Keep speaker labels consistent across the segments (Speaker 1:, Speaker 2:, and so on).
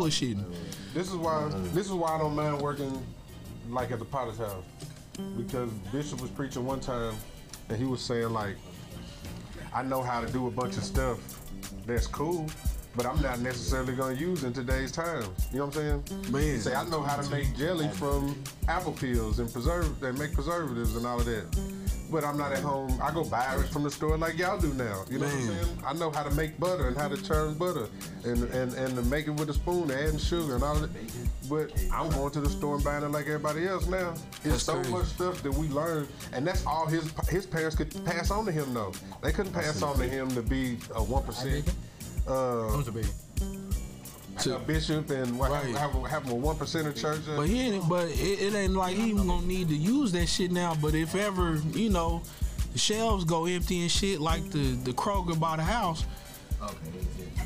Speaker 1: bullshitting.
Speaker 2: This is why this is why I don't mind working like at the Potter's house. Because Bishop was preaching one time and he was saying like I know how to do a bunch of stuff that's cool, but I'm not necessarily gonna use in today's times. You know what I'm saying?
Speaker 1: Man.
Speaker 2: Say I know how to make jelly from apple peels and preserve and make preservatives and all of that. But I'm not at home. I go buy it from the store like y'all do now. You know
Speaker 1: Man.
Speaker 2: what I'm saying? I know how to make butter and how to churn butter and and, and to make it with a spoon, and adding sugar and all that. But I'm going to the store and buying it like everybody else now. It's
Speaker 1: That's
Speaker 2: so
Speaker 1: crazy.
Speaker 2: much stuff that we learned, and that's all his his parents could pass on to him. though. they couldn't pass on to him to be a one percent. Uh, a bishop and what,
Speaker 1: Right.
Speaker 2: have, have, have a one percenter church.
Speaker 1: But he ain't. But it, it ain't like he even gonna need to use that shit now. But if ever you know the shelves go empty and shit like the the Kroger by the house,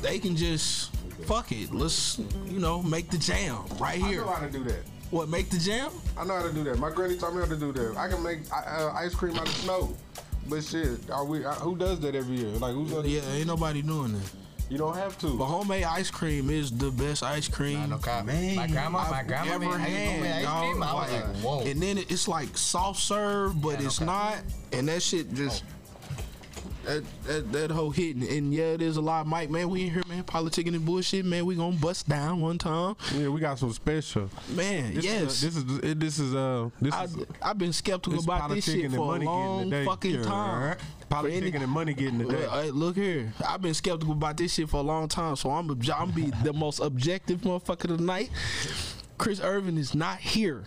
Speaker 1: they can just fuck it. Let's you know make the jam right here.
Speaker 2: I know how to do that.
Speaker 1: What make the jam?
Speaker 2: I know how to do that. My granny taught me how to do that. I can make uh, ice cream out of snow. But shit, are we? Uh, who does that every year? Like who's gonna?
Speaker 1: Yeah, ain't nobody doing that.
Speaker 2: You don't have to.
Speaker 1: But homemade ice cream is the best ice cream.
Speaker 3: No cap.
Speaker 4: Man,
Speaker 3: my grandma, my
Speaker 1: I've
Speaker 3: grandma
Speaker 1: ever
Speaker 3: made
Speaker 1: had,
Speaker 3: homemade ice cream. I was
Speaker 1: dog.
Speaker 3: like, whoa.
Speaker 1: And then it's like soft serve, but
Speaker 3: Yeah, no
Speaker 1: it's
Speaker 3: cap.
Speaker 1: not. And that shit just oh. That that that whole hitting. And yeah, there's a lot. Mike, man, we in here, man, politicking and bullshit, man. We gonna bust down one time,
Speaker 2: yeah, we got some special.
Speaker 1: man.
Speaker 2: This
Speaker 1: yes.
Speaker 2: Is, uh, this is this is uh this
Speaker 1: I,
Speaker 2: is
Speaker 1: I've been skeptical about this shit
Speaker 2: and
Speaker 1: for a
Speaker 2: money getting
Speaker 1: long fucking
Speaker 2: Yeah.
Speaker 1: time.
Speaker 2: politicking and money getting today.
Speaker 1: Hey, look here, I've been skeptical about this shit for a long time, so I'm I'm be the most objective motherfucker tonight. Chris Irvin is not here,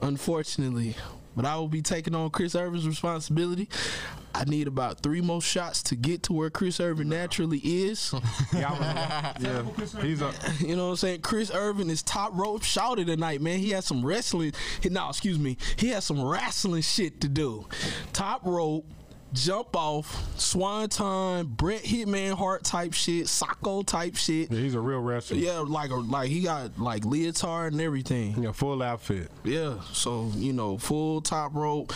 Speaker 1: unfortunately, but I will be taking on Chris Irvin's responsibility. I need about three more shots to get to where Chris Irvin naturally is.
Speaker 2: yeah, yeah. He's a
Speaker 1: You know what I'm saying? Chris Irvin is top rope shouted tonight, man. He had some wrestling. he- No, excuse me. He had some wrestling shit to do. Top rope, jump off, swanton, Brett Hitman Hart type shit, Socko type shit.
Speaker 2: yeah, he's a real wrestler.
Speaker 1: Yeah, like like he got like leotard and everything.
Speaker 2: Yeah, full outfit.
Speaker 1: Yeah, so you know, full top rope.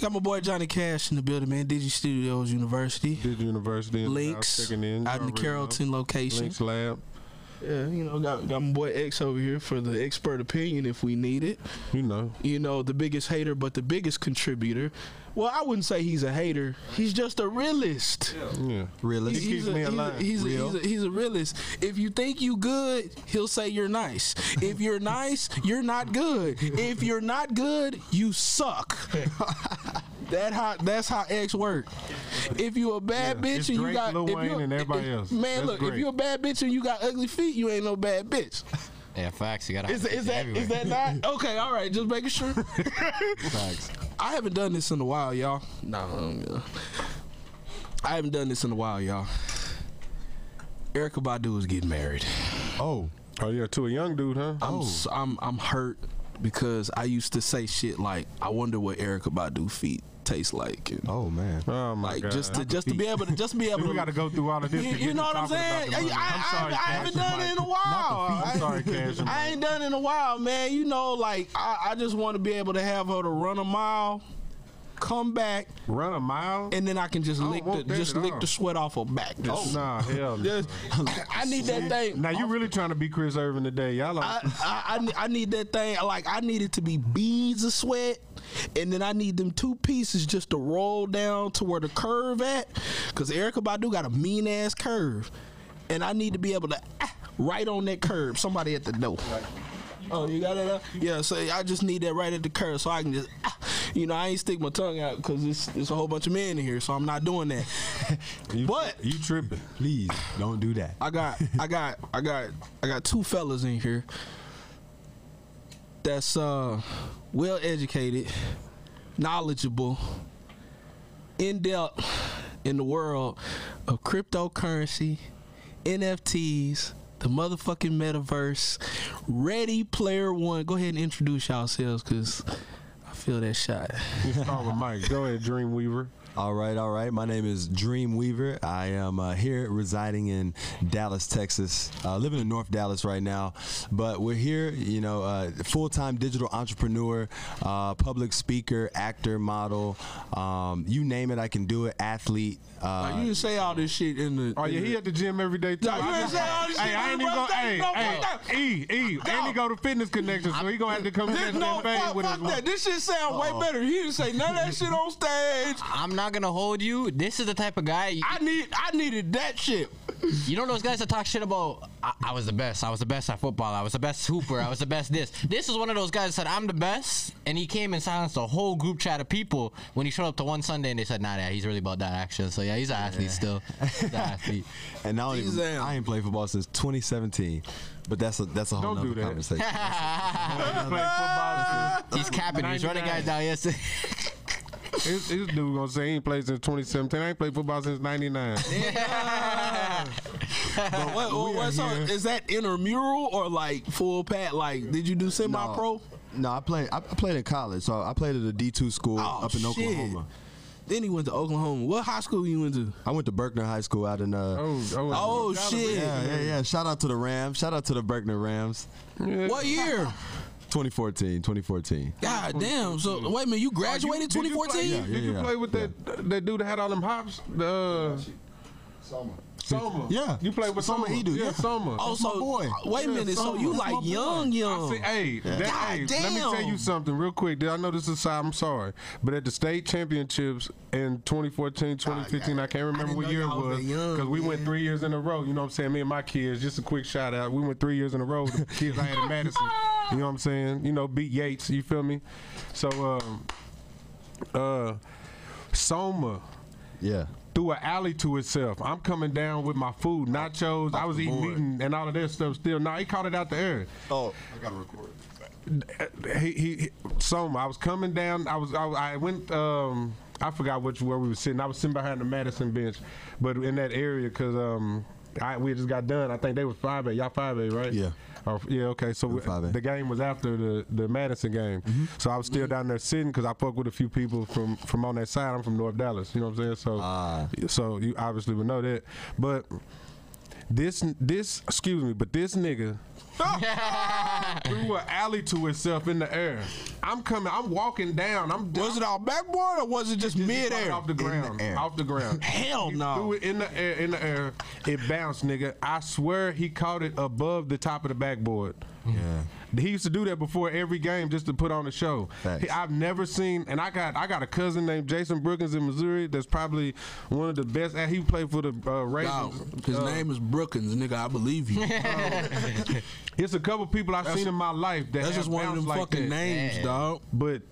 Speaker 1: Got my boy Johnny Cash in the building, man. Digi Studios University.
Speaker 2: Did University in
Speaker 1: Links
Speaker 2: checking in.
Speaker 1: out in the Carrollton
Speaker 2: know.
Speaker 1: location.
Speaker 2: Links Lab.
Speaker 1: Yeah, you know, got got my boy X over here for the expert opinion if we need it.
Speaker 2: You know.
Speaker 1: You know, the biggest hater, but the biggest contributor. Well, I wouldn't say he's a hater. He's just a realist.
Speaker 2: Yeah.
Speaker 4: Realist.
Speaker 2: He keeps
Speaker 1: a,
Speaker 2: me
Speaker 1: he's, a,
Speaker 2: alive.
Speaker 1: he's, a,
Speaker 4: Real.
Speaker 1: he's, a, he's a realist. If you think you good, he'll say you're nice. If you're nice, you're not good. If you're not good, you suck. that how that's how X work. If you a bad
Speaker 2: Yeah,
Speaker 1: bitch and you got
Speaker 2: Lil
Speaker 1: if
Speaker 2: Wayne,
Speaker 1: you-
Speaker 2: and everybody
Speaker 1: if-
Speaker 2: else.
Speaker 1: Man,
Speaker 2: That's
Speaker 1: look, if you a bad bitch and you got ugly feet, you ain't no bad bitch.
Speaker 3: Yeah, facts. You gotta.
Speaker 1: Is, is
Speaker 3: it
Speaker 1: that is
Speaker 3: everywhere.
Speaker 1: that not okay? All right, just making sure.
Speaker 4: Facts.
Speaker 1: I haven't done this in a while, y'all. No, I haven't done this in a while, y'all. Erykah Badu is getting married.
Speaker 4: Oh,
Speaker 2: Oh yeah, to a young dude, huh?
Speaker 1: I'm
Speaker 4: Oh.
Speaker 1: s- I'm I'm hurt because I used to say shit like, I wonder what Erykah Badu feet taste like. And,
Speaker 4: oh man.
Speaker 2: Oh my
Speaker 1: like
Speaker 2: god.
Speaker 1: just to just to be able to just be able
Speaker 2: we
Speaker 1: to
Speaker 2: got to go through all of this.
Speaker 1: You, you know what I'm saying? I. I,
Speaker 2: I'm sorry,
Speaker 1: I, I haven't
Speaker 2: Cash.
Speaker 1: done it in a while.
Speaker 2: I'm sorry, Cash.
Speaker 1: I ain't done it in a while, man. You know, like I, I just want to be able to have her to run a mile, come back,
Speaker 2: Run a mile.
Speaker 1: and then I can just
Speaker 2: I
Speaker 1: lick the just lick
Speaker 2: all.
Speaker 1: the sweat off her back. Oh, just,
Speaker 2: Nah, hell. no.
Speaker 1: just- I need that thing.
Speaker 2: Now you really trying to be Chris Irvin today? Y'all
Speaker 1: I. I, I, I need that thing. Like I need it to be beads of sweat, and then I need them two pieces just to roll down to where the curve at. Cause Erykah Badu got a mean ass curve, and I need to be able to ah, right on that curve. Somebody at the door. Oh, you got it? uh? Yeah. So I just need that right at the curve, so I can just. ah, you know, I ain't stick my tongue out because it's, it's a whole bunch of men in here, so I'm not doing that.
Speaker 2: You,
Speaker 1: But-
Speaker 2: you tripping?
Speaker 4: Please don't do that.
Speaker 1: I got, I got, I got, I got two fellas in here that's uh well educated, knowledgeable, in depth in the world of cryptocurrency, NFTs, the motherfucking metaverse, Ready Player One. Go ahead and introduce yourselves, cause I feel that shot.
Speaker 2: You start with Mike. Go ahead, Dreamweaver.
Speaker 4: All right, all right. My name is Dream Weaver. I am uh, here residing in Dallas, Texas. Uh, living in North Dallas right now, but we're here. You know, uh, full-time digital entrepreneur, uh, public speaker, actor, model. Um, you name it, I can do it. Athlete.
Speaker 1: Like,
Speaker 4: Uh,
Speaker 1: you didn't say all this shit in the.
Speaker 2: Oh yeah,
Speaker 1: in
Speaker 2: he at the gym every day too.
Speaker 1: Nah, you
Speaker 2: I
Speaker 1: ain't
Speaker 2: just-
Speaker 1: say all this shit.
Speaker 2: Hey,
Speaker 1: shit,
Speaker 2: I ain't
Speaker 1: bro.
Speaker 2: even gonna.
Speaker 1: Fuck
Speaker 2: Hey,
Speaker 1: that.
Speaker 2: hey,
Speaker 1: Fuck that.
Speaker 2: E, E, and he go to Fitness Connection, so he gonna have to come
Speaker 1: This,
Speaker 2: catch
Speaker 1: no,
Speaker 2: that fade
Speaker 1: fuck,
Speaker 2: with
Speaker 1: fuck
Speaker 2: us.
Speaker 1: that. This shit sound way better. He didn't say none of that shit on stage.
Speaker 3: I'm not gonna hold you. This is the type of guy.
Speaker 1: I need, I needed that shit.
Speaker 3: You know those guys that talk shit about I, I was the best. I was the best at football. I was the best hooper. I was the best this. This is one of those guys that said I'm the best, and he came and silenced a whole group chat of people when he showed up to one Sunday and they said, Nah, yeah, he's really about that action. So yeah, he's an athlete still. He's an athlete.
Speaker 4: and I, don't even,
Speaker 1: Damn.
Speaker 4: I ain't played football since 2017. But that's a that's a whole
Speaker 2: Don't
Speaker 4: nother conversation.
Speaker 2: He played football
Speaker 3: he's capping. He's running guys down yesterday.
Speaker 2: since- This, this dude gonna say he ain't played since 2017. I ain't played football since '99.
Speaker 1: What, what, what, so is that intramural or like full pat? Like, did you do semi-pro?
Speaker 4: No, I played. I I played in college, so I played at a D two school
Speaker 1: Oh,
Speaker 4: up in
Speaker 1: shit.
Speaker 4: Oklahoma.
Speaker 1: Then he went to Oklahoma. What high school you went to?
Speaker 4: I went to Berkner High School out in uh.
Speaker 2: Oh, oh,
Speaker 1: Oh shit!
Speaker 4: Yeah, yeah, yeah. Shout out to the Rams. Shout out to the Berkner Rams.
Speaker 1: What year?
Speaker 4: 2014, 2014.
Speaker 1: God damn! So wait a minute, you graduated
Speaker 2: Did you play-
Speaker 1: 2014?
Speaker 4: Yeah,
Speaker 2: Did you
Speaker 4: yeah,
Speaker 2: play with that that dude that had all them hops? The uh, Soma.
Speaker 4: Yeah.
Speaker 2: You played with
Speaker 4: Soma
Speaker 2: Soma.
Speaker 4: Edu,
Speaker 2: Yeah,
Speaker 4: yeah.
Speaker 2: Soma.
Speaker 1: Oh, so
Speaker 4: my boy.
Speaker 1: wait a
Speaker 2: Yeah,
Speaker 1: minute. So
Speaker 2: Soma.
Speaker 1: you
Speaker 2: That's
Speaker 1: like
Speaker 4: my boy.
Speaker 1: young,
Speaker 2: I
Speaker 1: young?
Speaker 2: see, hey, that,
Speaker 1: God
Speaker 2: hey, let me tell you something real quick. Did I know this is a side, I'm sorry, but at the state championships in 2014, 2015, I can't remember
Speaker 1: didn't
Speaker 2: what
Speaker 1: know
Speaker 2: year it
Speaker 1: y'all was
Speaker 2: was
Speaker 1: that young,
Speaker 2: because we went
Speaker 1: man.
Speaker 2: three years in a row. You know what I'm saying? Me and my kids. Just a quick shout out. We went three years in a row. The kids I had in Madison. You know what I'm saying? You know, beat Yates. You feel me? So, um, uh, Soma
Speaker 4: Yeah.
Speaker 2: through an alley to itself. I'm coming down with my food, nachos. I was eating meat and, and all of that stuff still. No, he caught it out the air.
Speaker 4: Oh, I got to record.
Speaker 2: He, he, he Soma, I was coming down. I was I, I went. Um, I forgot which where we were sitting. I was sitting behind the Madison bench, but in that area because um, I we just got done. I think they was five A. Y'all five A, right?
Speaker 4: Yeah.
Speaker 2: Or, yeah. Okay. So we, the game was after the the Madison game.
Speaker 4: Mm-hmm.
Speaker 2: So I was still down there sitting because I fuck with a few people from from on that side. I'm from North Dallas. You know what I'm saying? So
Speaker 4: Ah.
Speaker 2: so you obviously would know that, but. This this excuse me, but this nigga threw an alley to itself in the air. I'm coming. I'm walking down. I'm
Speaker 1: Was it all backboard or was it just
Speaker 2: Just
Speaker 1: mid air?
Speaker 2: off the ground?
Speaker 4: air.
Speaker 2: Off the ground.
Speaker 1: Hell
Speaker 2: He
Speaker 1: no.
Speaker 2: Threw it in the air. In the air. It bounced, nigga. I swear he caught it above the top of the backboard.
Speaker 4: Yeah.
Speaker 2: He used to do that before every game just to put on a show. He- I've never seen, and I got I got a cousin named Jason Brookins in Missouri. That's probably one of the best. And he played for the uh, Ravens.
Speaker 1: Dog, his
Speaker 2: Uh,
Speaker 1: name is Brookins, nigga. I believe you.
Speaker 2: It's a couple people I've seen in my life that
Speaker 1: That's
Speaker 2: have
Speaker 1: just one of
Speaker 2: bounced
Speaker 1: them
Speaker 2: like
Speaker 1: fucking
Speaker 2: that.
Speaker 1: names,
Speaker 3: Yeah.
Speaker 1: dog.
Speaker 2: But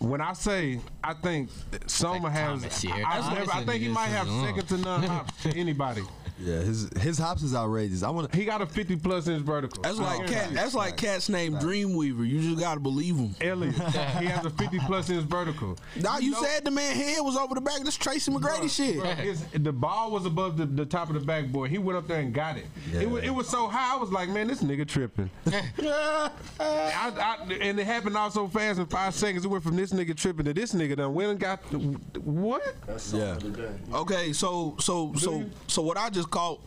Speaker 2: when I say, I think Soma
Speaker 3: like
Speaker 2: has.
Speaker 3: Thomas here.
Speaker 2: I, never, I think he might have second to none to anybody.
Speaker 4: Yeah. His his hops is outrageous. I want to.
Speaker 2: He got a 50 plus inch vertical.
Speaker 1: That's like
Speaker 2: Oh,
Speaker 1: cat. That's like cat's name Dreamweaver. You just gotta believe him.
Speaker 2: Elliot. he has a 50 plus inch vertical.
Speaker 1: Now you
Speaker 2: know-
Speaker 1: said the man head was over the back. That's Tracy McGrady shit.
Speaker 2: Bro, the ball was above the, the top of the backboard. He went up there and got it. It, was, it was so high. I was like, man, this nigga tripping. I, I, and it happened all so fast in five seconds. It went from this nigga tripping to this nigga done went and got what?
Speaker 4: Yeah.
Speaker 1: Okay, so so so so what I just caught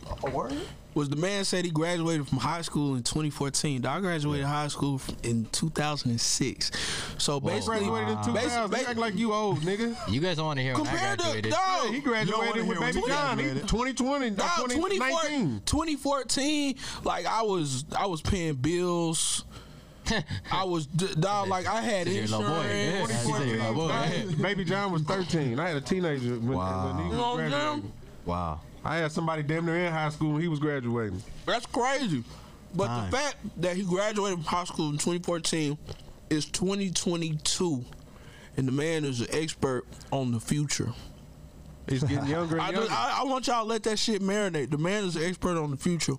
Speaker 1: was the man said he graduated from high school in 2014. I graduated high school in 2006. So basically,
Speaker 2: Graduated in 2000.
Speaker 1: basically,
Speaker 2: act like you old, nigga.
Speaker 3: You guys don't want to hear when I
Speaker 1: compared to
Speaker 3: graduated.
Speaker 1: dog,
Speaker 2: Yeah, he
Speaker 4: You don't wanna
Speaker 2: graduated with Baby
Speaker 4: he
Speaker 2: John. 2020,
Speaker 1: dog,
Speaker 2: uh,
Speaker 1: 2014,
Speaker 2: 2019.
Speaker 1: 2014, like I was I was paying bills. I was dog like I had
Speaker 3: Your little boy. Yeah,
Speaker 1: insurance.
Speaker 3: that's boy.
Speaker 2: Baby John was 13. I had a teenager when,
Speaker 4: Wow.
Speaker 2: when he was
Speaker 1: know what I'm
Speaker 2: graduating.
Speaker 4: Wow.
Speaker 2: I had somebody damn near in high school when he was graduating.
Speaker 1: That's crazy. But
Speaker 4: Time.
Speaker 1: the fact that he graduated from high school in 2014 is 2022, and the man is an expert on the future.
Speaker 2: He's getting younger
Speaker 1: I,
Speaker 2: younger.
Speaker 1: I, I want y'all to let that shit marinate. The man is an expert on the future.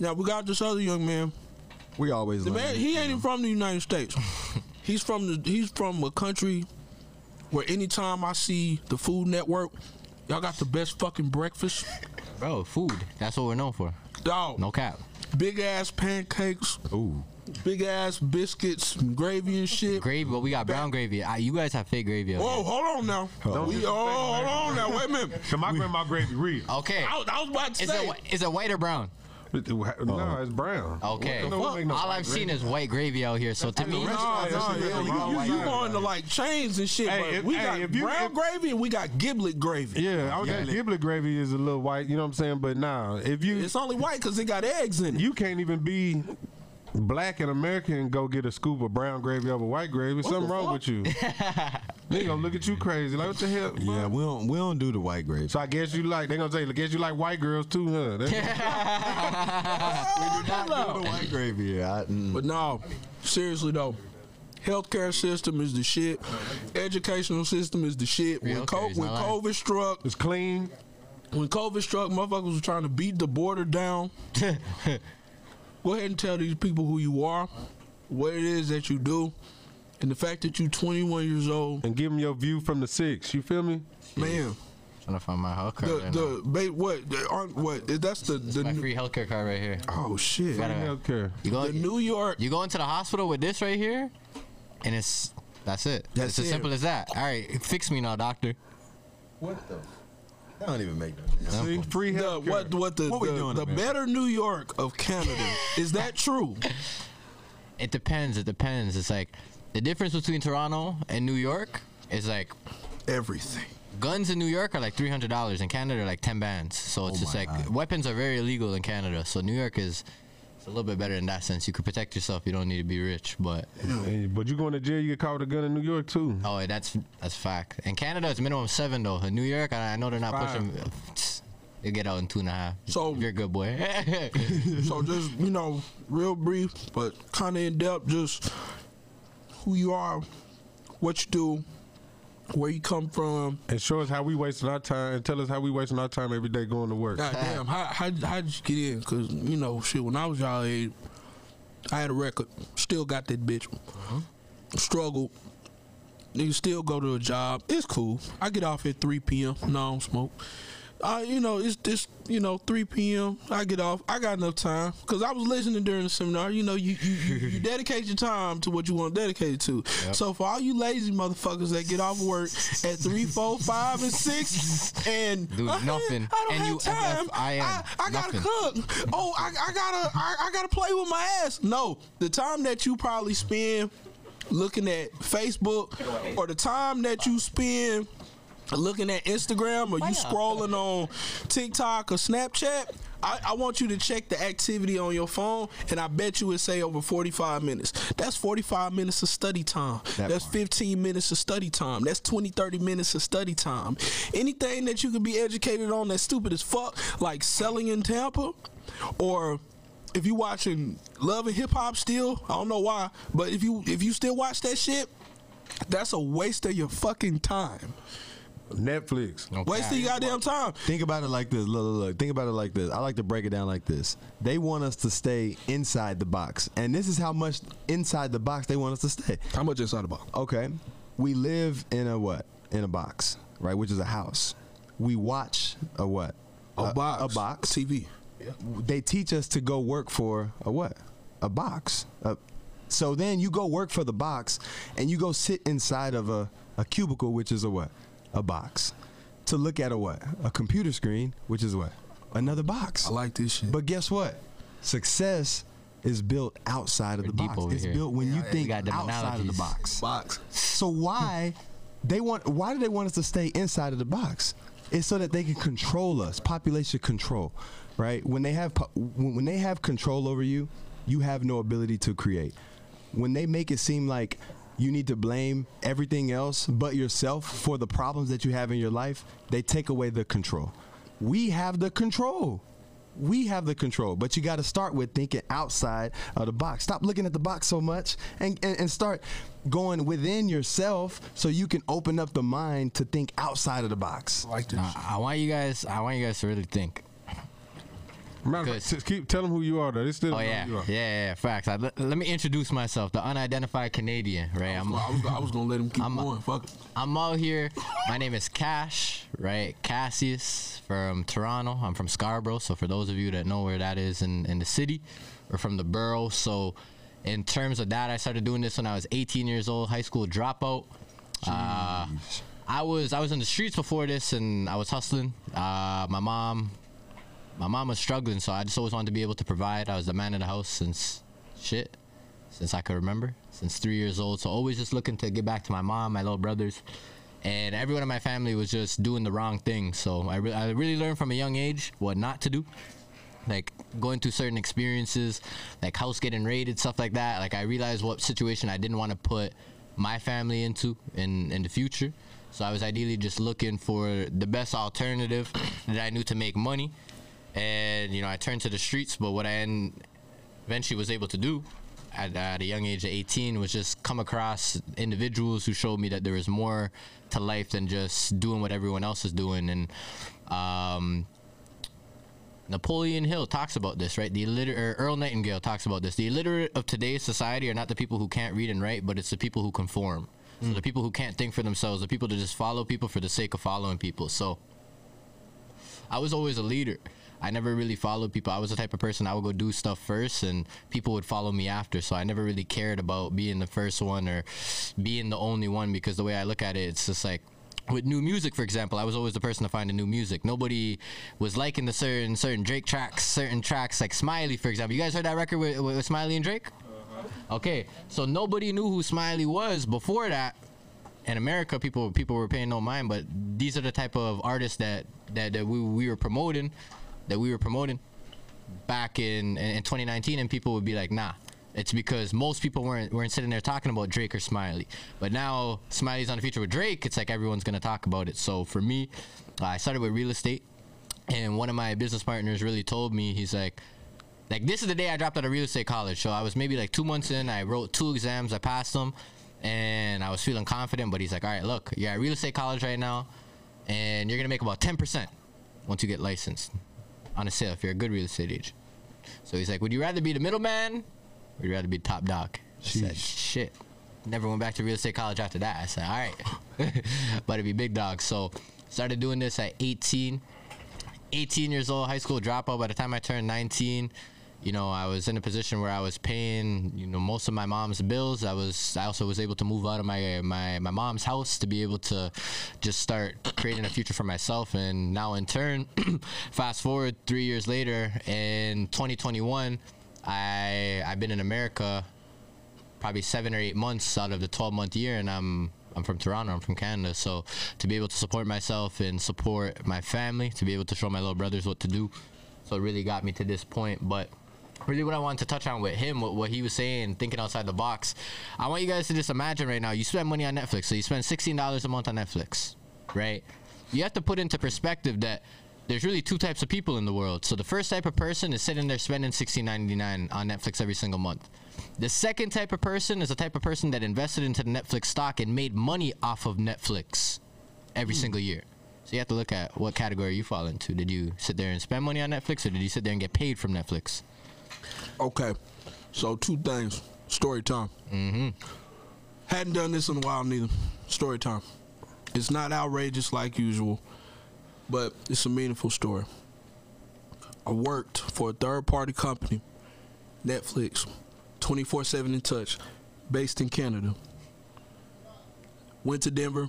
Speaker 1: Now we got this other young man.
Speaker 4: We always
Speaker 1: The man, he ain't even from the United States. he's from the he's from a country where anytime I see the Food Network, y'all got the best fucking breakfast.
Speaker 3: Bro, food. That's what we're known for.
Speaker 1: Dog,
Speaker 3: No cap.
Speaker 1: big ass pancakes,
Speaker 4: Ooh.
Speaker 1: big ass biscuits, and gravy and shit.
Speaker 3: Gravy, but we got brown gravy. You guys have fake gravy. over
Speaker 1: Whoa,
Speaker 3: here.
Speaker 1: hold on now. Don't We, oh, hold on now. Wait a minute.
Speaker 2: So my grandma gravy real.
Speaker 3: Okay.
Speaker 1: I was, I was about to
Speaker 3: Is
Speaker 1: say.
Speaker 3: it, whi- is it white or brown?
Speaker 2: No, it's brown.
Speaker 3: Okay.
Speaker 2: What the fuck? Make no
Speaker 3: All I've seen
Speaker 2: gravy.
Speaker 3: is white gravy out here. So to me,
Speaker 1: No,
Speaker 2: restaurant,
Speaker 1: no,
Speaker 2: that's
Speaker 1: yeah,
Speaker 2: the
Speaker 1: you,
Speaker 2: wrong
Speaker 1: you, going to like chains and shit,
Speaker 2: Hey,
Speaker 1: but
Speaker 2: if-
Speaker 1: we
Speaker 2: hey,
Speaker 1: got
Speaker 2: if you-
Speaker 1: brown
Speaker 2: if-
Speaker 1: gravy and we got giblet gravy.
Speaker 2: Yeah, I that giblet gravy is a little white. You know what I'm saying? But nah, if you
Speaker 1: It's only white because it got eggs in it.
Speaker 2: you can't even be black and American go get a scoop of brown gravy over white gravy. Something wrong
Speaker 1: fuck?
Speaker 2: with you. they gonna look at you crazy. Like what the hell?
Speaker 4: Yeah,
Speaker 2: bro?
Speaker 4: we don't we don't do the white gravy.
Speaker 2: So I guess you like they gonna say, I guess you like white girls too, huh? we do not do
Speaker 4: the white gravy. Yeah, I, mm.
Speaker 1: But no, seriously though, healthcare system is the shit. Educational system is the shit. When,
Speaker 3: Real
Speaker 1: co- when
Speaker 3: not lying.
Speaker 1: COVID struck,
Speaker 2: it's clean.
Speaker 1: when COVID struck, motherfuckers was trying to beat the border down. Go ahead and tell these people who you are, what it is that you do, and the fact that you're 21 years old,
Speaker 2: And give them your view from the six. You feel me?
Speaker 1: man.
Speaker 3: trying to find my health card.
Speaker 1: The
Speaker 3: right now.
Speaker 1: the ba- what the, aren't what that's the the
Speaker 3: my
Speaker 1: new-
Speaker 3: free healthcare card right here.
Speaker 1: oh shit
Speaker 3: Gotta-
Speaker 2: Healthcare.
Speaker 3: You go.
Speaker 1: the New York
Speaker 3: You go into the hospital with this right here, and it's that's it.
Speaker 1: That's
Speaker 3: it's as
Speaker 1: it.
Speaker 3: simple as that. All right, fix me now, doctor.
Speaker 4: what the? That don't even make no sense.
Speaker 2: See, free
Speaker 1: the
Speaker 2: healthcare.
Speaker 1: what what the
Speaker 4: What we
Speaker 1: the,
Speaker 4: doing
Speaker 1: the
Speaker 4: up
Speaker 1: better New York of Canada is that true?
Speaker 3: It depends. It depends. It's like the difference between Toronto and New York is like
Speaker 1: Everything.
Speaker 3: guns in New York are like three hundred dollars. In Canada, are like ten bands. So it's
Speaker 4: Oh
Speaker 3: just
Speaker 4: my
Speaker 3: like
Speaker 4: God.
Speaker 3: weapons are very illegal in Canada. So New York is it's a little bit better in that sense. You can protect yourself. You don't need to be rich. But
Speaker 2: Hey, but you going to jail, you get caught with a gun in New York too.
Speaker 3: oh, that's that's fact. In Canada, it's minimum seven though. In New York, I, I know they're not
Speaker 2: Five.
Speaker 3: pushing. You get out in two and a half.
Speaker 1: So-
Speaker 3: you're a good boy.
Speaker 1: so just you know, real brief but kind of in depth. Just who you are, what you do, where you come from.
Speaker 2: And show us how we wasting our time and tell us how we wasting our time every day going to work.
Speaker 1: God damn, how how how did you get in? Cause you know, shit. When I was y'all age, I had a record. Still got that bitch. Uh-huh. Struggled. Niggas still go to a job. It's cool. I get off at 3 p.m. No, I don't smoke. Uh, you know, it's this, you know, 3 p.m. I get off. I got enough time because I was listening during the seminar. You know, you you, you, dedicate your time to what you want to dedicate it to. So for all you lazy motherfuckers that get off work at three, four, five, and six, and
Speaker 3: Do nothing.
Speaker 1: I don't
Speaker 3: And
Speaker 1: have
Speaker 3: you
Speaker 1: time. I, I gotta cook. Oh, I, I gotta I, I gotta play with my ass. No, the time that you probably spend looking at Facebook or the time that you spend looking at Instagram or you scrolling on TikTok or Snapchat, I, I want you to check the activity on your phone, and I bet you it say over 45 minutes. That's 45 minutes of study time.
Speaker 4: That
Speaker 1: That's
Speaker 4: part.
Speaker 1: 15 minutes of study time. That's 20, 30 minutes of study time. Anything that you can be educated on that's stupid as fuck, like selling in Tampa, or if you watching Love and Hip Hop still, I don't know why, but if you if you still watch that shit, that's a waste of your fucking time.
Speaker 2: Netflix.
Speaker 3: No
Speaker 1: Waste of
Speaker 3: cap.
Speaker 1: your goddamn time.
Speaker 4: Think about it like this. Look, look, look. Think about it like this. I like to break it down like this. They want us to stay inside the box, and this is how much inside the box they want us to stay.
Speaker 1: How much inside the box?
Speaker 4: Okay, we live in a what? In a box, right? Which is a house. We watch a what?
Speaker 1: A, box.
Speaker 4: A box.
Speaker 1: TV. Yeah.
Speaker 4: They teach us to go work for a what? A box. A- so then you go work for the box, and you go sit inside of a, a cubicle, which is a what? A box. To look at a what? A computer screen, which is what? Another box.
Speaker 1: I like this shit.
Speaker 4: But guess what? Success is built outside of
Speaker 3: We're
Speaker 4: the box. it's
Speaker 3: here.
Speaker 4: built when you think
Speaker 3: got them
Speaker 4: outside of the box.
Speaker 1: box.
Speaker 4: So why they want? Why do they want us to stay inside of the box? It's so that they can control us. Population control, right? When they have po- when when they have control over you, you have no ability to create. When they make it seem like you need to blame everything else but yourself for the problems that you have in your life, they take away the control. We have the control. We have the control, but you got to start with thinking outside of the box. Stop looking at the box so much and, and, and start going within yourself so you can open up the mind to think outside of the box.
Speaker 1: I like this.
Speaker 3: I want you guys. I want you guys to really think.
Speaker 2: Matter of fact, keep tell them who you are. Though they still
Speaker 3: Oh
Speaker 2: don't know
Speaker 3: yeah,
Speaker 2: who you
Speaker 3: yeah,
Speaker 2: are.
Speaker 3: yeah, yeah, facts. I, let, let me introduce myself, the unidentified Canadian, right? I'm,
Speaker 1: I was, I was gonna let him keep
Speaker 3: I'm-
Speaker 1: going. Fuck it.
Speaker 3: I'm out here. My name is Cash, right? Cassius from Toronto. I'm from Scarborough. So for those of you that know where that is in, in the city, or from the borough, so in terms of that, I started doing this when I was 18 years old, high school dropout. Uh, I was I was in the streets before this, and I was hustling. Uh, my mom, my mom was struggling, so I just always wanted to be able to provide. I was the man of the house since shit, since I could remember, since three years old. So always just looking to get back to my mom, my little brothers, and everyone in my family was just doing the wrong thing. So I, re- I really learned from a young age what not to do like going through certain experiences, like house getting raided, stuff like that. Like I realized what situation I didn't want to put my family into in in the future. So I was ideally just looking for the best alternative that I knew to make money, and you know I turned to the streets. But what I eventually was able to do at, at a young age of 18 was just come across individuals who showed me that there is more to life than just doing what everyone else is doing and um, Napoleon Hill talks about this, right? The illiterate, or Earl Nightingale talks about this. The illiterate of today's society are not the people who can't read and write, but it's the people who conform. So the people who can't think for themselves, the people that just follow people for the sake of following people. So I was always a leader. I never really followed people. I was the type of person I would go do stuff first, and people would follow me after. So I never really cared about being the first one or being the only one because the way I look at it, it's just like with new music, for example, I was always the person to find the new music. Nobody was liking the certain certain Drake tracks, certain tracks like Smiley, for example. You guys heard that record with, with Smiley and Drake? Uh-huh. Okay, so nobody knew who Smiley was before that. In America, people people were paying no mind, but these are the type of artists that that, that we, we were promoting, that we were promoting back in, in 2019, and people would be like, nah. It's because most people weren't weren't sitting there talking about Drake or Smiley, but now Smiley's on the feature with Drake. It's like everyone's gonna talk about it. So for me, I started with real estate, and one of my business partners really told me he's like, like this is the day I dropped out of real estate college. So I was maybe like two months in. I wrote two exams. I passed them, and I was feeling confident. But he's like, all right, look, you're at real estate college right now, and you're gonna make about ten percent once you get licensed on a sale if you're a good real estate agent. So he's like, would you rather be the middleman or would you rather be top doc? I said, shit. Never went back to real estate college after that. I said, all right, but it'd be big dog. So started doing this at 18. 18 years old, high school dropout. By the time I turned 19, you know, I was in a position where I was paying, you know, most of my mom's bills. I was, I also was able to move out of my my my mom's house to be able to just start creating a future for myself. And now, in turn, fast forward three years later, in 2021, I I've been in America probably seven or eight months out of the 12 month year and I'm I'm from Toronto, I'm from Canada. So to be able to support myself and support my family, to be able to show my little brothers what to do. So it really got me to this point. But really what I wanted to touch on with him, what, what he was saying, thinking outside the box. I want you guys to just imagine right now, you spend money on Netflix. So you spend $16 a month on Netflix, right? You have to put into perspective that there's really two types of people in the world. So the first type of person is sitting there spending $16.99 on Netflix every single month. The second type of person is the type of person that invested into the Netflix stock and made money off of Netflix every hmm. single year. So you have to look at what category you fall into. Did you sit there and spend money on Netflix or did you sit there and get paid from Netflix?
Speaker 1: Okay, so two things. Story time. Mm-hmm. Hadn't done this in a while neither. Story time. It's not outrageous like usual, but it's a meaningful story. I worked for a third party company, Netflix, 24 7 in touch, based in Canada. Went to Denver,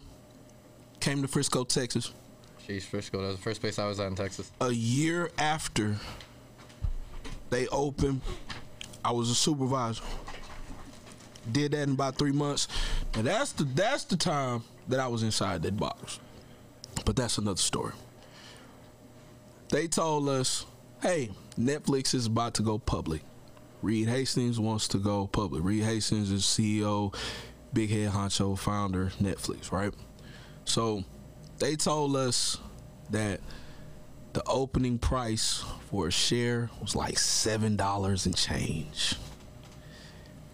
Speaker 1: came to Frisco, Texas.
Speaker 3: Jeez, Frisco. That was the first place I was at in Texas.
Speaker 1: a year after they opened, I was a supervisor. Did that in about three months. And that's the that's the time that I was inside that box. But that's another story. They told us, hey, Netflix is about to go public. Reed Hastings wants to go public. Reed Hastings is CEO, big head honcho, founder, Netflix, right? So they told us that the opening price for a share was like seven dollars and change.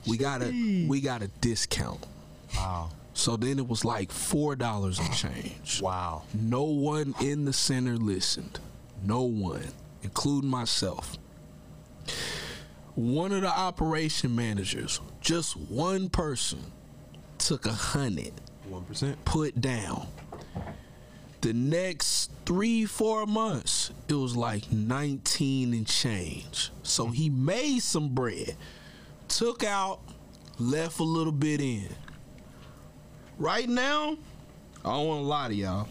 Speaker 1: We got a we got a discount.
Speaker 4: Wow.
Speaker 1: So then it was like four dollars and change.
Speaker 4: Wow.
Speaker 1: No one in the center listened. No one, including myself. One of the operation managers, just one person, took a hundred
Speaker 4: One percent.
Speaker 1: put down. The next three, four months, it was like 19 and change. So he made some bread. took out, left a little bit in. Right now, I don't want to lie to y'all.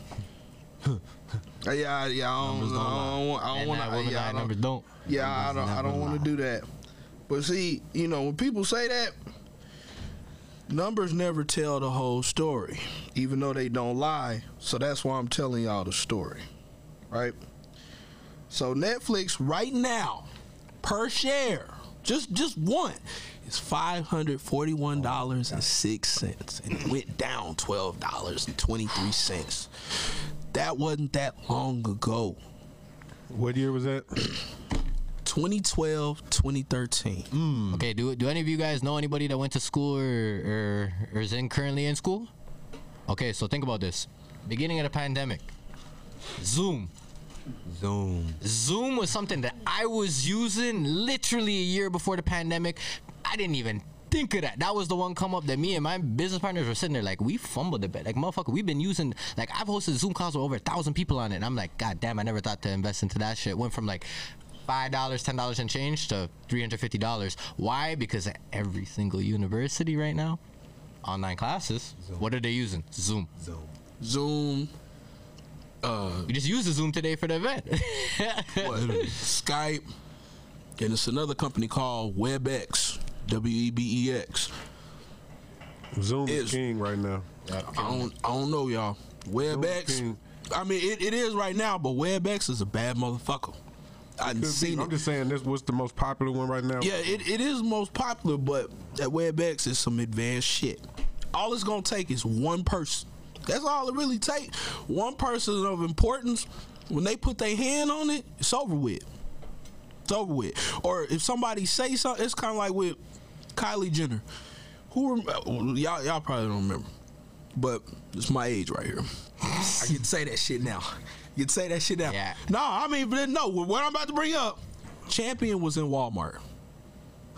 Speaker 1: Yeah, yeah, I don't, I don't, want- I don't want to. Yeah, I don't-
Speaker 3: don't.
Speaker 1: yeah, I don't. I don't want to do that. But see, you know, when people say that, numbers never tell the whole story, even though they don't lie. So that's why I'm telling y'all the story, right? So Netflix right now, per share, just just one, is five hundred forty-one dollars and six cents, and it went down twelve dollars and twenty-three cents. That wasn't that long ago.
Speaker 2: What year was that?
Speaker 1: 2012, 2013. Mm.
Speaker 3: Okay, do do any of you guys know anybody that went to school or, or, or is in currently in school? Okay, so think about this. Beginning of the pandemic, Zoom.
Speaker 4: Zoom.
Speaker 3: Zoom was something that I was using literally a year before the pandemic. I didn't even think of that. That was the one come up that me and my business partners were sitting there like, we fumbled a bit. Like, motherfucker, we've been using, like, I've hosted Zoom calls with over a thousand people on it. And I'm like, God damn, I never thought to invest into that shit. Went from like, Five dollars, ten dollars and change to three hundred fifty dollars. Why? Because at every single university right now, online classes. What are they using? Zoom.
Speaker 4: Zoom.
Speaker 1: Zoom, Uh,
Speaker 3: we just used the Zoom today for the event.
Speaker 1: what, Skype, and it's another company called WebEx, W E B E X.
Speaker 2: Zoom
Speaker 1: Is-
Speaker 2: is king right now.
Speaker 1: I don't, I don't know, y'all. WebEx. I mean, it, it is right now, but WebEx is a bad motherfucker. I done
Speaker 2: Could be.
Speaker 1: seen
Speaker 2: I'm just saying this was the most popular one right now.
Speaker 1: Yeah, it, it is most popular, but that WebEx is some advanced shit. All it's gonna take is one person. That's all it really takes. One person of importance. When they put their hand on it, it's over with. It's over with. Or if somebody say something, it's kind of like with Kylie Jenner. Who rem- y'all y'all probably don't remember, but it's my age right here. I can say that shit now. You can say that shit now.
Speaker 3: Yeah.
Speaker 1: No, I mean, no. What I'm about to bring up, Champion was in Walmart.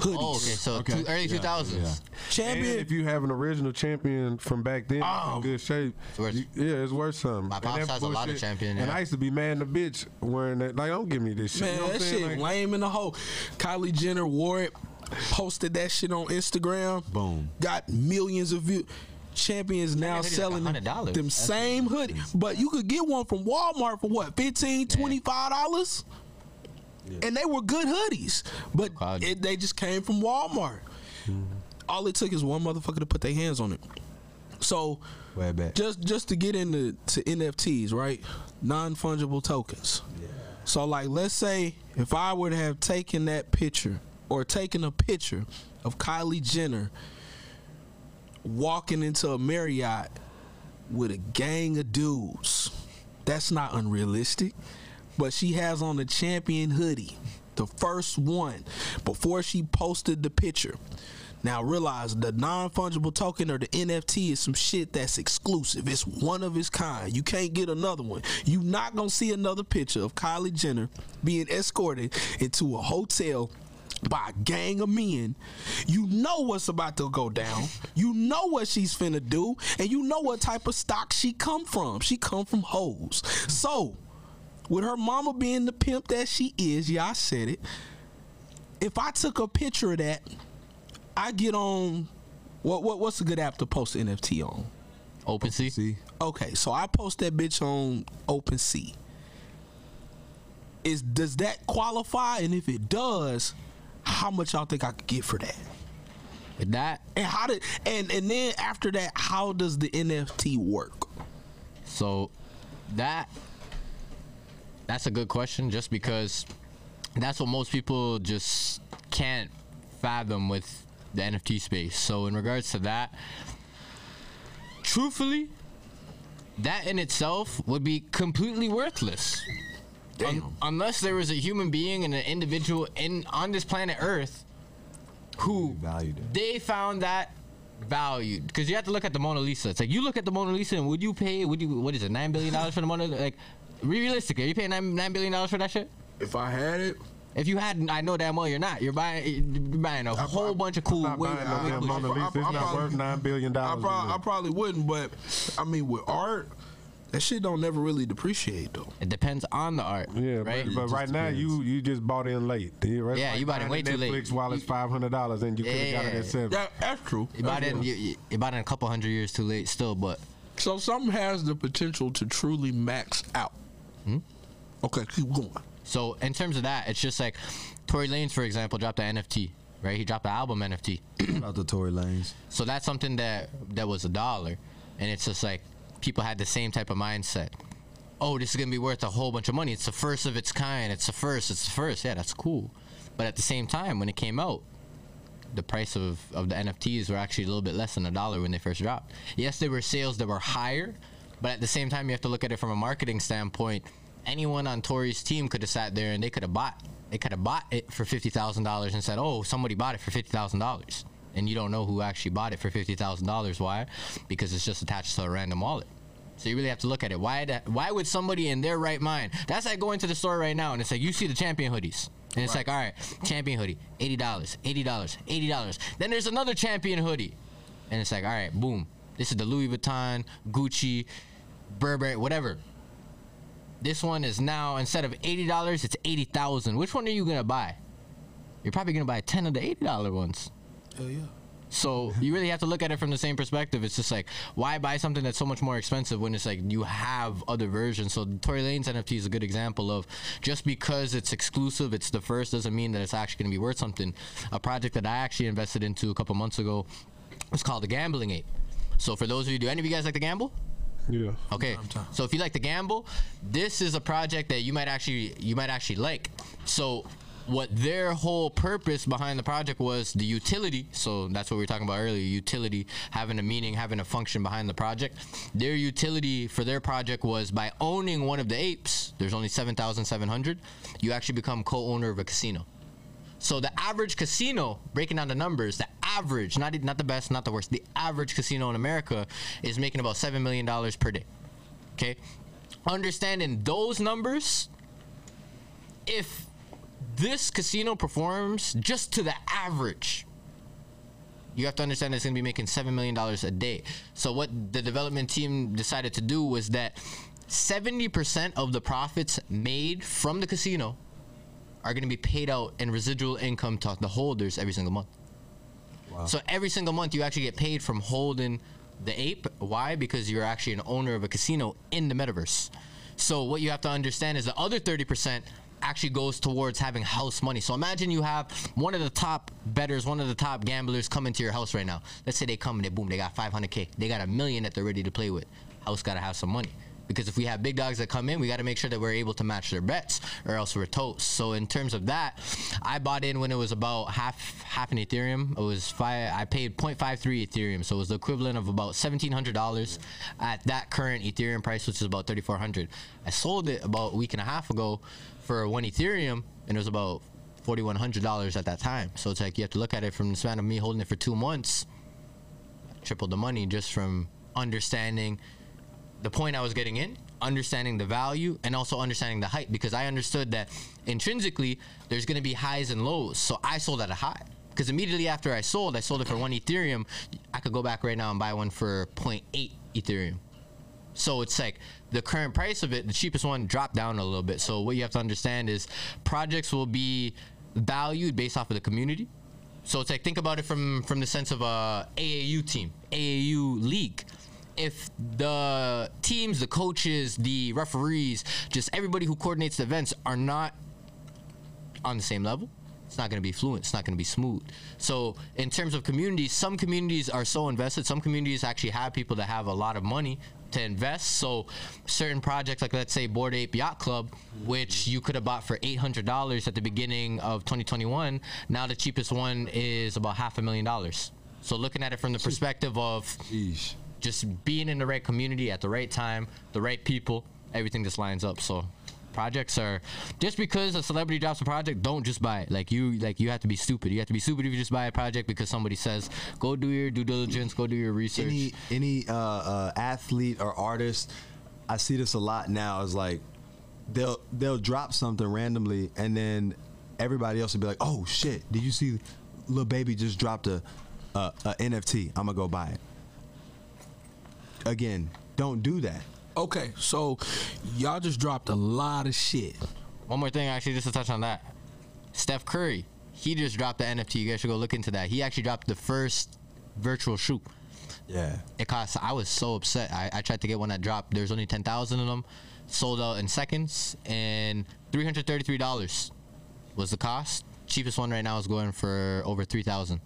Speaker 1: Hoodies.
Speaker 3: oh, okay, so
Speaker 4: Okay.
Speaker 3: Two, early
Speaker 4: Yeah,
Speaker 3: two thousands.
Speaker 4: yeah.
Speaker 2: And
Speaker 1: Champion.
Speaker 2: if you have an original champion from back then,
Speaker 1: Oh.
Speaker 2: in good shape,
Speaker 3: worth-
Speaker 2: you- yeah, it's worth something.
Speaker 3: My
Speaker 2: And
Speaker 3: pops has a lot of
Speaker 2: bullshit-
Speaker 3: champion,
Speaker 2: And. I used to be mad in the bitch wearing that. Like, don't give me this shit.
Speaker 1: Man,
Speaker 2: you know
Speaker 1: that
Speaker 2: I'm
Speaker 1: shit?
Speaker 2: Like,
Speaker 1: lame in the hole. Kylie Jenner wore it, posted that shit on Instagram.
Speaker 4: Boom.
Speaker 1: Got millions of views. Champions now
Speaker 3: hoodie's like
Speaker 1: selling them, them
Speaker 3: That's
Speaker 1: same hoodie. But you could get one from Walmart for what, 15 $25? And they were good hoodies. But it, they just came from Walmart. All it took is one motherfucker to put their hands on it. So just just to get into to NFTs, right? Non fungible tokens. So like let's say if I were to have taken that picture or taken a picture of Kylie Jenner walking into a Marriott with a gang of dudes. That's not unrealistic. But she has on the champion hoodie, the first one, before she posted the picture. Now realize the non-fungible token or the NFT is some shit that's exclusive. It's one of its kind. You can't get another one. You not gonna see another picture of Kylie Jenner being escorted into a hotel by a gang of men. You know what's about to go down. You know what she's finna do, and you know what type of stock she come from. She come from hoes. So, with her mama being the pimp that she is, yeah, I said it. If I took a picture of that, I get on what what what's a good app to post an NFT on?
Speaker 3: OpenSea.
Speaker 4: See,
Speaker 1: Okay, so I post that bitch on OpenSea. Is does that qualify? And if it does, how much y'all think I could get for that?
Speaker 3: With that,
Speaker 1: And how did and and then after that, how does the NFT work?
Speaker 3: So that that's a good question just because that's what most people just can't fathom with the NFT space. So in regards to that, truthfully, that in itself would be completely worthless. Un- unless there was a human being and an individual in on this planet Earth who
Speaker 4: valued it.
Speaker 3: they found that valued because you have to look at the Mona Lisa. It's like you look at the Mona Lisa and would you pay? Would you? What is it? Nine billion dollars for the Mona? Like realistically, are you paying nine nine billion dollars for that shit?
Speaker 1: If I had it,
Speaker 3: If you had, I know damn well you're not. You're buying, you're buying a whole bunch of cool.
Speaker 2: I'm not buying no damn Mona. Lisa.
Speaker 1: I-
Speaker 2: It's not
Speaker 1: probably-
Speaker 2: worth nine billion
Speaker 1: I,
Speaker 2: dollars.
Speaker 1: prob- I probably wouldn't. But I mean, with art, That shit don't never really depreciate though.
Speaker 3: It depends on the art.
Speaker 2: Yeah,
Speaker 3: right.
Speaker 2: but, but right now you you just bought in late. You- that's
Speaker 3: Yeah,
Speaker 2: like
Speaker 3: you bought in
Speaker 2: buying
Speaker 3: way too late.
Speaker 2: Netflix while it's five hundred dollars and you could have got it
Speaker 3: Yeah.
Speaker 2: at seven.
Speaker 1: That, that's true.
Speaker 3: you bought
Speaker 1: That's
Speaker 3: it.
Speaker 1: true.
Speaker 3: You, you, you bought it a couple hundred years too late, still. But
Speaker 1: So something has the potential to truly max out. Hmm? Okay, keep going.
Speaker 3: so in terms of that, it's just like Tory Lanez, for example, dropped the NFT. Right, he dropped the album NFT.
Speaker 4: About the to Tory Lanez.
Speaker 3: So that's something that that was a dollar, and it's just like people had the same type of mindset. Oh, this is gonna be worth a whole bunch of money. It's the first of its kind. It's the first. It's the first. Yeah, that's cool. But at the same time, when it came out, the price of, of the NFTs were actually a little bit less than a dollar when they first dropped. Yes, there were sales that were higher, but at the same time, you have to look at it from a marketing standpoint. Anyone on Tory's team could have sat there and they could have bought. They could have bought it for fifty thousand dollars and said, "Oh, somebody bought it for fifty thousand dollars," and you don't know who actually bought it for fifty thousand dollars. Why? Because it's just attached to a random wallet. So you really have to look at it. Why? Why would somebody in their right mind? That's like going to the store right now and it's like you see the champion hoodies. And it's like, all right, champion hoodie, eighty dollars, eighty dollars, eighty dollars. Then there's another champion hoodie, and it's like, all right, boom, this is the Louis Vuitton, Gucci, Burberry, whatever. This one is now instead of eighty dollars, it's eighty thousand. Which one are you gonna buy? You're probably gonna buy ten of the eighty dollar ones.
Speaker 1: Hell yeah.
Speaker 3: So you really have to look at it from the same perspective. It's just like, why buy something that's so much more expensive when it's like you have other versions? So Tory Lanez NFT is a good example of just because it's exclusive, it's the first, doesn't mean that it's actually going to be worth something. A project that I actually invested into a couple months ago was called the Gambling Ape. So for those of you, do any of you guys like to gamble?
Speaker 2: Yeah.
Speaker 3: Okay. So if you like to gamble, this is a project that you might actually you might actually like. So what their whole purpose behind the project was the utility. So that's what we were talking about earlier. Utility having a meaning, having a function behind the project. Their utility for their project was by owning one of the apes. There's only seven thousand seven hundred. You actually become co-owner of a casino. So the average casino, breaking down the numbers, the average, not not the best, not the worst, the average casino in America is making about seven million dollars per day. Okay, understanding those numbers, if this casino performs just to the average, you have to understand it's going to be making seven million dollars a day. So what the development team decided to do was that seventy percent of the profits made from the casino are going to be paid out in residual income to the holders every single month. So every single month you actually get paid from holding the ape. Why? Because you're actually an owner of a casino in the metaverse. So what you have to understand is the other 30% actually goes towards having house money. So imagine you have one of the top betters, one of the top gamblers come into your house right now. Let's say they come and they boom, they got 500k. They got a million that they're ready to play with. House got to have some money. Because if we have big dogs that come in, we got to make sure that we're able to match their bets, or else we're toast. So in terms of that, I bought in when it was about half half an Ethereum. It was five. I paid 0.53 Ethereum, so it was the equivalent of about seventeen hundred dollars at that current Ethereum price, which is about thirty four hundred. I sold it about a week and a half ago for one Ethereum, and it was about forty one hundred dollars at that time. So it's like you have to look at it from the span of me holding it for two months, triple the money just from understanding the point I was getting in, understanding the value, and also understanding the hype because I understood that intrinsically there's going to be highs and lows. So I sold at a high because immediately after I sold, I sold it for one Ethereum. I could go back right now and buy one for 0.8 Ethereum. So it's like the current price of it, the cheapest one dropped down a little bit. So what you have to understand is projects will be valued based off of the community. So it's like think about it from from the sense of a AAU team, AAU league. If the teams, the coaches, the referees, just everybody who coordinates the events are not on the same level, it's not going to be fluent. It's not going to be smooth. So, in terms of communities, some communities are so invested. Some communities actually have people that have a lot of money to invest. So, certain projects, like let's say Bored Ape Yacht Club, which you could have bought for eight hundred dollars at the beginning of 2021, now the cheapest one is about half a million dollars. So, looking at it from the perspective of
Speaker 4: Yeesh.
Speaker 3: Just being in the right community at the right time, the right people, everything just lines up. So projects are just because a celebrity drops a project, don't just buy it. Like you like you have to be stupid. You have to be stupid if you just buy a project because somebody says, go do your due diligence, go do your research.
Speaker 4: any any uh, uh, athlete or artist, I see this a lot now. Is like they'll they'll drop something randomly, and then everybody else will be like, "Oh shit! Did you see, little baby just dropped a, a, a NFT? I'm gonna go buy it." Again, don't do that.
Speaker 1: Okay, so y'all just dropped a lot of shit.
Speaker 3: One more thing, actually, just to touch on that. Steph Curry, he just dropped the NFT. You guys should go look into that. He actually dropped the first virtual shoe.
Speaker 4: Yeah.
Speaker 3: It cost. I was so upset. I, I tried to get one that dropped. There's only ten thousand of them, sold out in seconds, and three hundred thirty-three dollars was the cost. Cheapest one right now is going for over three thousand.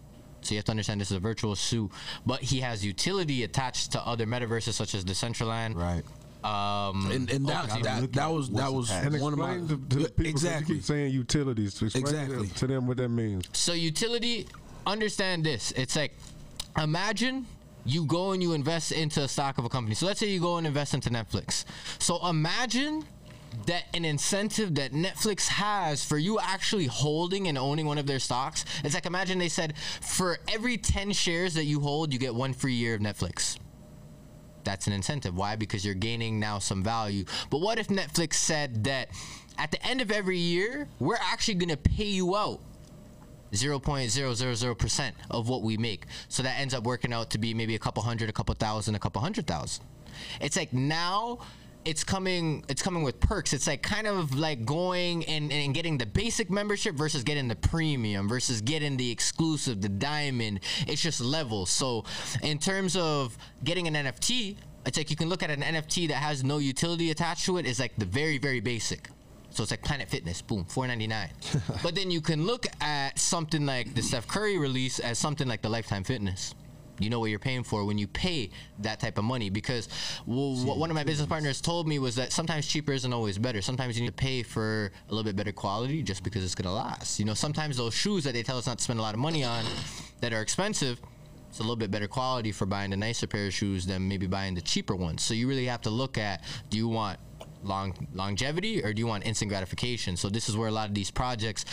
Speaker 3: So you have to understand this is a virtual suit, but he has utility attached to other metaverses such as Decentraland.
Speaker 4: Right.
Speaker 3: Um,
Speaker 1: And and that
Speaker 3: OpenSea.
Speaker 1: that, that was that was
Speaker 2: And
Speaker 1: one of my
Speaker 2: explain to, to the people 'cause
Speaker 1: exactly.
Speaker 2: keep saying utilities. To
Speaker 1: Exactly.
Speaker 2: to them what that means.
Speaker 3: So utility, understand this. It's like, imagine you go and you invest into a stock of a company. So let's say you go and invest into Netflix. So imagine that an incentive that Netflix has for you actually holding and owning one of their stocks. It's like imagine they said for every 10 shares that you hold, you get one free year of Netflix. That's an incentive. Why? Because you're gaining now some value. But what if Netflix said that at the end of every year, we're actually going to pay you out 0.000% of what we make. So that ends up working out to be maybe a couple hundred, a couple thousand, a couple hundred thousand. It's like now it's coming it's coming with perks. It's like kind of like going and, and getting the basic membership versus getting the premium versus getting the exclusive, the diamond. It's just levels. So in terms of getting an NFT, it's like you can look at an NFT that has no utility attached to it is like the very, very basic. So it's like Planet Fitness, boom, four ninety nine. but then you can look at something like the Steph Curry release as something like the Lifetime Fitness. You know what you're paying for when you pay that type of money because well, what one of my business partners told me was that sometimes cheaper isn't always better. Sometimes you need to pay for a little bit better quality just because it's gonna last. You know, sometimes those shoes that they tell us not to spend a lot of money on that are expensive, it's a little bit better quality for buying the nicer pair of shoes than maybe buying the cheaper ones. So you really have to look at do you want long longevity or do you want instant gratification? So this is where a lot of these projects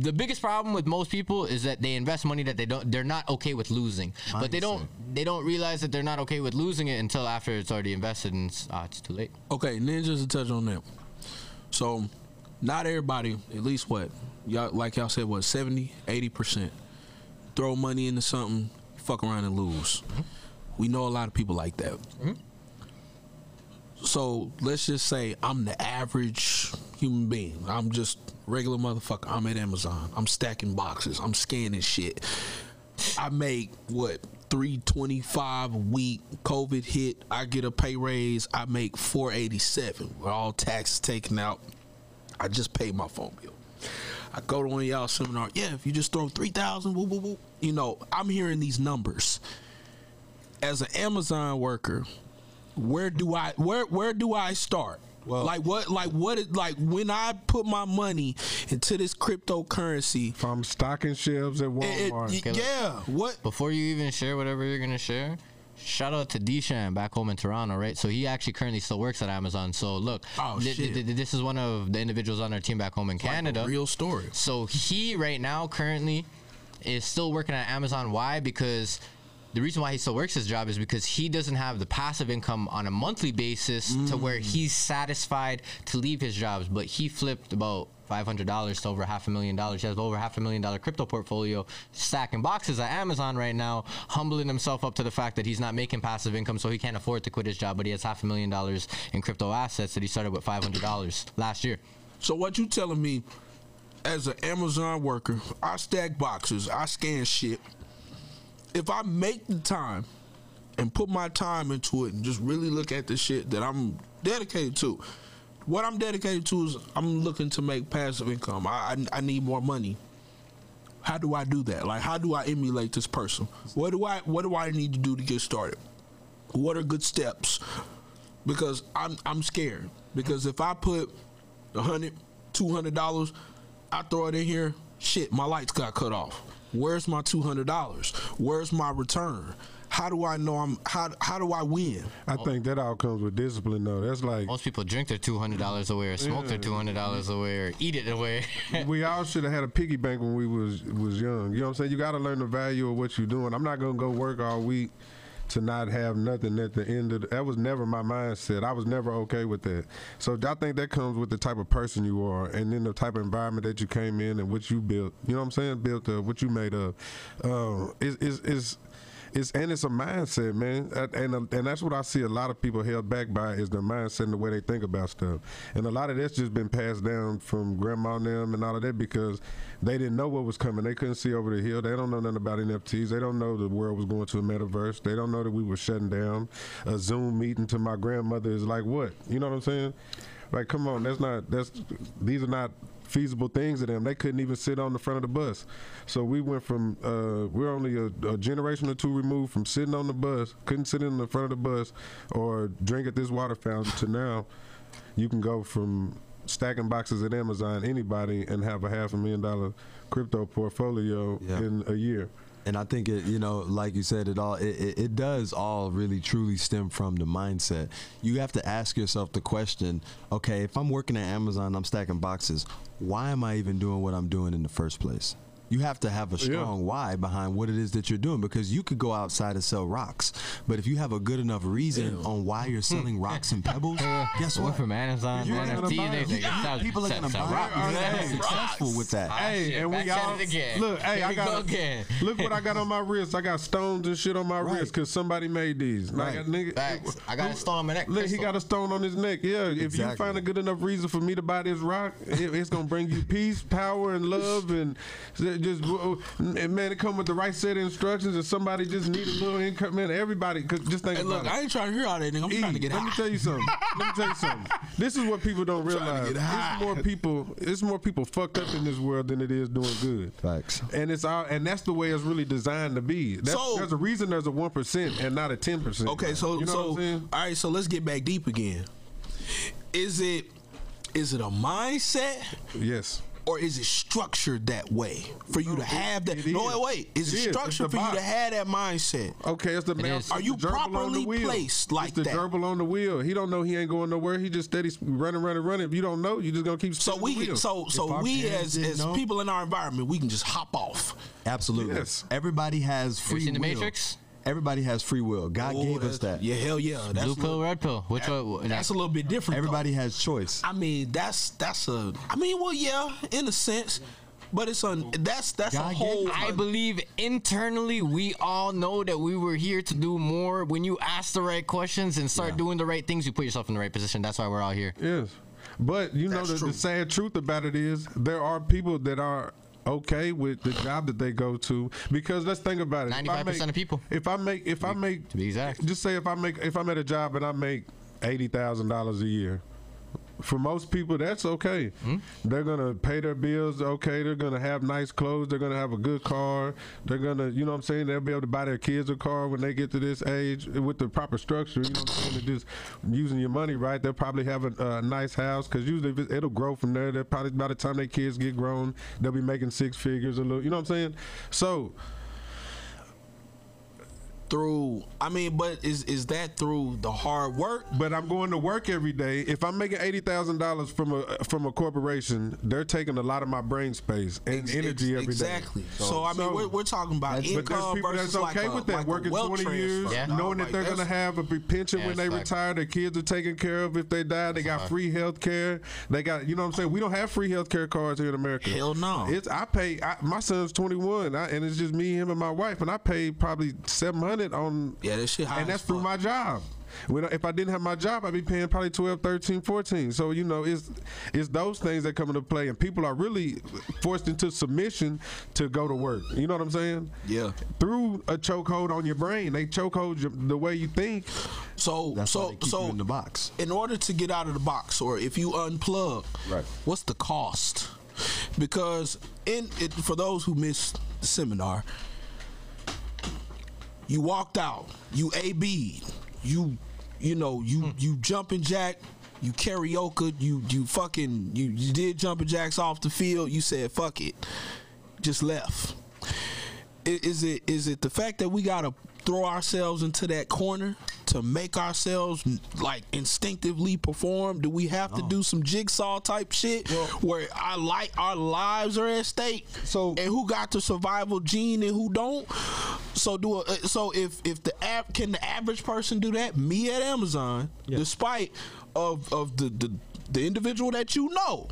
Speaker 3: the biggest problem with most people is that they invest money that they don't they're not okay with losing. But they don't they don't realize that they're not okay with losing it until after it's already invested and it's, uh, it's too late.
Speaker 1: Okay, and then just to touch on that. So, not everybody, at least what y'all like y'all said, what 70, 80 percent throw money into something, fuck around and lose. We know a lot of people like that. So let's just say I'm the average human being. I'm just regular motherfucker. I'm at Amazon. I'm stacking boxes. I'm scanning shit. I make what three twenty five a week. COVID hit. I get a pay raise. I make four eighty seven with all taxes taken out. I just paid my phone bill. I go to one of y'all seminar. Yeah, if you just throw three thousand, woo woo woo. You know, I'm hearing these numbers. As an Amazon worker, where do I where where do I start?
Speaker 4: Well-
Speaker 1: like what like what is like when I put my money into this cryptocurrency?
Speaker 2: From stocking shelves at
Speaker 1: it- it-
Speaker 2: Walmart.
Speaker 3: Okay, look.
Speaker 1: yeah, what
Speaker 3: Before you even share whatever you're gonna share, shout out to Deshan back home in Toronto, right? So he actually currently still works at Amazon. So look,
Speaker 1: Oh,
Speaker 3: th-
Speaker 1: shit.
Speaker 3: th- th- this is one of the individuals on our team back home in Canada.
Speaker 1: real story.
Speaker 3: So he right now currently is still working at Amazon. Why? Because the reason why he still works his job is because he doesn't have the passive income on a monthly basis to where mm. he's satisfied to leave his jobs. But he flipped about five hundred dollars to over half a million dollars. He has over half a million dollar crypto portfolio, stacking boxes at Amazon right now, humbling himself up to the fact that he's not making passive income, so he can't afford to quit his job. But he has half a million dollars in crypto assets that he started with five hundred dollars last year.
Speaker 1: So what you telling me? As an Amazon worker, I stack boxes, I scan shit. If I make the time and put my time into it and just really look at the shit that I'm dedicated to, what I'm dedicated to is I'm looking to make passive income. I I, I need more money. How do I do that? Like, how do I emulate this person? What do I What do I need to do to get started? What are good steps? Because I'm I'm scared. Because if I put a hundred, two hundred dollars, I throw it in here. Shit, my lights got cut off. Where's my two hundred dollars? Where's my return? How do I know I'm how how do I win?
Speaker 2: I think that all comes with discipline, though. That's like
Speaker 3: Most people drink their two hundred dollars away, or smoke their two hundred dollars away, or eat it away.
Speaker 2: we all should have had a piggy bank when we was was young. You know what I'm saying? You got to learn the value of what you're doing. I'm not gonna go work all week to not have nothing at the end of the, that was never my mindset. I was never okay with that. So I think that comes with the type of person you are and then the type of environment that you came in and what you built. You know what I'm saying? Built of what you made of. Um, is is is it's and it's a mindset, man, and and, and that's what I see a lot of people held back by is their mindset and the way they think about stuff, and a lot of that's just been passed down from grandma and them and all of that because they didn't know what was coming. They couldn't see over the hill. They don't know nothing about NFTs. They don't know the world was going to a metaverse. They don't know that we were shutting down. A Zoom meeting to my grandmother is like what? You know what I'm saying? Like, come on, that's not that's these are not feasible things to them. They couldn't even sit on the front of the bus. So we went from uh, we're only a, a, generation or two removed from sitting on the bus, couldn't sit in the front of the bus or drink at this water fountain to now you can go from stacking boxes at Amazon anybody and have a half a million dollar crypto portfolio yeah. in a year.
Speaker 4: And I think it, you know, like you said, it all it, it, it, does all really truly stem from the mindset. You have to ask yourself the question: Okay, if I'm working at Amazon, I'm stacking boxes. Why am I even doing what I'm doing in the first place? You have to have a strong yeah. why behind what it is that you're doing because you could go outside and sell rocks, but if you have a good enough reason Ew. on why you're selling rocks and pebbles, guess what?
Speaker 3: from Amazon,
Speaker 4: you're
Speaker 3: NFT,
Speaker 4: they yeah. people are gonna buy. You're successful with that.
Speaker 2: Oh, hey, and we all look. Hey, I got look what I got on my wrist. I got stones and shit on my right. wrist because somebody made these.
Speaker 3: Right. Like, nigga, Facts. I got a stone on my neck.
Speaker 2: Look, he got a stone on his neck. Yeah, if you find a good enough reason for me to buy this rock, it's gonna bring you peace, power, and love, and just and man, it come with the right set of instructions, and somebody just need a little income. Man, everybody could just think.
Speaker 1: Hey, look,
Speaker 2: it.
Speaker 1: I ain't trying to hear all that. Nigga. I'm e, trying to get
Speaker 2: let
Speaker 1: high.
Speaker 2: me tell you something. let me tell you something. This is what people don't realize. It's more people. It's more people fucked up in this world than it is doing good.
Speaker 4: Facts.
Speaker 2: And it's all, and that's the way it's really designed to be. That's, so, there's a reason there's a one percent and not a ten percent.
Speaker 1: Okay, so you know so all right, so let's get back deep again. Is it is it a mindset?
Speaker 2: Yes
Speaker 1: or is it structured that way for you no, to have that? No, wait, wait. Is it, it structured for box. you to have that mindset?
Speaker 2: Okay, it's the man.
Speaker 1: Are you properly placed like
Speaker 2: it's the
Speaker 1: that?
Speaker 2: gerbil on the wheel. He don't know he ain't going nowhere. He just steady running, running, running. If you don't know, you just gonna keep.
Speaker 1: So we,
Speaker 2: can,
Speaker 1: so so we as as know? people in our environment, we can just hop off.
Speaker 4: Absolutely. Yes. Everybody has free.
Speaker 3: You seen
Speaker 4: will.
Speaker 3: the Matrix?
Speaker 4: Everybody has free will. God oh, gave us that.
Speaker 1: Yeah, hell yeah.
Speaker 3: That's Blue pill, red pill. Which that, one?
Speaker 1: That's a little bit different.
Speaker 4: Everybody
Speaker 1: though.
Speaker 4: has choice.
Speaker 1: I mean, that's that's a. I mean, well, yeah, in a sense. But it's on. That's that's God a whole.
Speaker 3: I believe internally we all know that we were here to do more. When you ask the right questions and start yeah. doing the right things, you put yourself in the right position. That's why we're all here.
Speaker 2: Yes, but you know the, the sad truth about it is there are people that are okay with the job that they go to because let's think about it.
Speaker 3: Ninety-five percent of people.
Speaker 2: If I make, if I make,
Speaker 3: to be exact,
Speaker 2: just say if I make, if I'm at a job and I make eighty thousand dollars a year, for most people, that's okay. Mm-hmm. They're gonna pay their bills. Okay, they're gonna have nice clothes. They're gonna have a good car. They're gonna, you know, what I'm saying, they'll be able to buy their kids a car when they get to this age with the proper structure. You know, what I'm saying, just using your money right. They'll probably have a, a nice house because usually it'll grow from there. They'll probably by the time their kids get grown, they'll be making six figures a little. You know what I'm saying? So
Speaker 1: through I mean, but is is that through the hard work?
Speaker 2: But I'm going to work every day. If I'm making eighty thousand dollars from a from a corporation, they're taking a lot of my brain space and Ex- energy every
Speaker 1: exactly.
Speaker 2: day.
Speaker 1: So, so, I mean, so, we're, we're, talking about income but there's people versus that's okay like with a, that, like
Speaker 2: working twenty years, yeah. knowing no, that like they're gonna have a pension yeah, when they retire. Their kids are taken care of if they die. They got uh-huh. free health care. They got you know what I'm saying. We don't have free health care cards here in America.
Speaker 1: Hell no.
Speaker 2: It's I pay. I, my son's 21, I, and it's just me, him, and my wife, and I pay probably 700 on um,
Speaker 1: yeah, that shit high
Speaker 2: and that's through my job. When if I didn't have my job, I'd be paying probably 12, 13, 14. So you know, it's it's those things that come into play, and people are really forced into submission to go to work. You know what I'm saying?
Speaker 1: Yeah.
Speaker 2: Through a chokehold on your brain, they chokehold the way you think.
Speaker 1: So
Speaker 4: That's
Speaker 1: so so
Speaker 4: in the box.
Speaker 1: In order to get out of the box, or if you unplug,
Speaker 2: right?
Speaker 1: What's the cost? Because in it, for those who missed the seminar, you walked out, you AB, you you know, you hmm. you jumping jack, you karaoke, you you fucking you, you did jumping jacks off the field, you said fuck it. Just left. Is it is it the fact that we gotta throw ourselves into that corner to make ourselves like instinctively perform? Do we have no. to do some jigsaw type shit well, where our like our lives are at stake? So and who got the survival gene and who don't? So do a, uh, so if if the app can the average person do that? Me at Amazon, yeah. despite of of the, the the individual that you know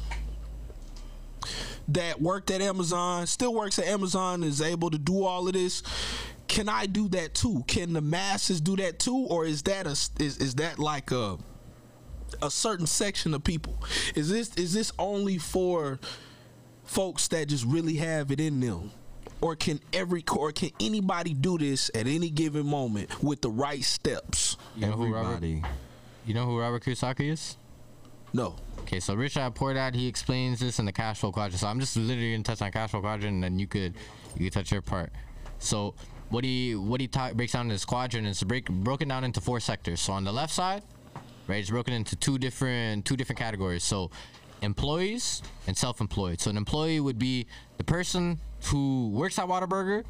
Speaker 1: that worked at Amazon, still works at Amazon, is able to do all of this can I do that too? Can the masses do that too, or is that a is is that like a a certain section of people? Is this is this only for folks that just really have it in them? Or can every or can anybody do this at any given moment with the right steps?
Speaker 3: You know who Robert?
Speaker 4: Everybody.
Speaker 3: You know who Robert Kiyosaki is?
Speaker 1: No.
Speaker 3: Okay, so Rich Dad Poor Dad, he explains this in the cash flow quadrant. So I'm just literally gonna touch on cash flow quadrant, and then you could you could touch your part. So what he what he breaks down in this quadrant is break broken down into four sectors. So on the left side, right, it's broken into two different two different categories. So employees and self-employed. So an employee would be the person who works at Whataburger,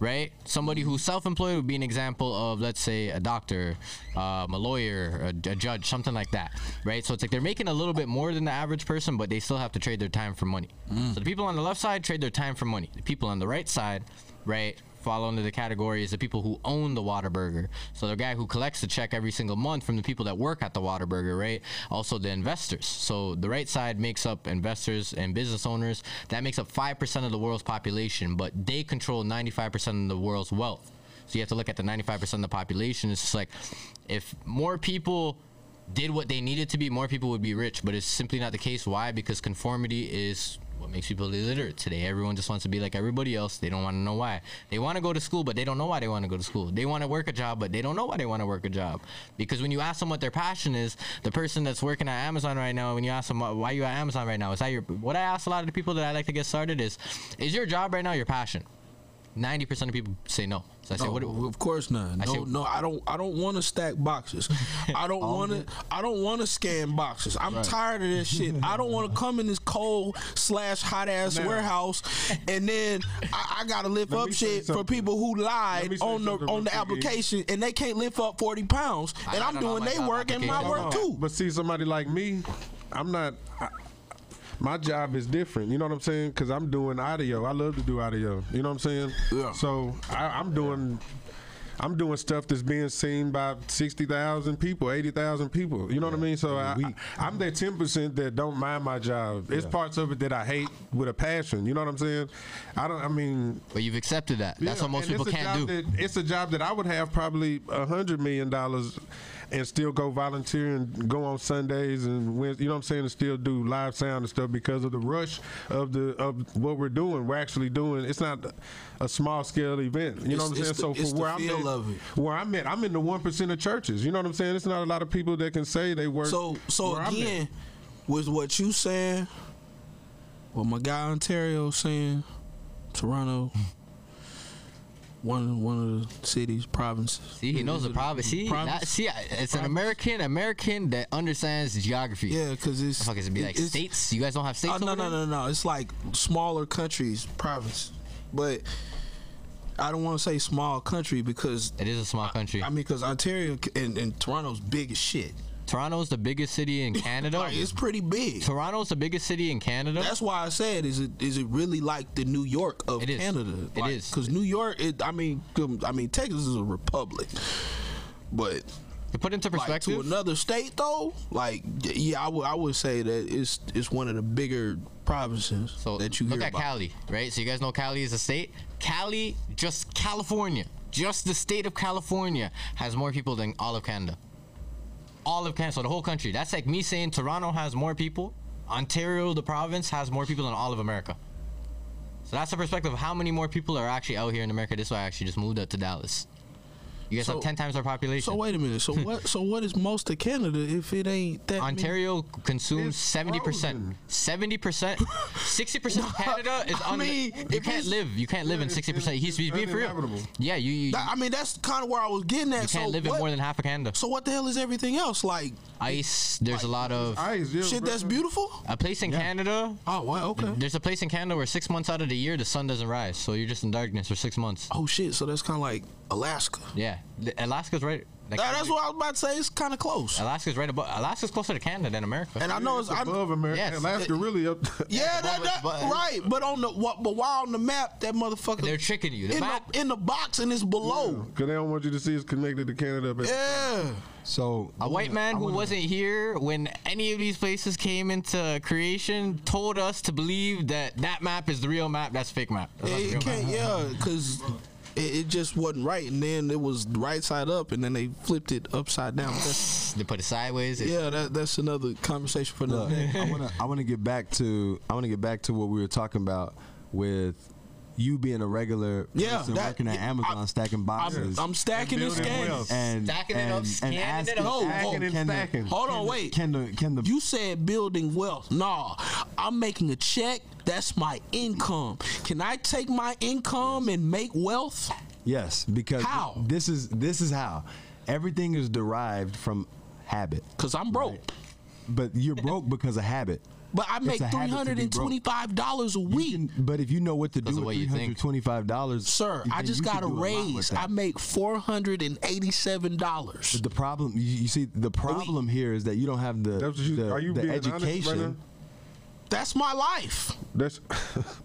Speaker 3: right? Somebody who's self-employed would be an example of, let's say, a doctor, um, a lawyer, a, a judge, something like that, right? So it's like they're making a little bit more than the average person, but they still have to trade their time for money. So the people on the left side trade their time for money. The people on the right side, right? Fall under the category is the people who own the Whataburger. So the guy who collects the check every single month from the people that work at the Whataburger, right? Also the investors. So the right side makes up investors and business owners. That makes up 5% of the world's population, but they control 95% of the world's wealth. So you have to look at the 95% of the population. It's just like if more people did what they needed to be, more people would be rich. But it's simply not the case. Why? Because conformity is what makes people illiterate today. Everyone just wants to be like everybody else. They don't want to know why. They want to go to school, but they don't know why they want to go to school. They want to work a job, but they don't know why they want to work a job. Because when you ask them what their passion is, the person that's working at Amazon right now, when you ask them "Why- you at Amazon right now, is that your? What I ask a lot of the people that I like to get started is, is your job right now your passion? Ninety percent of people say no. So I say,
Speaker 1: No,
Speaker 3: what?
Speaker 1: of course not.
Speaker 3: I
Speaker 1: No,
Speaker 3: say-
Speaker 1: no, I don't. I don't want to stack boxes. I don't want to. I don't want to scan boxes. I'm tired of this shit. I don't want to come in this cold slash hot ass
Speaker 2: Now-
Speaker 1: warehouse, and then I, I gotta lift
Speaker 2: Let
Speaker 1: up shit for people who
Speaker 2: Let
Speaker 1: lied on the on the
Speaker 2: real quick,
Speaker 1: application, and they can't lift up forty pounds, and I'm
Speaker 3: lied
Speaker 1: doing
Speaker 3: my
Speaker 1: they work and my work too.
Speaker 2: But see, somebody like me, I'm not. I, my job is different. You know what I'm saying? Because I'm doing audio. I love to do audio. You know what I'm saying?
Speaker 1: Yeah.
Speaker 2: So I, I'm doing. I'm doing stuff that's being seen by sixty thousand people, eighty thousand people. You know what I mean? So I, I, am that ten percent that don't mind my job. It's parts of it that I hate with a passion. You know what I'm saying? I don't. I mean,
Speaker 3: But you've accepted that. That's
Speaker 2: yeah,
Speaker 3: what most
Speaker 2: and
Speaker 3: people
Speaker 2: it's a
Speaker 3: can't
Speaker 2: job
Speaker 3: do.
Speaker 2: That, it's a job that I would have probably a hundred million dollars and still go volunteer and go on Sundays and Wednesdays, you know what I'm saying, and still do live sound and stuff because of the rush of the of what we're doing. We're actually doing. It's not a small scale event. You know
Speaker 1: It's-
Speaker 2: what I'm saying?
Speaker 1: it's
Speaker 2: so for where I'm at, where I'm at, I'm in the one percent of churches. You know what I'm saying? It's not a lot of people that can say they work.
Speaker 1: So so
Speaker 2: where I'm at.
Speaker 1: again, was what you saying, what my guy Ontario saying, Toronto, one one of the cities, provinces.
Speaker 3: See, he knows the province. See,
Speaker 1: Province?
Speaker 3: that, see, I- it's an American American that understands geography.
Speaker 1: Yeah, because it's
Speaker 3: Fuck, it be like
Speaker 1: it's-
Speaker 3: states. You guys don't have states.
Speaker 1: Oh, no, no,
Speaker 3: there?
Speaker 1: no, no. It's like smaller countries, province, but I don't want to say small country because
Speaker 3: It is a small country.
Speaker 1: I mean because Ontario and, and Toronto's big as shit.
Speaker 3: Toronto's the biggest city in Canada.
Speaker 1: Like it's pretty big.
Speaker 3: Toronto's the biggest city in Canada.
Speaker 1: That's why I said, is it is it really like the New York of
Speaker 3: It.
Speaker 1: Canada?
Speaker 3: It
Speaker 1: Like,
Speaker 3: is.
Speaker 1: because New York. It, I mean, I mean, Texas is a republic, but
Speaker 3: to put into
Speaker 1: like to
Speaker 3: perspective,
Speaker 1: another state though, like yeah, I would I would say that it's it's one of the bigger provinces
Speaker 3: so
Speaker 1: that you
Speaker 3: look at
Speaker 1: about.
Speaker 3: Cali, right? So you guys know Cali is a state. Cali, just California, just the state of California has more people than all of Canada. All of Canada, so the whole country. That's like me saying Toronto has more people. Ontario, the province, has more people than all of America. So that's the perspective of how many more people are actually out here in America. This is why I actually just moved up to Dallas. You guys
Speaker 1: So-
Speaker 3: have ten times our population.
Speaker 1: So wait a minute. So what? So what is most of Canada if it ain't that? many-
Speaker 3: Ontario consumes seventy percent, seventy percent, sixty percent of Canada is
Speaker 1: I
Speaker 3: on.
Speaker 1: mean,
Speaker 3: you can't live. You can't live in sixty percent. He's
Speaker 2: it's
Speaker 3: being for real. Yeah, you you,
Speaker 1: That- I mean, that's kind of where I was getting at.
Speaker 3: you can't
Speaker 1: so
Speaker 3: live
Speaker 1: what,
Speaker 3: in more than half of Canada.
Speaker 1: So what the hell is everything else like?
Speaker 3: Ice. There's a lot of
Speaker 2: Ice, yeah,
Speaker 1: Shit that's beautiful.
Speaker 3: a place in Canada.
Speaker 1: Oh, wow, okay.
Speaker 3: There's a place in Canada where six months out of the year the sun doesn't rise, so you're just in darkness for six months.
Speaker 1: Oh shit. So that's kind of like Alaska.
Speaker 3: Yeah, The- Alaska's right. like-
Speaker 1: That- that's what I was about to say. It's kind of close.
Speaker 3: Alaska's right above. Alaska's closer to Canada than America.
Speaker 1: And I know it's I,
Speaker 2: above America.
Speaker 3: Yes.
Speaker 2: Alaska really up.
Speaker 1: yeah, that, that,
Speaker 3: but-
Speaker 1: right. But on the what? But while on the map, that motherfucker
Speaker 3: They're tricking you. The
Speaker 1: in
Speaker 3: map.
Speaker 1: the in the box and it's below.
Speaker 2: Because they don't want you to see it's connected to Canada. But
Speaker 1: Yeah.
Speaker 4: So
Speaker 3: A white man who wasn't here when any of these places came into creation told us to believe that that map is the real map. That's fake map. That's
Speaker 1: Yeah,
Speaker 3: not the
Speaker 1: you
Speaker 3: real
Speaker 1: can't.
Speaker 3: map.
Speaker 1: Yeah, because It, it just wasn't right, and then it was right side up, and then they flipped it upside down.
Speaker 3: They put it sideways.
Speaker 1: Yeah, that, that's another conversation for another
Speaker 4: Look. I want to I want to get back to I want to get back to what we were talking about with you being a regular
Speaker 1: Yeah,
Speaker 4: person
Speaker 1: that-
Speaker 4: working at
Speaker 1: yeah,
Speaker 4: Amazon
Speaker 1: I-
Speaker 4: stacking boxes.
Speaker 1: I'm, I'm stacking and
Speaker 2: building
Speaker 1: scanning.
Speaker 2: wealth.
Speaker 4: and
Speaker 3: Stacking it
Speaker 4: and,
Speaker 3: up,
Speaker 4: and
Speaker 3: scanning it
Speaker 4: asking,
Speaker 3: up.
Speaker 1: No,
Speaker 4: asking
Speaker 2: Stacking and
Speaker 4: can the-
Speaker 1: Hold on,
Speaker 4: can the-
Speaker 1: wait.
Speaker 4: Can the can the
Speaker 1: You said building wealth. Nah, I'm making a check. That's my income. Can I take my income and make wealth?
Speaker 4: yes because
Speaker 1: How?
Speaker 4: this is this is how everything is derived from habit.
Speaker 1: Cause I'm broke.
Speaker 4: But you're broke because of habit.
Speaker 1: But I make
Speaker 4: a
Speaker 1: three
Speaker 4: habit to
Speaker 1: hundred
Speaker 4: be
Speaker 1: and
Speaker 4: broke.
Speaker 1: twenty-five dollars a week.
Speaker 4: can- but if you know what to
Speaker 3: Because
Speaker 4: do
Speaker 3: of
Speaker 4: with
Speaker 3: what you
Speaker 4: three
Speaker 3: think.
Speaker 4: hundred twenty-five dollars,
Speaker 1: Sir, I just got a raise. I make four hundred and eighty-seven dollars.
Speaker 4: The problem, you, you see, the problem here is that you don't have the,
Speaker 2: you-
Speaker 4: the,
Speaker 2: are you
Speaker 4: the
Speaker 2: being honest right
Speaker 4: education.
Speaker 1: That's my life.
Speaker 2: That's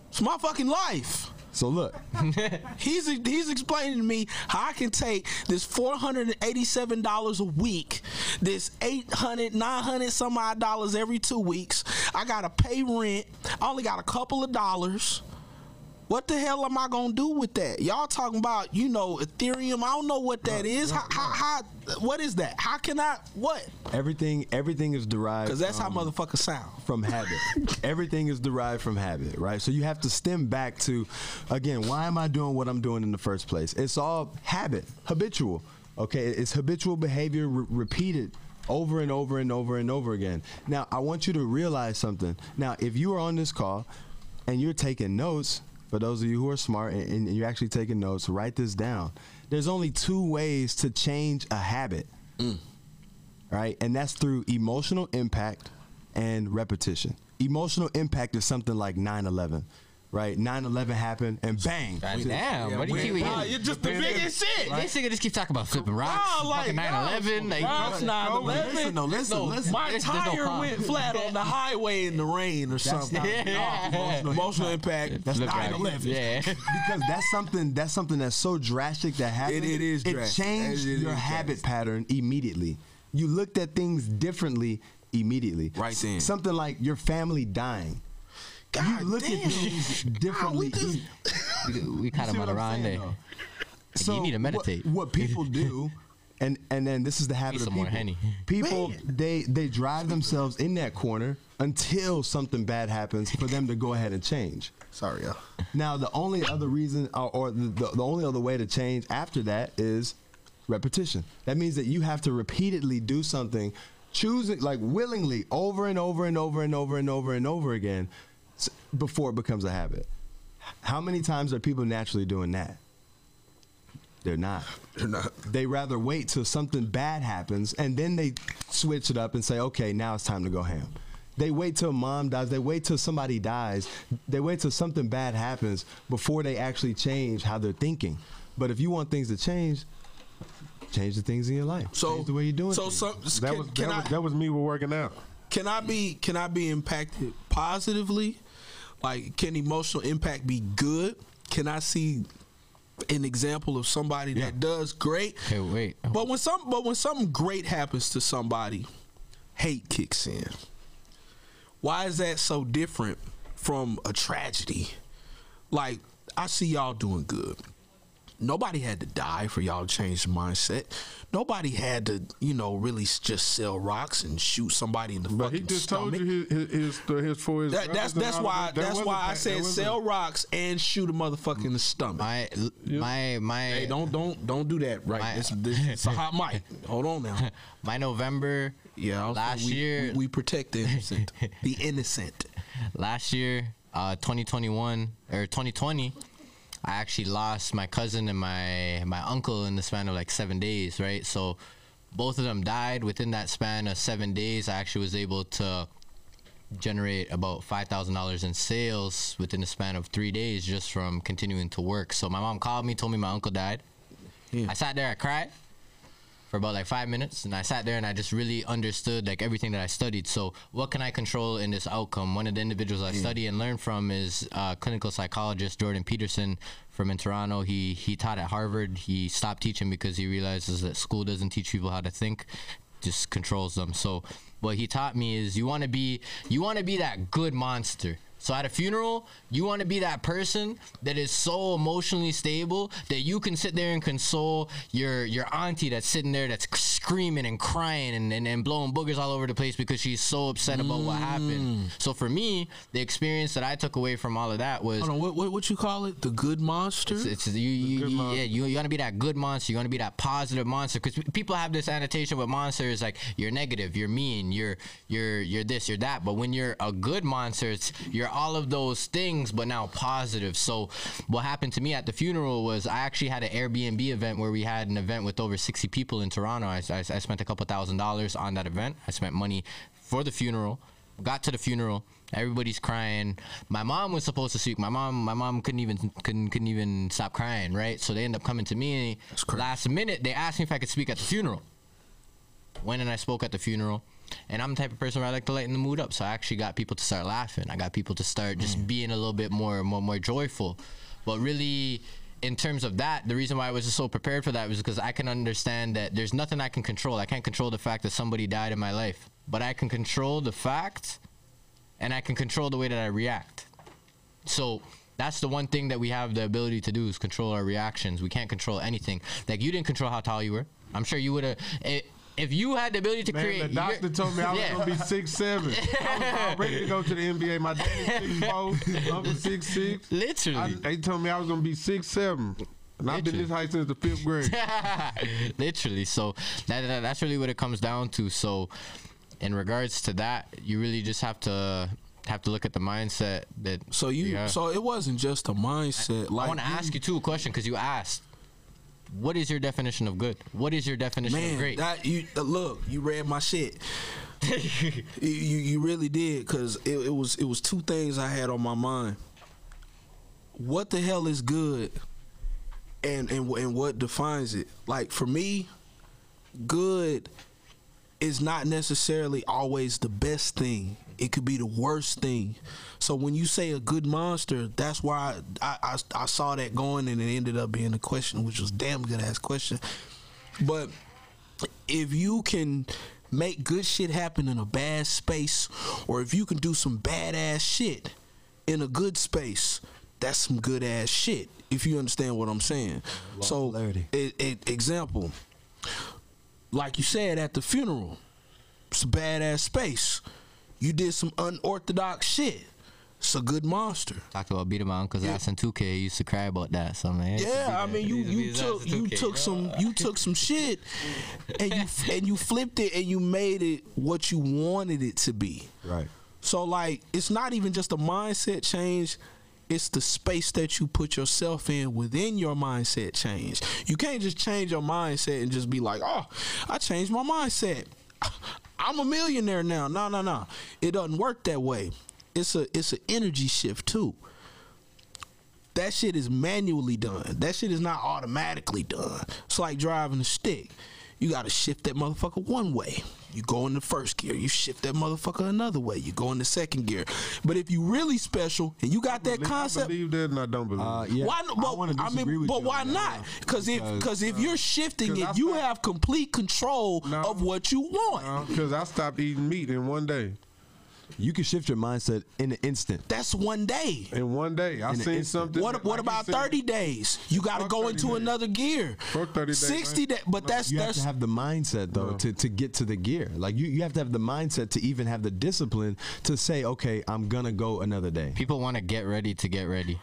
Speaker 1: It's my fucking life.
Speaker 4: So look,
Speaker 1: He's he's explaining to me how I can take this four hundred and eighty-seven dollars a week, this 800 900 some odd dollars every two weeks. I gotta pay rent. I only got a couple of dollars. What the hell am I gonna do with that? Y'all talking about you know Ethereum? I don't know what that is. How, how, how what is that? How can I what?
Speaker 4: everything everything is derived
Speaker 1: Because that's how motherfuckers sound.
Speaker 4: from habit. everything is derived from habit, right? So you have to stem back to, again, why am I doing what I'm doing in the first place? It's all habit, habitual. Okay, it's habitual behavior re- repeated over and over and over and over again. Now, I want you to realize something. Now, if you are on this call and you're taking notes, for those of you who are smart and, and you're actually taking notes, write this down. There's only two ways to change a habit, mm. right? And that's through emotional impact and repetition. Emotional impact is something like 9 11, right? 9 11 happened and bang.
Speaker 3: God
Speaker 4: we-
Speaker 3: damn, what do you keep
Speaker 1: Nah, you're just the biggest shit.
Speaker 3: This nigga just keep talking about flipping rocks,
Speaker 1: Nah, like,
Speaker 3: fucking 9/11. Like,
Speaker 1: rocks, 9/11.
Speaker 4: Listen, no, listen, listen.
Speaker 1: My
Speaker 3: There's- there's no
Speaker 1: tire
Speaker 3: car.
Speaker 1: went flat on the highway in the rain or something.
Speaker 3: Yeah.
Speaker 1: Emotional, emotional impact. That's
Speaker 3: Flip
Speaker 1: 9
Speaker 3: rock.
Speaker 1: 11.
Speaker 3: Yeah.
Speaker 4: because that's something that's something that's so drastic that happened.
Speaker 1: It- it is
Speaker 4: It
Speaker 1: drastic.
Speaker 4: changed
Speaker 1: It is
Speaker 4: your
Speaker 1: drastic.
Speaker 4: habit pattern immediately. You looked at things differently immediately.
Speaker 1: Right then.
Speaker 4: Something like your family dying.
Speaker 1: God
Speaker 4: you look
Speaker 1: damn.
Speaker 4: at things differently.
Speaker 1: God, we just-
Speaker 3: we, we caught
Speaker 4: See
Speaker 3: him
Speaker 4: what
Speaker 3: on the
Speaker 4: I'm
Speaker 3: wrong
Speaker 4: saying,
Speaker 3: day.
Speaker 4: though?
Speaker 3: you need to meditate.
Speaker 4: What, people do, and and then this is the habit
Speaker 3: Need
Speaker 4: of people.
Speaker 3: more Henny.
Speaker 4: People
Speaker 1: Man.
Speaker 4: they they drive themselves in that corner until something bad happens for them to go ahead and change.
Speaker 1: Sorry, y'all.
Speaker 4: Now the only other reason, or, or the, the the only other way to change after that is repetition. That means that you have to repeatedly do something, choosing like willingly over and over and over and over and over and over again s- before it becomes a habit. How many times are people naturally doing that? They're not.
Speaker 1: They're not.
Speaker 4: They rather wait till something bad happens and then they switch it up and say, okay, now it's time to go ham. They wait till mom dies. They wait till somebody dies. They wait till something bad happens before they actually change how they're thinking. But if you want things to change, change the things in your life.
Speaker 1: So
Speaker 4: change the way you're doing it
Speaker 1: So
Speaker 4: things.
Speaker 2: that
Speaker 1: can,
Speaker 2: was
Speaker 1: can
Speaker 2: that,
Speaker 1: I
Speaker 2: was that was me with working out.
Speaker 1: can I be can I be impacted positively? Like, can emotional impact be good? Can I see an example of somebody
Speaker 4: Yeah.
Speaker 1: that does great?
Speaker 3: Hey, wait.
Speaker 1: But when some but when something great happens to somebody, hate kicks in. Why is that so different from a tragedy? Like I see y'all doing good. Nobody had to die for y'all to change the mindset. Nobody had to, you know, really just sell rocks and shoot somebody in the
Speaker 2: But
Speaker 1: fucking
Speaker 2: he just
Speaker 1: stomach.
Speaker 2: told you his his, his, his for his.
Speaker 1: That, that's that's why
Speaker 2: that. That
Speaker 1: that's why I
Speaker 2: that- that
Speaker 1: said
Speaker 2: wasn't-
Speaker 1: sell rocks and shoot a motherfucker in the stomach.
Speaker 3: My my my
Speaker 1: hey, don't don't don't do that right.
Speaker 3: My-
Speaker 1: This, this, it's a hot mic. Hold on now.
Speaker 3: my November
Speaker 1: Yeah, I was
Speaker 3: last
Speaker 1: we,
Speaker 3: year
Speaker 1: we, we protect the innocent. the innocent.
Speaker 3: last year, uh, 2021 or 2020, I actually lost my cousin and my my uncle in the span of like seven days, right? So both of them died within that span of seven days. I actually was able to generate about five thousand dollars in sales within the span of three days just from continuing to work. So my mom called me, told me my uncle died.
Speaker 1: Yeah.
Speaker 3: I sat there, I cried for about like five minutes, and I sat there and I just really understood like everything that I studied. So what can I control in this outcome? One of the individuals I study and learn from is uh, clinical psychologist Jordan Peterson from in Toronto. He he taught at Harvard. He stopped teaching because he realizes that school doesn't teach people how to think, just controls them. So what he taught me is you want to be you want to be that good monster So at a funeral, you want to be that person that is so emotionally stable that you can sit there and console your your auntie that's sitting there that's screaming and crying and, and, and blowing boogers all over the place because she's so upset about what happened. Mm. So for me, the experience that I took away from all of that was
Speaker 1: Hold on, what, what what you call it? The good monster.
Speaker 3: it's, it's you, you,
Speaker 2: good
Speaker 3: you
Speaker 2: monster.
Speaker 3: yeah, you, you want to be that good monster. You want to be that positive monster because people have this annotation with monsters like you're negative, you're mean, you're you're you're this, you're that. But when you're a good monster, it's you're all of those things, but now positive. So what happened to me at the funeral was I actually had an Airbnb event where we had an event with over 60 people in Toronto. I, I, I spent a couple thousand dollars on that event. I spent money for the funeral. Got to the funeral. Everybody's crying. My mom was supposed to speak. My mom, my mom couldn't even couldn't couldn't even stop crying. Right. So they end up coming to me. Last minute, they asked me if I could speak at the funeral. Went and I spoke at the funeral. And I'm the type of person where I like to lighten the mood up. So I actually got people to start laughing. I got people to start just mm. being a little bit more more more joyful. But really in terms of that, the reason why I was just so prepared for that was because I can understand that there's nothing I can control. I can't control the fact that somebody died in my life. But I can control the fact and I can control the way that I react. So that's the one thing that we have the ability to do is control our reactions. We can't control anything. Like you didn't control how tall you were. I'm sure you would have. If you had the ability to
Speaker 2: Man,
Speaker 3: create,
Speaker 2: the doctor
Speaker 3: your-
Speaker 2: told me I was
Speaker 3: Yeah.
Speaker 2: gonna be six seven. I was ready to go to the NBA. My daddy's six four, uncle six six.
Speaker 3: Literally.
Speaker 2: they told me I was gonna be six seven, and I've been this height since the fifth grade.
Speaker 3: literally so that, that that's really what it comes down to so in regards to that you really just have to have to look at the mindset that
Speaker 1: so you
Speaker 3: yeah.
Speaker 1: so it wasn't just a mindset.
Speaker 3: i
Speaker 1: Like
Speaker 3: want to ask you too a question because you asked what is your definition of good what is your definition
Speaker 1: man,
Speaker 3: of great
Speaker 1: that you uh, look, you read my shit. you, you you really did because it, it was it was two things I had on my mind. What the hell is good, and and and what defines it? Like for me, good is not necessarily always the best thing. It could be the worst thing. So when you say a good monster, that's why I, I, I saw that going and it ended up being a question, which was damn good ass question. But if you can make good shit happen in a bad space, or if you can do some badass shit in a good space, that's some good ass shit. If you understand what I'm saying. So, it, it, example, like you said at the funeral, it's a badass space. You did some unorthodox shit. It's a good monster.
Speaker 3: talked about beating my uncle's ass in 2k he used to cry about that so man
Speaker 1: Yeah, I mean you you took you took some you took some shit and you and you flipped it and you made it what you wanted it to be.
Speaker 4: Right.
Speaker 1: So like it's not even just a mindset change. It's the space that you put yourself in within your mindset change. You can't just change your mindset and just be like, "Oh, I changed my mindset. I'm a millionaire now." No, no, no. It doesn't work that way. It's a it's an energy shift too. That shit is manually done. That shit is not automatically done. It's like driving a stick. You got to shift that motherfucker one way. You go in the first gear. You shift that motherfucker another way. You go in the second gear. But if you really special and you got that
Speaker 2: I
Speaker 1: concept,
Speaker 2: believe that, and I don't believe.
Speaker 4: Uh, yeah.
Speaker 1: why? But,
Speaker 4: I
Speaker 1: I mean, but why not?
Speaker 4: uh,
Speaker 1: Because if because if you're shifting it,
Speaker 2: I
Speaker 1: you have complete control
Speaker 2: No.
Speaker 1: of what you want.
Speaker 2: Because I stopped eating meat in one day.
Speaker 4: You can shift your mindset in an instant.
Speaker 1: That's one day.
Speaker 2: In one day, I
Speaker 4: In an
Speaker 2: seen something.
Speaker 1: What what
Speaker 2: like
Speaker 1: about
Speaker 2: said,
Speaker 1: thirty days? You got to go into
Speaker 2: days.
Speaker 1: another gear.
Speaker 2: Fuck 30 days,
Speaker 1: Sixty days, but that's
Speaker 4: You have to have the mindset though to, to get to the gear. Like you, you have to have the mindset to even have the discipline to say, okay, I'm gonna go another day.
Speaker 3: people want to get ready to get ready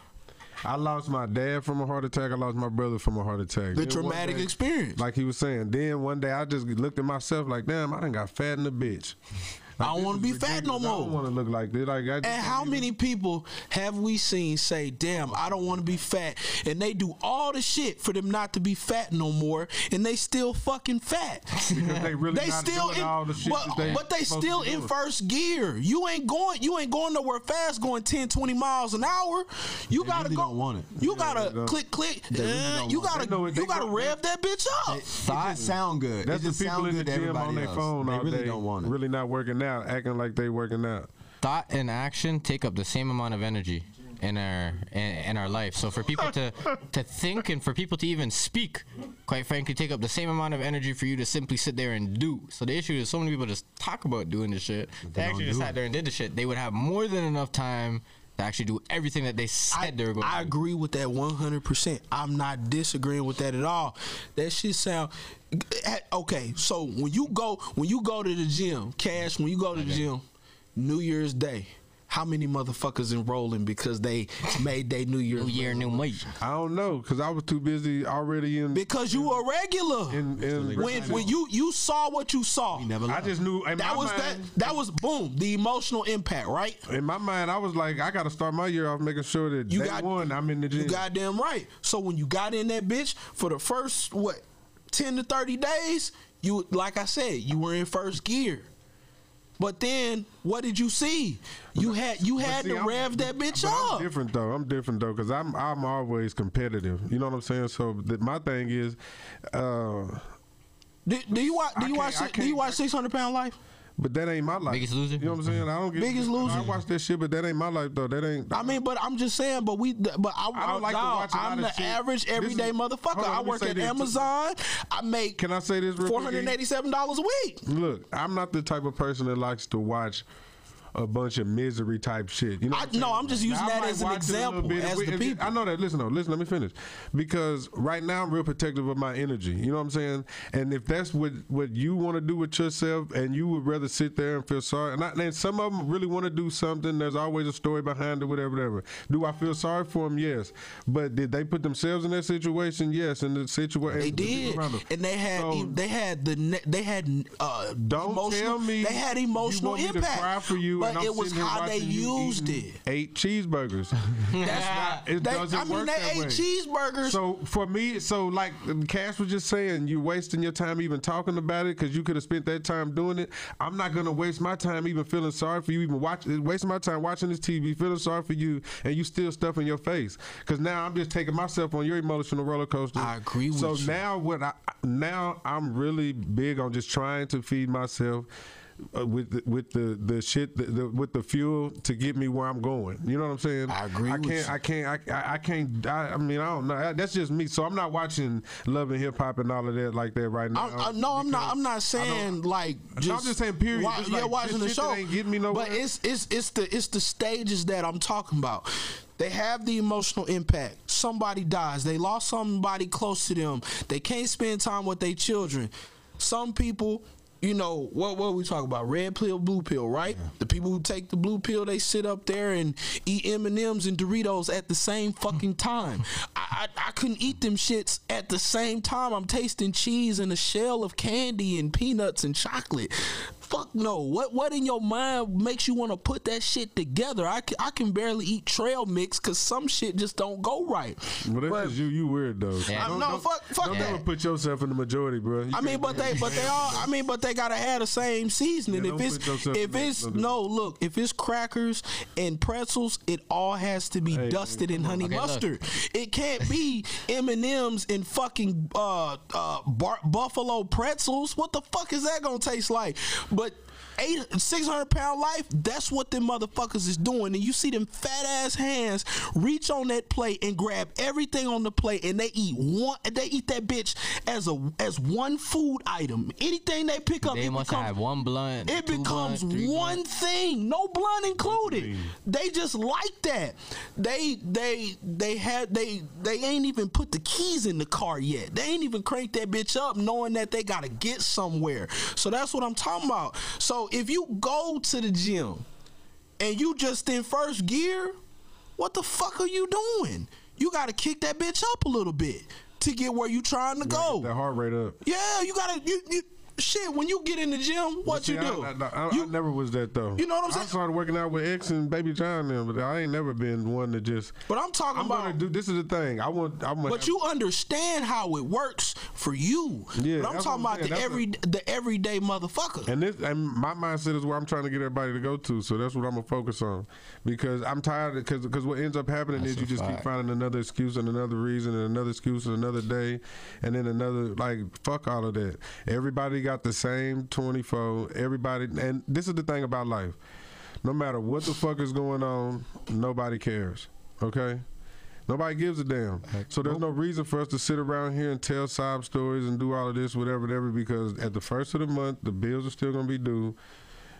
Speaker 2: I lost my dad from a heart attack. I lost my brother from a heart attack.
Speaker 1: the
Speaker 2: Then
Speaker 1: traumatic
Speaker 2: day-
Speaker 1: experience.
Speaker 2: Like he was saying. Then one day I just looked at myself like, damn, I done got fat in the bitch.
Speaker 1: I don't want to be fat no more.
Speaker 2: I don't
Speaker 1: more.
Speaker 2: want to look like this. Like, I
Speaker 1: And how many people have we seen say, "Damn, I don't want to be fat," and they do all the shit for them not to be fat no more, and they still fucking fat.
Speaker 2: Because they really
Speaker 1: they
Speaker 2: not
Speaker 1: still
Speaker 2: doing
Speaker 1: in,
Speaker 2: all the shit
Speaker 1: but,
Speaker 2: they
Speaker 1: but they still in first gear. You ain't going. You ain't going nowhere fast. Going 10, 20 miles an hour. You
Speaker 4: They
Speaker 1: gotta
Speaker 4: really
Speaker 1: go.
Speaker 4: don't want it.
Speaker 1: You
Speaker 2: they
Speaker 1: gotta
Speaker 2: don't.
Speaker 1: click, click.
Speaker 4: really
Speaker 1: uh,
Speaker 4: don't
Speaker 1: you
Speaker 4: want it.
Speaker 1: gotta,
Speaker 2: They
Speaker 1: you gotta
Speaker 2: go-
Speaker 1: rev that bitch up.
Speaker 4: It just sound good.
Speaker 2: That's
Speaker 4: it
Speaker 2: the people
Speaker 4: sound
Speaker 2: in the
Speaker 4: good to
Speaker 2: gym on
Speaker 4: everybody
Speaker 2: their
Speaker 4: else.
Speaker 2: phone
Speaker 4: They
Speaker 2: all
Speaker 4: really
Speaker 2: day,
Speaker 4: don't want it.
Speaker 2: really not working out, acting like they working out.
Speaker 3: thought and action take up the same amount of energy in our in, in our life. So for people to to think and for people to even speak, quite frankly, take up the same amount of energy for you to simply sit there and do. So the issue is so many people just talk about doing this shit. They,
Speaker 4: they
Speaker 3: actually just sat there and did the shit. They would have more than enough time to actually do everything that they said
Speaker 1: I,
Speaker 3: they were going
Speaker 1: I
Speaker 3: to
Speaker 1: agree with that 100%. I'm not disagreeing with that at all. That shit sound eh, okay. So when you go when you go to the gym, Cash, when you go to the gym, New Year's Day, how many motherfuckers enrolling because they made their New Year's
Speaker 3: New year, new me.
Speaker 2: I don't know because I was too busy already in.
Speaker 1: because you a regular.
Speaker 2: in, in
Speaker 1: when when you you saw what you saw,
Speaker 4: Never
Speaker 2: I just knew in
Speaker 1: that
Speaker 2: my
Speaker 1: was that
Speaker 2: mind,
Speaker 1: that was boom the emotional impact, right?
Speaker 2: In my mind, I was like, I got to start my year off making sure that
Speaker 1: You
Speaker 2: day
Speaker 1: got
Speaker 2: one I'm in the gym.
Speaker 1: You goddamn right. So when you got in that bitch for the first what ten to thirty days, you like I said, you were in first gear. But then what did you see? You had you had
Speaker 2: see,
Speaker 1: to
Speaker 2: I'm-
Speaker 1: rev that bitch up.
Speaker 2: I'm different though. I'm different though because I'm I'm always competitive. You know what I'm saying? So th- my thing is, uh,
Speaker 1: Do, do you watch? Do you watch? Do you watch Six Hundred Pound Life?
Speaker 2: But that ain't my life.
Speaker 3: Biggest Loser?
Speaker 2: You know what I'm saying? I don't get
Speaker 1: Biggest Loser?
Speaker 2: I watch that shit, but that ain't my life though. That ain't.
Speaker 1: I mean, but I'm just saying. But we, but I,
Speaker 2: I don't like to
Speaker 1: dawg,
Speaker 2: watch a lot
Speaker 1: I'm
Speaker 2: of
Speaker 1: the
Speaker 2: shit.
Speaker 1: average
Speaker 2: This
Speaker 1: everyday
Speaker 2: is-
Speaker 1: motherfucker.
Speaker 2: on,
Speaker 1: I work at
Speaker 2: this too.
Speaker 1: Amazon. I make
Speaker 2: Can I say this real
Speaker 1: four
Speaker 2: quick?
Speaker 1: hundred eighty-seven dollars a week.
Speaker 2: Look, I'm not the type of person that likes to watch a bunch of misery type shit. You know?
Speaker 1: I-
Speaker 2: I'm
Speaker 1: no. I'm just using
Speaker 2: I
Speaker 1: that as an
Speaker 2: watch it a little
Speaker 1: example. As
Speaker 2: we-
Speaker 1: the people.
Speaker 2: I know that. Listen, no, listen. Let me finish. Because right now I'm real protective of my energy. You know what I'm saying? And if that's what what you want to do with yourself, and you would rather sit there and feel sorry, and, I, and some of them really want to do something. There's always a story behind it, whatever, whatever. Do I feel sorry for them? Yes. But did they put themselves in that situation? Yes. And the situation
Speaker 1: They did, and they had
Speaker 2: So-
Speaker 1: they had the they had uh,
Speaker 2: Don't
Speaker 1: emotional,
Speaker 2: tell me
Speaker 1: they had emotional
Speaker 2: you want me
Speaker 1: impact.
Speaker 2: to cry for you,
Speaker 1: but
Speaker 2: I'm
Speaker 1: it was how they used it.
Speaker 2: Eight cheeseburgers.
Speaker 1: That's
Speaker 2: not- it
Speaker 1: they,
Speaker 2: doesn't
Speaker 1: I mean,
Speaker 2: work
Speaker 1: they
Speaker 2: that
Speaker 1: ate
Speaker 2: way.
Speaker 1: cheeseburgers.
Speaker 2: So for me, so like Cash was just saying, you're wasting your time even talking about it because you could have spent that time doing it. I'm not gonna waste my time even feeling sorry for you, even watching, wasting my time watching this TV, feeling sorry for you, and you still stuffing your face. Because now I'm just taking myself on your emotional roller coaster.
Speaker 1: I agree with
Speaker 2: so
Speaker 1: you.
Speaker 2: now what? I now I'm really big on just trying to feed myself. Uh, with the, with the the shit the, the, with the fuel to get me where I'm going, you know what I'm saying?
Speaker 1: I agree
Speaker 2: I
Speaker 1: with
Speaker 2: can't.
Speaker 1: you.
Speaker 2: I can't. I, I, can't. I, I mean, I don't know. That's just me. So I'm not watching Love and Hip Hop and all of that like that right now.
Speaker 1: I, no, I'm not. I'm not saying like. Just,
Speaker 2: No, I'm just saying, period.
Speaker 1: Wa-
Speaker 2: Just
Speaker 1: yeah,
Speaker 2: like,
Speaker 1: watching the show.
Speaker 2: ain't getting me nowhere.
Speaker 1: But it's it's it's the it's the stages that I'm talking about. They have the emotional impact. Somebody dies. They lost somebody close to them. They can't spend time with their children. Some people. You know what? What we talk about? Red pill, blue pill, right? The people who take the blue pill, they sit up there and eat M and M's and Doritos at the same fucking time. I, I I couldn't eat them shits at the same time. I'm tasting cheese and a shell of candy and peanuts and chocolate. Fuck no. What what in your mind makes you want to put that shit together? I can, I can barely eat trail mix because some shit just don't go right.
Speaker 2: well, that's
Speaker 1: But-
Speaker 2: just you. You weird though.
Speaker 3: Yeah.
Speaker 2: Don't-
Speaker 1: No,
Speaker 2: don't-
Speaker 1: fuck- fuck
Speaker 2: Don't
Speaker 1: that.
Speaker 2: ever put yourself in the majority, bro. You
Speaker 1: I mean, but they, but they all. I mean, but they gotta have the same seasoning.
Speaker 2: Yeah,
Speaker 1: if it's, if
Speaker 2: in that.
Speaker 1: it's
Speaker 2: Don't
Speaker 1: no, look, if it's crackers and pretzels, it all has to be
Speaker 2: Hey,
Speaker 1: dusted in honey
Speaker 3: Okay, look.
Speaker 1: mustard. It can't be M and M's and fucking uh, uh, bar- buffalo pretzels. What the fuck is that gonna taste like? But. Eight, 600 pound life, that's what them motherfuckers is doing. And you see them fat ass hands reach on that plate and grab everything on the plate and they eat one, they eat that bitch as a, as one food item. Anything they pick up,
Speaker 3: They
Speaker 1: it
Speaker 3: must
Speaker 1: becomes,
Speaker 3: have one blunt.
Speaker 1: it
Speaker 3: two
Speaker 1: becomes
Speaker 3: blunts, three
Speaker 1: one
Speaker 3: blunts.
Speaker 1: thing, no blunt included. They just like that. They they they had they they ain't even put the keys in the car yet. They ain't even cranked that bitch up, knowing that they gotta get somewhere. So that's what I'm talking about. So if you go to the gym and you just in first gear, what the fuck are you doing? You gotta kick that bitch up a little bit to get where you trying to go.
Speaker 2: That heart rate up.
Speaker 1: Yeah, you gotta you, you shit. When you get in the gym, what
Speaker 2: See,
Speaker 1: you do?
Speaker 2: I, I, I
Speaker 1: you,
Speaker 2: never was that though.
Speaker 1: You know what I'm saying?
Speaker 2: I started working out with X and Baby John now, but I ain't never been one to just.
Speaker 1: but I'm talking
Speaker 2: I'm
Speaker 1: about.
Speaker 2: gonna do. This is the thing. I want. I'm gonna.
Speaker 1: but you understand how it works for you.
Speaker 2: Yeah,
Speaker 1: but I'm talking
Speaker 2: I'm
Speaker 1: about
Speaker 2: saying.
Speaker 1: the
Speaker 2: That's
Speaker 1: every the everyday motherfucker.
Speaker 2: And this and my mindset is where I'm trying to get everybody to go to. So that's what I'm gonna focus on, because I'm tired. Because because what ends up happening
Speaker 3: That's
Speaker 2: is you
Speaker 3: a
Speaker 2: just keep finding another excuse and another reason and another excuse and another day, and then another like fuck all of that. Everybody got the same 24. Everybody, and this is the thing about life. No matter what the fuck is going on, nobody cares. Okay. Nobody gives a damn. So there's no reason for us to sit around here and tell sob stories and do all of this, whatever, whatever, because at the first of the month, the bills are still gonna be due.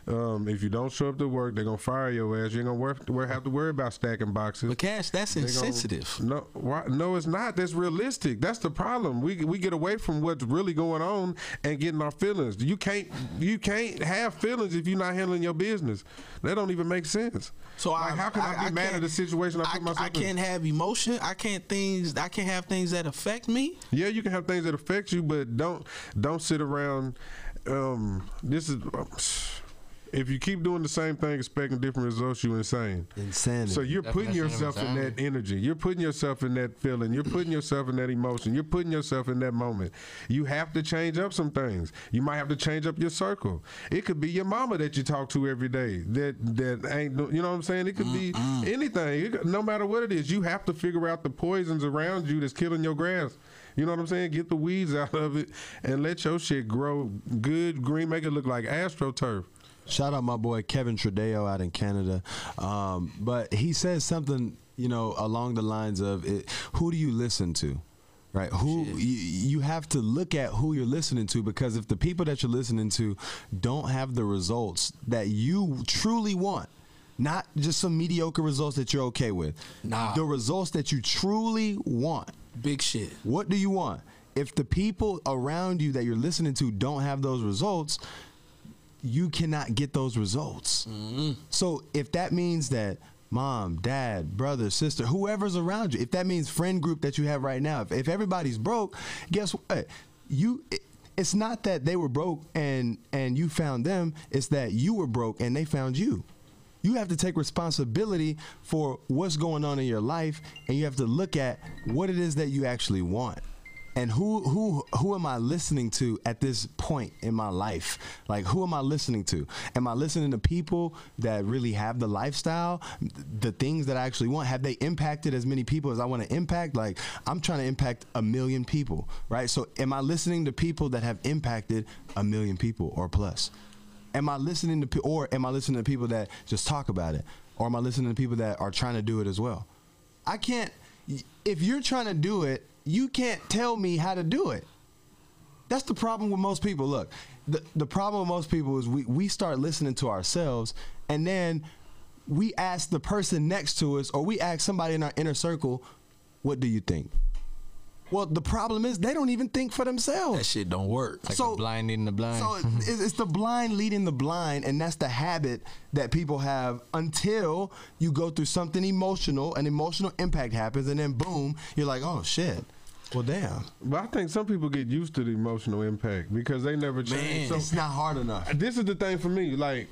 Speaker 2: Um, if you don't show up to work, they're gonna fire your ass. You ain't gonna work, have to worry about stacking boxes.
Speaker 1: But cash, that's
Speaker 2: They gonna-
Speaker 1: insensitive.
Speaker 2: No, why, no, it's not. That's realistic. That's the problem. We we get away from what's really going on and getting our feelings. You can't you can't have feelings if you're not handling your business. That don't even make sense.
Speaker 1: So
Speaker 2: like,
Speaker 1: I,
Speaker 2: how can I, be mad at the situation I put
Speaker 1: I,
Speaker 2: myself
Speaker 1: I can't have emotion. I can't things. I can't have things that affect me.
Speaker 2: Yeah, you can have things that affect you, but don't don't sit around. Um, this is if you keep doing the same thing expecting different results, you insane.
Speaker 4: Insanity.
Speaker 2: So you're putting yourself in that energy. You're putting yourself in that feeling. You're putting yourself in that emotion. You're putting yourself in that moment. You have to change up some things. You might have to change up your circle. It could be your mama that you talk to every day. That that ain't you know what I'm saying. It could be anything. It could- no matter what it is, you have to figure out the poisons around you that's killing your grass. You know what I'm saying? Get the weeds out of it and let your shit grow good, green, make it look like astroturf.
Speaker 4: Shout out my boy Kevin Trudeau out in Canada. Um, but he says something, you know, along the lines of it, who do you listen to? Right? Who you, you have to look at who you're listening to because if the people that you're listening to don't have the results that you truly want, not just some mediocre results that you're okay with.
Speaker 1: Nah.
Speaker 4: The results that you truly want.
Speaker 1: Big shit.
Speaker 4: What do you want? If the people around you that you're listening to don't have those results, you cannot get those results. Mm-hmm. So if that means that mom, dad, brother, sister, whoever's around you, if that means friend group that you have right now, if, if everybody's broke, guess what? You it- it's not that they were broke and and you found them, it's that you were broke and they found you. You have to take responsibility for what's going on in your life and you have to look at what it is that you actually want and who who who am I listening to at this point in my life? Like who am I listening to? Am I listening to people that really have the lifestyle, the things that I actually want? Have they impacted as many people as I want to impact? Like I'm trying to impact a million people, right? So am I listening to people that have impacted a million people or plus? Am I listening to or am I listening to people that just talk about it? Or am I listening to people that are trying to do it as well? I can't. If you're trying to do it, you can't tell me how to do it. That's the problem with most people. Look, the, the problem with most people is we, we start listening to ourselves and then we ask the person next to us or we ask somebody in our inner circle, what do you think? Well, the problem is they don't even think for themselves.
Speaker 1: That shit don't work.
Speaker 3: Like
Speaker 4: So-
Speaker 3: the blind leading the blind.
Speaker 4: So it's, it's the blind leading the blind, and that's the habit that people have until you go through something emotional, an emotional impact happens, and then boom, you're like, oh shit. Well, damn.
Speaker 2: But I think some people get used to the emotional impact because they never change.
Speaker 1: Man.
Speaker 2: So
Speaker 4: It's not hard enough.
Speaker 2: this is the thing for me. Like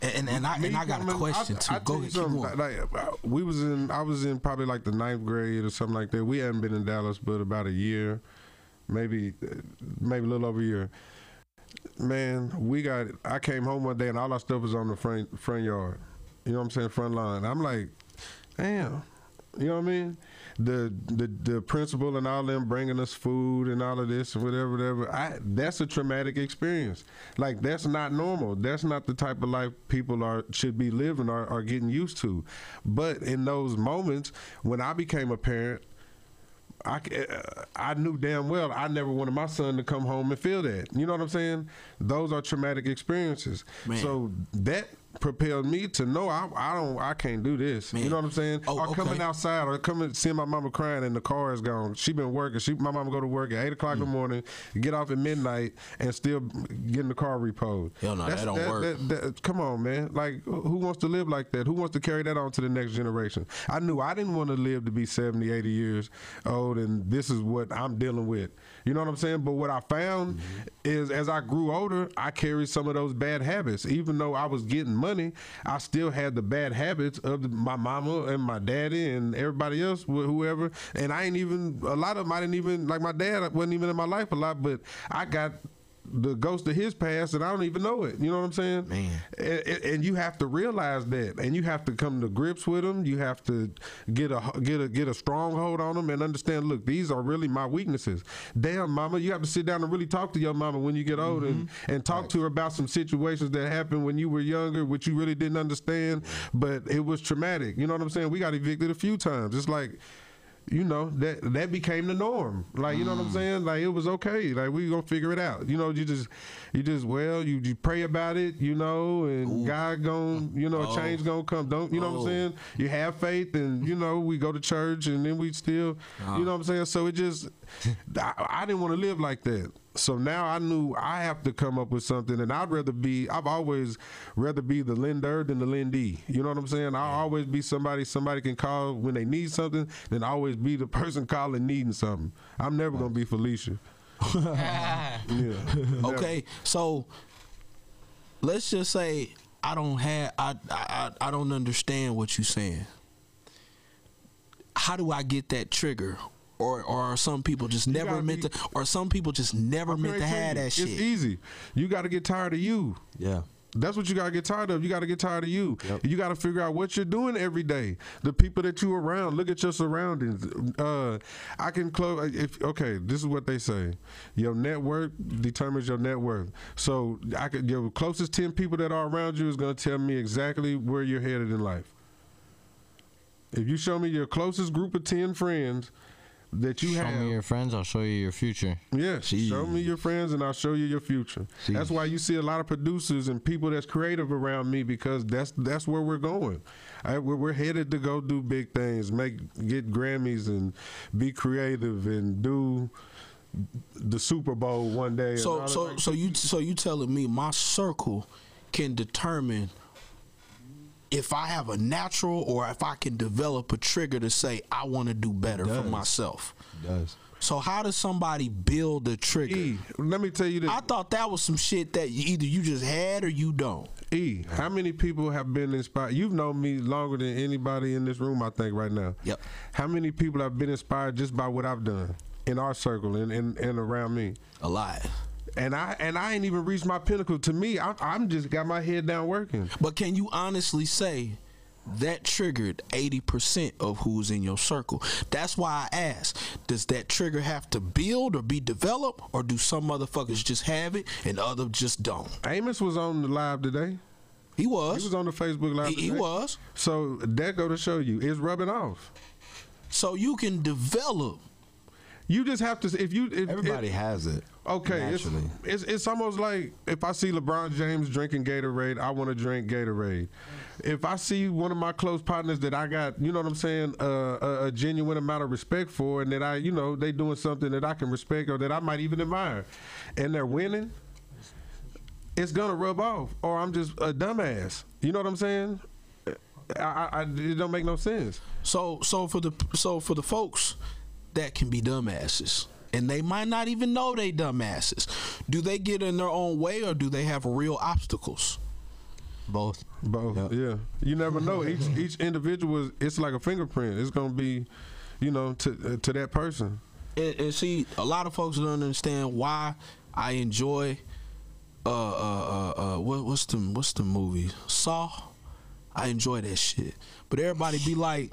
Speaker 1: And and, and I and I got a question
Speaker 2: I-
Speaker 1: too.
Speaker 2: I
Speaker 1: Go
Speaker 2: tell you
Speaker 1: ahead, keep going.
Speaker 2: Like uh, we was in, I was in probably like the ninth grade or something like that. We hadn't been in Dallas but about a year, maybe, uh, maybe a little over a year. Man, we got. I came home one day and all our stuff was on the front front yard. You know what I'm saying? Front line. I'm like, damn. You know what I mean? The the the principal and all them bringing us food and all of this and whatever whatever. I that's a traumatic experience. Like that's not normal. That's not the type of life people are should be living or are getting used to. But in those moments when I became a parent, I, uh, I knew damn well I never wanted my son to come home and feel that. You know what I'm saying? Those are traumatic experiences.
Speaker 1: Man.
Speaker 2: So that propelled me to know I, I don't I can't do this.
Speaker 1: Man.
Speaker 2: You know what I'm saying?
Speaker 1: Oh,
Speaker 2: or coming outside or coming seeing my mama crying and the car is gone. She been working. She my mama go to work at eight o'clock
Speaker 1: Mm.
Speaker 2: in the morning, get off at midnight, and still get in the car repoed.
Speaker 1: Hell no, that don't work.
Speaker 2: that- that- come on, man. Like who wants to live like that? Who wants to carry that on to the next generation? I knew I didn't want to live to be 70, 80 years old, and this is what I'm dealing with. You know what I'm saying? But what I found
Speaker 1: Mm-hmm.
Speaker 2: is as I grew older, I carried some of those bad habits. Even though I was getting money, I still had the bad habits of my mama and my daddy and everybody else, whoever. And I ain't even a lot of them. I didn't even like my dad wasn't even in my life a lot, but I got the ghost of his past and I don't even know it. You know what I'm saying?
Speaker 1: Man.
Speaker 2: And, and- you have to realize that, and you have to come to grips with them. You have to get a get a get a stronghold on them and understand. Look, these are really my weaknesses. Damn, mama, you have to sit down and really talk to your mama when you get older and, mm-hmm. and talk to her about some situations that happened when you were younger, which you really didn't understand, but it was traumatic. You know what I'm saying? We got evicted a few times. It's like you know that that became the norm. Like you know what I'm mm. saying? Like it was okay. Like we gonna figure it out. You know, you just you just well you, you pray about it. You know, and God gonna you know oh. change gonna come. Don't you know what I'm oh. saying? You have faith, and you know we go to church, and then we still you uh-huh. know what I'm saying. So it just I, I didn't want to live like that. So now I knew I have to come up with something, and I'd rather be. I've always rather be the lender than the lendee. You know what I'm saying? I'll always be somebody somebody can call when they need something, than always be the person calling needing something. I'm never gonna be Felicia. yeah.
Speaker 1: Okay, so let's just say I don't have I I I I don't understand what you're saying. How do I get that trigger? Or, or are some people just never meant
Speaker 2: be-
Speaker 1: to or some people just never meant to have that shit.
Speaker 2: It's easy. You got to get tired of you.
Speaker 4: Yeah.
Speaker 2: That's what you gotta get tired of. You gotta get tired of you.
Speaker 4: Yep.
Speaker 2: You gotta figure out what you're doing every day. The people that you around. Look at your surroundings. Uh, I can close. If okay, this is what they say. Your network determines your net worth. So I could your closest ten people that are around you is gonna tell me exactly where you're headed in life. If you show me your closest group of ten friends that you
Speaker 3: Show
Speaker 2: have,
Speaker 3: me your friends, I'll show you your future.
Speaker 2: yeah, show me your friends and I'll show you your future. That's why you see a lot of producers and people that's creative around me because that's that's where we're going. I, we're, we're headed to go do big things, make get Grammys and be creative and do the Super Bowl one day.
Speaker 1: So so so you so you telling me my circle can determine if I have a natural or if I can develop a trigger to say I want to do better for myself.
Speaker 4: It does.
Speaker 1: So how does somebody build a trigger?
Speaker 2: E, let me tell you this.
Speaker 1: I thought that was some shit that either you just had or you don't.
Speaker 2: E, how many people have been inspired? You've known me longer than anybody in this room, I think, right now.
Speaker 1: Yep.
Speaker 2: How many people have been inspired just by what I've done in our circle and, and, and around me?
Speaker 1: A lot.
Speaker 2: And I and I ain't even reached my pinnacle. To me, I, I'm just got my head down working.
Speaker 1: But can you honestly say that triggered 80% of who's in your circle? That's why I asked, does that trigger have to build or be developed or do some motherfuckers just have it and other just don't?
Speaker 2: Amos was on the live today.
Speaker 1: He was.
Speaker 2: He
Speaker 1: was.
Speaker 2: was on the Facebook live.
Speaker 1: He, he was.
Speaker 2: So that go to show you, it's rubbing off.
Speaker 1: So you can develop.
Speaker 2: You just have to. If you, if,
Speaker 4: Everybody
Speaker 2: if-
Speaker 4: has it.
Speaker 2: Okay, it's,
Speaker 4: naturally.
Speaker 2: it's it's almost like if I see LeBron James drinking Gatorade, I want to drink Gatorade. If I see one of my close partners that I got, you know what I'm saying, uh, a, a genuine amount of respect for, and that I, you know, they doing something that I can respect or that I might even admire, and they're winning, it's gonna rub off. Or I'm just a dumbass. You know what I'm saying? I, I, I it don't make no sense.
Speaker 1: So so for the so for the folks that can be dumbasses and they might not even know they dumbasses, do they get in their own way or do they have real obstacles?
Speaker 3: Both.
Speaker 2: Both,
Speaker 4: Yep.
Speaker 2: yeah. You never know. Each each individual is it's like a fingerprint. It's gonna be, you know, to uh, to that person.
Speaker 1: And, and see, a lot of folks don't understand why I enjoy. Uh, uh, uh, uh what, what's the what's the movie Saw? I enjoy that shit, but everybody be like,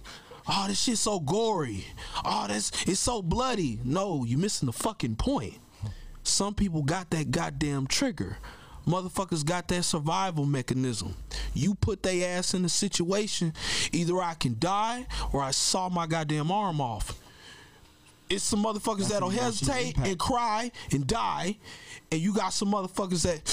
Speaker 1: "Oh, this shit's so gory. Oh, this it's so bloody." No, you're missing the fucking point. Some people got that goddamn trigger. Motherfuckers got that survival mechanism. You put they ass in a situation, either I can die or I saw my goddamn arm off it's some motherfuckers that'll hesitate and cry and die, and you got some motherfuckers that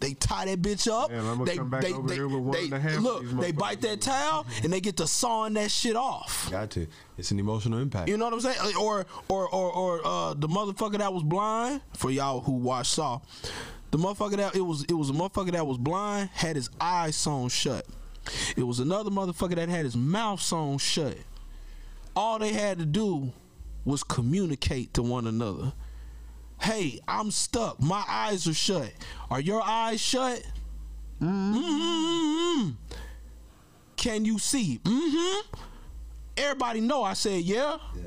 Speaker 1: they tie that bitch up.
Speaker 2: Man, I'ma
Speaker 1: they
Speaker 2: come back
Speaker 1: they,
Speaker 2: over
Speaker 1: they,
Speaker 2: here with one
Speaker 1: they-
Speaker 2: and a half
Speaker 1: look, they bite that towel and they get to sawing that shit off.
Speaker 4: Got to. It's an emotional impact.
Speaker 1: You know what I'm saying? Or or or or uh, the motherfucker that was blind for y'all who watched Saw. The motherfucker that it was it was a motherfucker that was blind had his eyes sewn shut. It was another motherfucker that had his mouth sewn shut. All they had to do was communicate to one another. Hey, I'm stuck. My eyes are shut. Are your eyes shut? Mm-hmm. Can you see? Mm-hmm. Everybody know I said yeah.
Speaker 4: Yeah.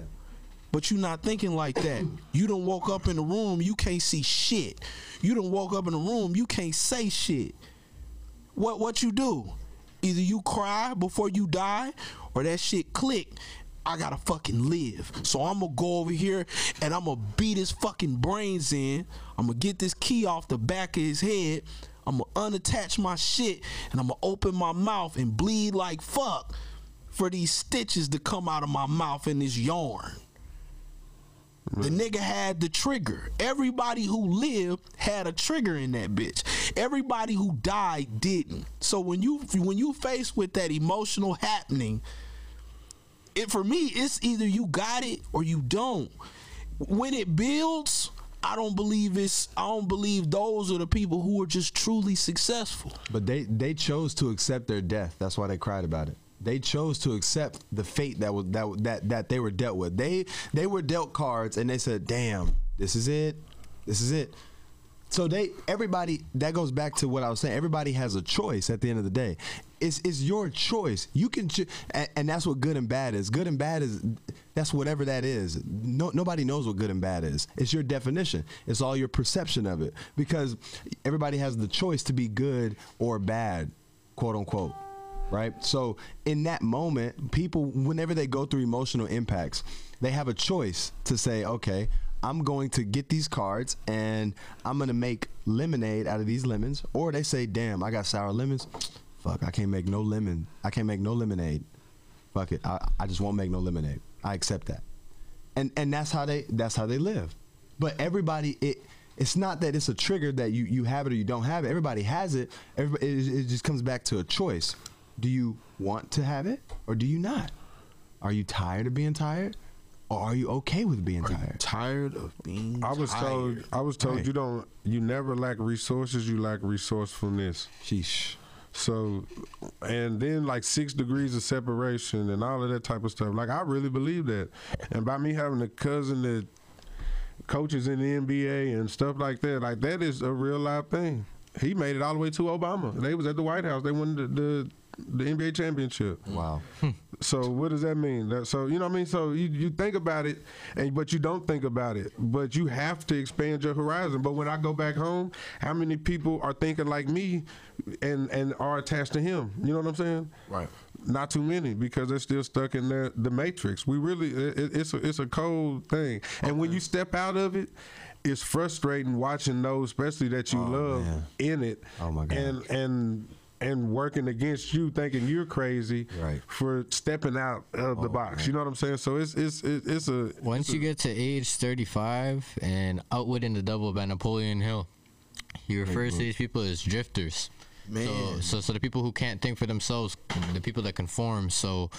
Speaker 1: But you not thinking like that. You don't woke up in the room, you can't see shit. You don't woke up in the room, you can't say shit. What what you do? Either you cry before you die, or that shit click. I gotta fucking live. So I'm gonna go over here and I'm gonna beat his fucking brains in. I'm gonna get this key off the back of his head. I'm gonna unattach my shit and I'm gonna open my mouth and bleed like fuck for these stitches to come out of my mouth in this yarn. The nigga had the trigger. Everybody who lived had a trigger in that bitch. Everybody who died didn't. So when you when you faced with that emotional happening, it for me it's either you got it or you don't. When it builds, I don't believe it's I don't believe those are the people who are just truly successful.
Speaker 4: But they they chose to accept their death. That's why they cried about it. They chose to accept the fate that was that that that they were dealt with. They they were dealt cards and they said, "Damn, this is it. This is it." So they everybody that goes back to what I was saying. Everybody has a choice at the end of the day. It's it's your choice. You can cho- and, and that's what good and bad is. Good and bad is that's whatever that is. No nobody knows what good and bad is. It's your definition. It's all your perception of it because everybody has the choice to be good or bad, quote unquote right? So in that moment, people, whenever they go through emotional impacts, they have a choice to say, okay, I'm going to get these cards and I'm going to make lemonade out of these lemons. Or they say, damn, I got sour lemons. Fuck, I can't make no lemon. I can't make no lemonade. Fuck it. I, I just won't make no lemonade. I accept that. And and that's how they that's how they live. But everybody it it's not that it's a trigger that you, you have it or you don't have it. Everybody has it. Everybody, it, it just comes back to a choice do you want to have it or do you not? Are you tired of being tired? Or are you okay with being tired?
Speaker 1: Tired of being
Speaker 2: I was told. I was told
Speaker 4: Right.
Speaker 2: you don't you never lack resources, you lack resourcefulness.
Speaker 4: Sheesh.
Speaker 2: So and then like six degrees of separation and all of that type of stuff. Like I really believe that. And by me having a cousin that coaches in the NBA and stuff like that, like that is a real life thing. He made it all the way to Obama. They was at the White House. They won the the, the NBA championship.
Speaker 4: Wow. Hmm.
Speaker 2: So what does that mean? That, so you know what I mean. So you, you think about it, and but you don't think about it. But you have to expand your horizon. But when I go back home, how many people are thinking like me, and and are attached to him? You know what I'm saying?
Speaker 1: Right.
Speaker 2: Not too many because they're still stuck in the the matrix. We really it, it's a, it's a cold thing, and when you step out of it. It's frustrating watching those, especially that you oh, love,
Speaker 4: man.
Speaker 2: in it,
Speaker 4: Oh, my God.
Speaker 2: and and and working against you, thinking you're crazy,
Speaker 4: Right.
Speaker 2: for stepping out of the box. You know what I'm saying? So it's it's it's, it's a
Speaker 3: Once you get to age 35 and Outwitting the Devil by Napoleon Hill, he refers to these people as drifters.
Speaker 1: Man.
Speaker 3: So, so, so the people who can't think for themselves, the people that conform. So,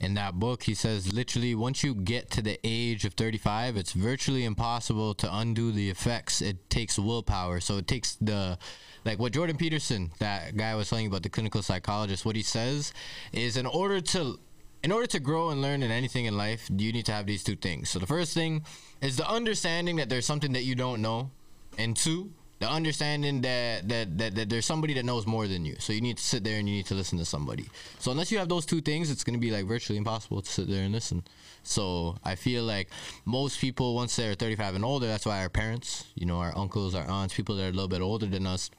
Speaker 3: in that book, he says literally, once you get to the age of 35, it's virtually impossible to undo the effects. It takes willpower. So it takes the, like what Jordan Peterson, that guy I was telling you about, the clinical psychologist, what he says is in order to in order to grow and learn in anything in life, you need to have these two things. So the first thing is the understanding that there's something that you don't know, and two, the understanding that that, that that there's somebody that knows more than you. So you need to sit there and you need to listen to somebody. So unless you have those two things, it's gonna be like virtually impossible to sit there and listen. So I feel like most people once they're 35 and older, that's why our parents, you know, our uncles, our aunts, people that are a little bit older than us,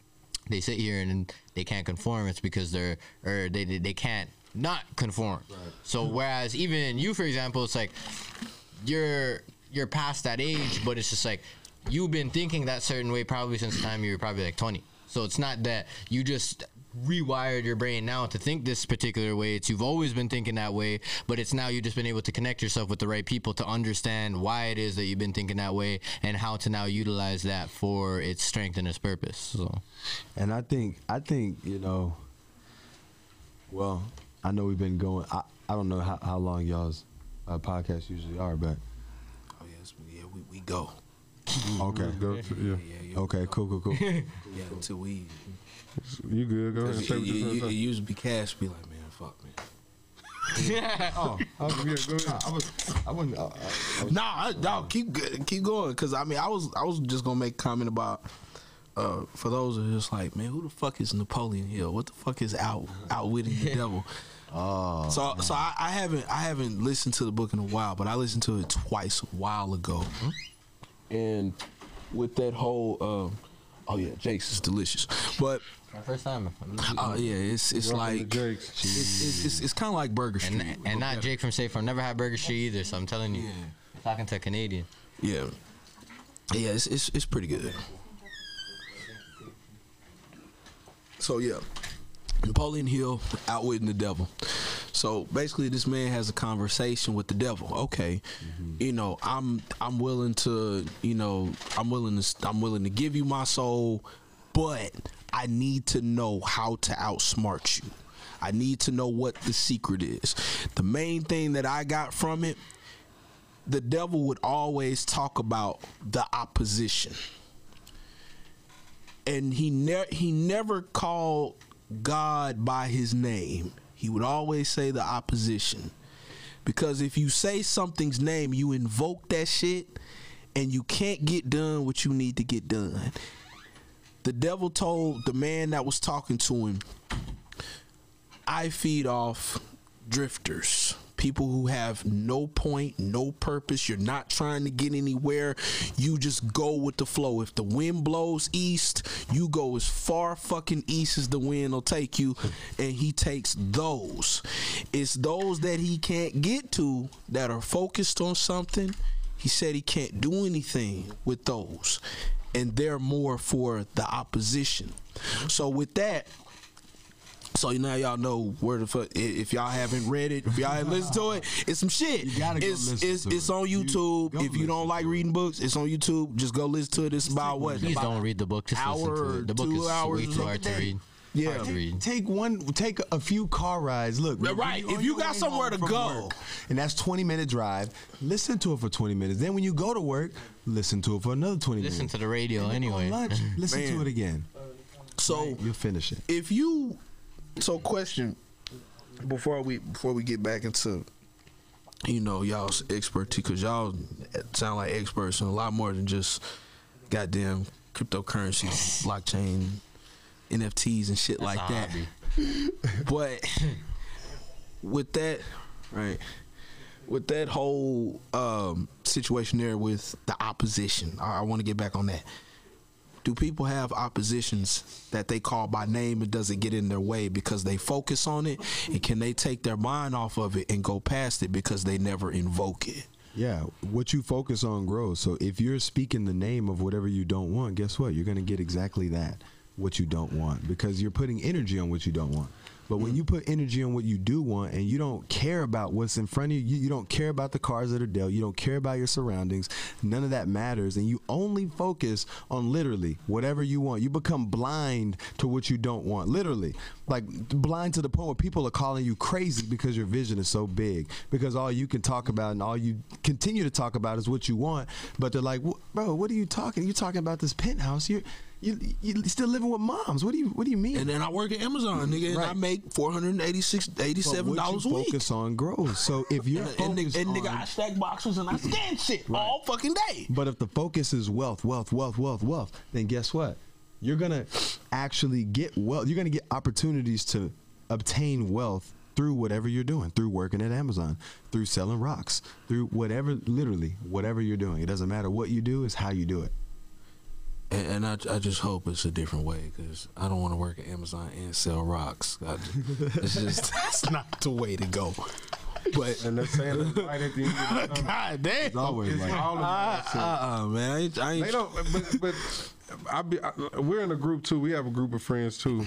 Speaker 3: they sit here and they can't conform. It's because they're or they they, they can't not conform. So whereas even you, for example, it's like you're you're past that age, but it's just like you've been thinking that certain way probably since the time you were probably like 20. So it's not that you just rewired your brain now to think this particular way. It's you've always been thinking that way, but it's now you've just been able to connect yourself with the right people to understand why it is that you've been thinking that way and how to now utilize that for its strength and its purpose. So
Speaker 4: And I think I think you know. Well, I know we've been going. I, I don't know how, how long y'all's uh, podcasts usually are, but
Speaker 1: Oh yes, yeah, we, we go.
Speaker 4: okay,
Speaker 2: go to, yeah.
Speaker 1: Yeah, yeah,
Speaker 4: okay, cool, cool, cool.
Speaker 1: yeah. Until we,
Speaker 2: You good? Go ahead. and
Speaker 1: it,
Speaker 2: say what you're
Speaker 1: it,
Speaker 2: gonna
Speaker 1: it
Speaker 2: say.
Speaker 1: usually be cash. Be like, man, fuck, man.
Speaker 4: oh, I was,
Speaker 2: Yeah, go ahead.
Speaker 4: I was, I wasn't. Uh, I was,
Speaker 1: Nah, I, no, keep keep going. Cause I mean, I was I was just gonna make a comment about. Uh, for those who are just like, man, who the fuck is Napoleon Hill? What the fuck is out outwitting the devil?
Speaker 4: oh,
Speaker 1: So so I, I haven't I haven't listened to the book in a while, but I listened to it twice a while ago. And with that whole um, oh yeah, Jake's is delicious. But
Speaker 3: my first time.
Speaker 1: oh yeah, it's it's
Speaker 2: Welcome
Speaker 1: like it's it's, it's, it's kind of like Burger Street.
Speaker 3: And, and not Jake from State Farm. Never had Burger Street either, so I'm telling you.
Speaker 1: Yeah.
Speaker 3: Talking to a Canadian.
Speaker 1: Yeah. Yeah, it's, it's it's pretty good. So yeah, Napoleon Hill outwitting the devil. So basically, this man has a conversation with the devil. Okay, mm-hmm. you know, I'm I'm willing to, you know, I'm willing to I'm willing to give you my soul, but I need to know how to outsmart you. I need to know what the secret is. The main thing that I got from it, the devil would always talk about the opposition and he ne- he never called God by his name. He would always say the opposition. Because if you say something's name, you invoke that shit and you can't get done what you need to get done. The devil told the man that was talking to him, I feed off drifters, people who have no point, no purpose. You're not trying to get anywhere. You just go with the flow. If the wind blows east, you go as far fucking east as the wind will take you, and he takes those. It's those that he can't get to that are focused on something. He said he can't do anything with those, and they're more for the opposition. So with that, so now y'all know where the fuck. If y'all haven't read it, if y'all haven't listened to it, it's some shit.
Speaker 4: You gotta go
Speaker 1: it's
Speaker 4: listen
Speaker 1: it's,
Speaker 4: to
Speaker 1: it's
Speaker 4: it.
Speaker 1: on YouTube.
Speaker 4: go
Speaker 1: if you don't like reading books, it's on YouTube. Just go listen to it. It's about what?
Speaker 3: Please
Speaker 1: about
Speaker 3: don't read the book. Just listen to it. The book
Speaker 1: two
Speaker 3: is
Speaker 1: hours
Speaker 3: way too hard to
Speaker 1: something.
Speaker 3: read.
Speaker 1: Yeah.
Speaker 3: Hard to read.
Speaker 4: Take one, take a few car rides. Look,
Speaker 1: right.
Speaker 4: you're
Speaker 1: If you got somewhere to go.
Speaker 4: work, and that's 20 minute drive, listen to it for 20 minutes. Then when you go to work, listen to it for another 20
Speaker 3: Listen
Speaker 4: minutes.
Speaker 3: Listen to the radio
Speaker 4: Then you go
Speaker 3: anyway.
Speaker 4: lunch, listen
Speaker 1: Man.
Speaker 4: to it again.
Speaker 1: So
Speaker 4: You'll finish it.
Speaker 1: if you, so question, before we before we get back into, you know, y'all's expertise, because y'all sound like experts in a lot more than just goddamn cryptocurrency, blockchain, NFTs, and shit like
Speaker 3: a
Speaker 1: that.
Speaker 3: hobby.
Speaker 1: But with that, right, with that whole um, situation there with the opposition, I, I want to get back on that. Do people have oppositions that they call by name and doesn't get in their way because they focus on it? And can they take their mind off of it and go past it because they never invoke it?
Speaker 4: Yeah, what you focus on grows. So if you're speaking the name of whatever you don't want, guess what? You're going to get exactly that, what you don't want, because you're putting energy on what you don't want. But when mm-hmm. you put energy on what you do want and you don't care about what's in front of you, you, you don't care about the cars that are dealt, you don't care about your surroundings, none of that matters, and you only focus on literally whatever you want. You become blind to what you don't want, literally. Like blind to the point where people are calling you crazy because your vision is so big, because all you can talk about and all you continue to talk about is what you want. But they're like, bro, what are you talking? You're talking about this penthouse. You're you you still living with moms. What do you what do you mean?
Speaker 1: And then I work at Amazon, nigga, and I make four hundred and eighty-six,
Speaker 4: But
Speaker 1: eighty-seven
Speaker 4: what
Speaker 1: dollars a week.
Speaker 4: focus on growth. So if you're
Speaker 1: And, and, nigga, and nigga, I stack boxes and I scan shit all fucking day.
Speaker 4: But if the focus is wealth, wealth, wealth, wealth, wealth, then guess what? You're gonna actually get wealth. You're gonna get opportunities to obtain wealth through whatever you're doing, through working at Amazon, through selling rocks, through whatever, literally, whatever you're doing. It doesn't matter what you do; it's how you do it.
Speaker 1: And, and I, I just hope it's a different way because I don't want to work at Amazon and sell rocks. I, it's just that's not the way to go. But
Speaker 2: And they're saying it's right at the end of the summer.
Speaker 1: God damn,
Speaker 4: It's always
Speaker 2: It's
Speaker 4: like
Speaker 2: all about
Speaker 1: uh,
Speaker 2: shit.
Speaker 1: uh, man, I ain't, I ain't
Speaker 2: They don't, but, but I be, I, we're in a group too. We have a group of friends too,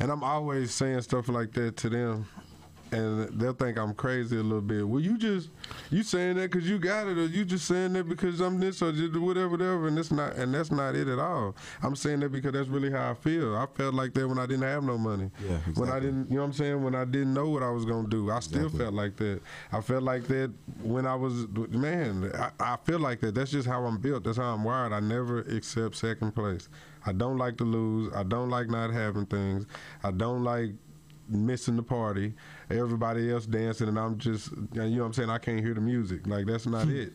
Speaker 2: and I'm always saying stuff like that to them, and they'll think I'm crazy a little bit. Well, you just you saying that because you got it, or you just saying that because I'm this or just whatever, whatever, and that's not and that's not it at all. I'm saying that because that's really how I feel. I felt like that when I didn't have no money.
Speaker 4: Yeah,
Speaker 2: When I didn't, you know what I'm saying? When I didn't know what I was gonna do, I still
Speaker 4: Exactly.
Speaker 2: felt like that. I felt like that when I was man. I, I feel like that. That's just how I'm built. That's how I'm wired. I never accept second place. I don't like to lose. I don't like not having things. I don't like missing the party. Everybody else dancing and I'm just you know what I'm saying. I can't hear the music. Like that's not it.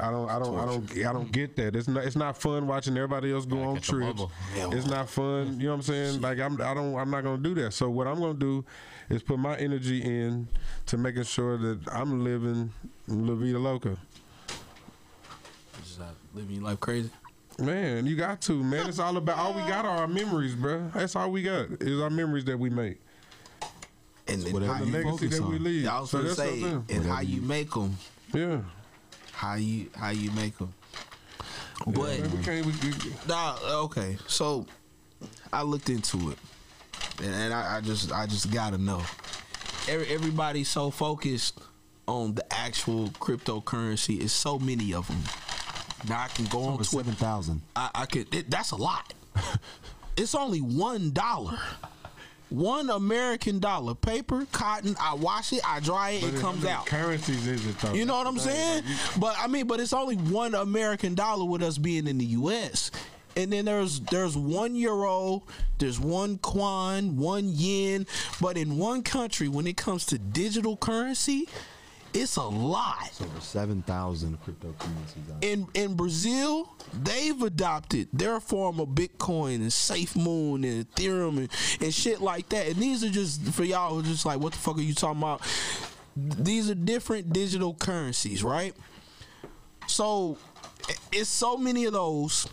Speaker 2: I don't. I don't. I don't. I don't get that. It's not. It's not fun watching everybody else go
Speaker 3: Gotta
Speaker 2: on trips. It's not fun. You know what I'm saying? Like I'm. I don't. I'm not gonna do that. So what I'm gonna do is put my energy in to making sure that I'm living La Vida Loca.
Speaker 1: just uh, living your life crazy.
Speaker 2: Man, you got to, man. It's all about all we got are our memories, bro. That's all we got is our memories that we make,
Speaker 1: And then
Speaker 4: whatever
Speaker 1: how
Speaker 2: the
Speaker 4: you
Speaker 1: you,
Speaker 2: legacy
Speaker 4: focus
Speaker 2: that we
Speaker 4: on.
Speaker 2: leave.
Speaker 1: I was
Speaker 2: So
Speaker 1: gonna
Speaker 2: that's
Speaker 1: say,
Speaker 2: what I'm
Speaker 1: and how you make them,
Speaker 2: Yeah.
Speaker 1: how you how you make them. But
Speaker 2: Man, we can't. We, we,
Speaker 1: Nah, okay. So I looked into it, and, and I, I just I just gotta know. every, everybody's so focused on the actual cryptocurrency. It's so many of them. Now I can go on
Speaker 4: Over
Speaker 1: Twitter.
Speaker 4: seven thousand.
Speaker 1: I, I could. It, that's a lot. it's only one dollar. One American dollar. Paper, cotton. I wash it. I dry it.
Speaker 2: But
Speaker 1: it comes out.
Speaker 2: Currencies is it though?
Speaker 1: You know what I'm saying? But I mean, but it's only one American dollar with us being in the U.S. And then there's there's one euro, there's one kwan, one yen, but in one country, when it comes to digital currency, it's a lot.
Speaker 4: Over seven thousand cryptocurrencies. Out.
Speaker 1: In in Brazil, they've adopted their form of Bitcoin and SafeMoon and Ethereum and, and shit like that. And these are just for y'all who just like, what the fuck are you talking about? These are different digital currencies, right? So it's so many of those.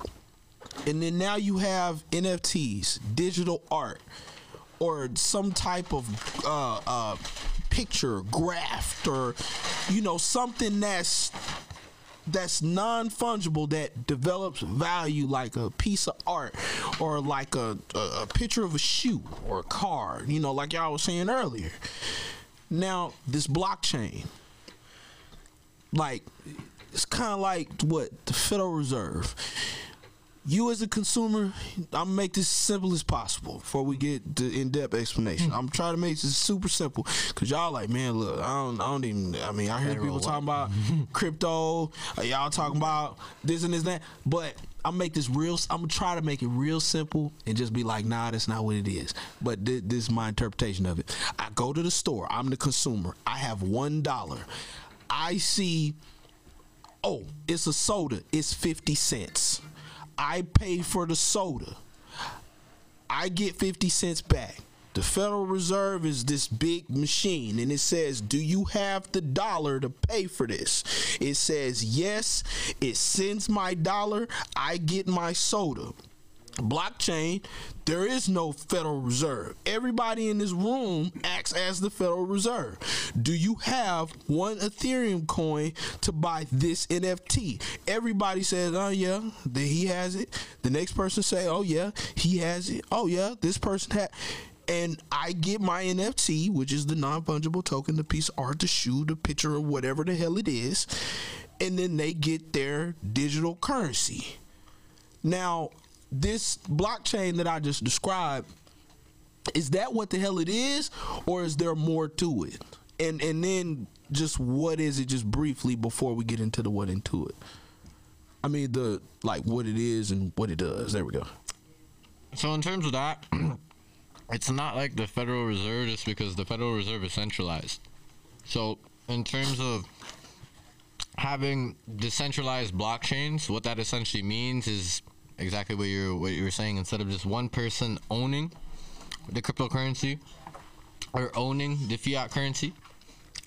Speaker 1: And then now you have NFTs, digital art, or some type of uh, uh, picture, graft or you know something that's that's non fungible that develops value like a piece of art or like a, a, a picture of a shoe or a car, you know, like y'all was saying earlier. Now, this blockchain, like, it's kind of like what? The Federal Reserve. You as a consumer, I'm gonna make this simple as possible before we get the in-depth explanation. I'm trying to make this super simple because y'all like, man, look, I don't, I don't even. I mean, I hear
Speaker 3: Federal
Speaker 1: people talking about crypto. uh, Y'all talking about this and this and that, but I'm make this real. I'm gonna try to make it real simple and just be like, nah, that's not what it is. But thi- this is my interpretation of it. I go to the store. I'm the consumer. I have one dollar. I see oh, it's a soda. It's 50 cents. I pay for the soda. I get 50 cents back. The Federal Reserve is this big machine and it says, Do you have the dollar to pay for this? It says, Yes. It sends my dollar. I get my soda. Blockchain, there is no Federal Reserve. Everybody in this room acts as the Federal Reserve. Do you have one Ethereum coin to buy this NFT? Everybody says, "Oh yeah, that he has it." The next person say, "Oh yeah, he has it." Oh yeah, this person had and I get my NFT, which is the non fungible token, the piece of art, the shoe, the picture, or whatever the hell it is, and then they get their digital currency. Now, this blockchain that I just described, is that what the hell it is, or is there more to it? And and then just what is it, just briefly before we get into the what into it. I mean the like what it is and what it does. There we go.
Speaker 3: So in terms of that, it's not like the Federal Reserve just because the Federal Reserve is centralized. So in terms of having decentralized blockchains, what that essentially means is exactly what you're what you were saying. Instead of just one person owning the cryptocurrency or owning the fiat currency,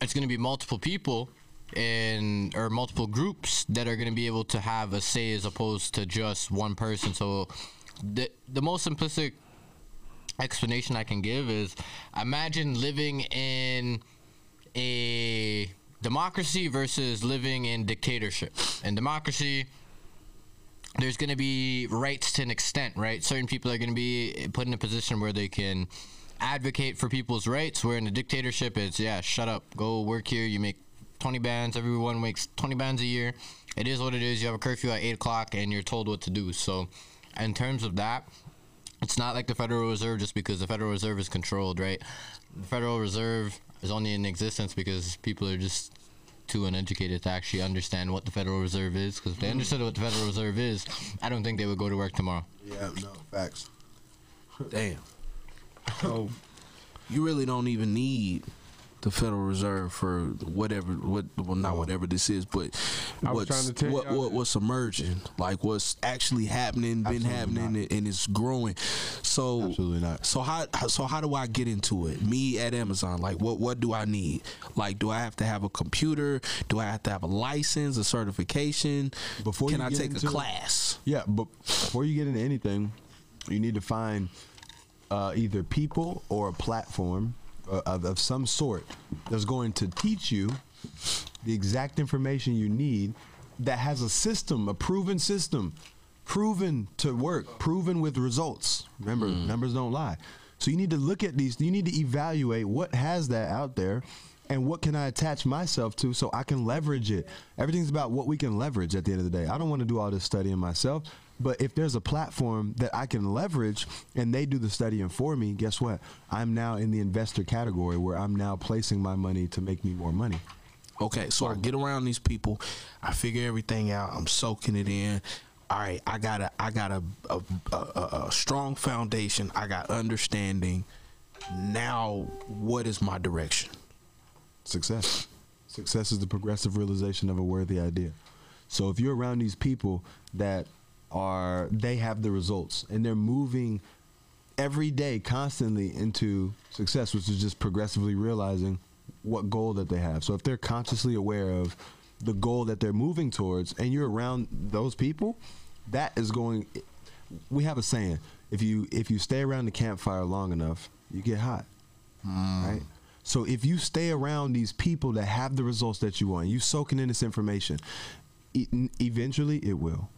Speaker 3: it's going to be multiple people and or multiple groups that are going to be able to have a say as opposed to just one person. So the the most simplistic explanation I can give is imagine living in a democracy versus living in dictatorship. In democracy, there's going to be rights to an extent, right? Certain people are going to be put in a position where they can advocate for people's rights. Where in a dictatorship, it's yeah, shut up, go work here. You make 20 bands. Everyone makes 20 bands a year. It is what it is. You have a curfew at eight o'clock, and you're told what to do. So, in terms of that, it's not like the Federal Reserve just because the Federal Reserve is controlled, right? The Federal Reserve is only in existence because people are just too uneducated to actually understand what the Federal Reserve is. Because if they mm. understood what the Federal Reserve is, I don't think they would go to work tomorrow.
Speaker 4: Yeah, no facts.
Speaker 1: Damn. So oh, you really don't even need the Federal Reserve for whatever what well not whatever this is, but what's
Speaker 2: trying to tell
Speaker 1: what, what what's emerging, like what's actually happening, been
Speaker 4: Absolutely
Speaker 1: happening,
Speaker 4: not.
Speaker 1: and it's growing. So
Speaker 4: Absolutely not.
Speaker 1: So how so how do I get into it? Me at Amazon, like what what do I need? Like do I have to have a computer? Do I have to have a license, a certification?
Speaker 4: Before
Speaker 1: can
Speaker 4: you
Speaker 1: I take a
Speaker 4: into it-
Speaker 1: class?
Speaker 4: Yeah, but before you get into anything, you need to find uh, either people or a platform Uh, of, of some sort that's going to teach you the exact information you need that has a system, a proven system, proven to work, proven with results. Remember, mm. numbers don't lie. So you need to look at these. You need to evaluate what has that out there, and what can I attach myself to so I can leverage it. Everything's about what we can leverage at the end of the day. I don't want to do all this studying myself. But if there's a platform that I can leverage and they do the studying for me, guess what? I'm now in the investor category where I'm now placing my money to make me more money.
Speaker 1: Okay, so I get around these people, I figure everything out. I'm soaking it in. All right, I got a, I got a, a, a, a strong foundation. I got understanding. Now, what is my direction?
Speaker 4: Success. Success is the progressive realization of a worthy idea. So if you're around these people that are they have the results and they're moving every day constantly into success, which is just progressively realizing what goal that they have. So if they're consciously aware of the goal that they're moving towards and you're around those people, that is going we have a saying, if you if you stay around the campfire long enough, you get hot. Hmm. Right? So if you stay around these people that have the results that you want, you soaking in this information, e- eventually it will.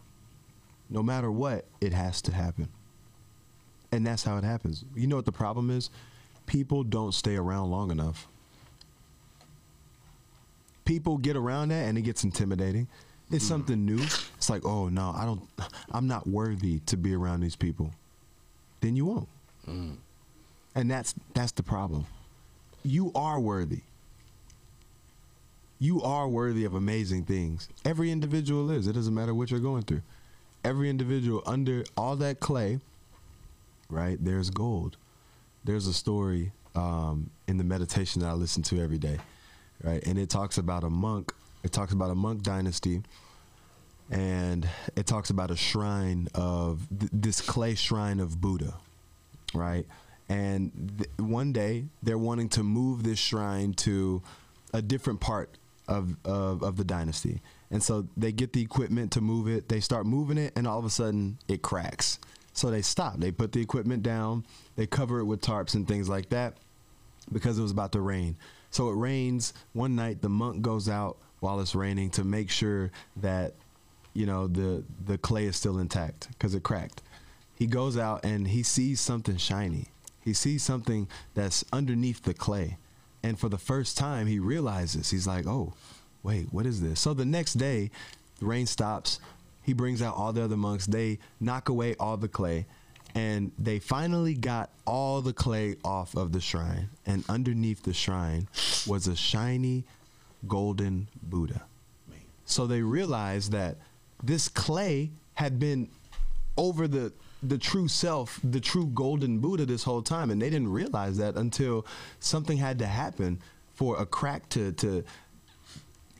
Speaker 4: No matter what, it has to happen. And that's how it happens. You know what the problem is? People don't stay around long enough. People get around that and it gets intimidating. It's mm-hmm. something new. It's like, oh no, I don't I'm not worthy to be around these people. Then you won't. Mm. And that's that's the problem. You are worthy. You are worthy of amazing things. Every individual is. It doesn't matter what you're going through. Every individual under all that clay, right? There's gold. There's a story um, in the meditation that I listen to every day, right? And it talks about a monk. It talks about a monk dynasty, and it talks about a shrine of th- this clay shrine of Buddha, right? And th- one day they're wanting to move this shrine to a different part of, of of the dynasty, and so they get the equipment to move it. They start moving it, and all of a sudden it cracks. So they stop. They put the equipment down. They cover it with tarps and things like that because it was about to rain. So it rains one night. The monk goes out while it's raining to make sure that you know the the clay is still intact because it cracked. He goes out and he sees something shiny. He sees something that's underneath the clay, and for the first time he realizes he's like, "Oh, wait, what is this?" So the next day, the rain stops. He brings out all the other monks. They knock away all the clay, and they finally got all the clay off of the shrine. And underneath the shrine was a shiny golden Buddha. So they realized that this clay had been over the the true self, the true golden Buddha this whole time, and they didn't realize that until something had to happen for a crack to to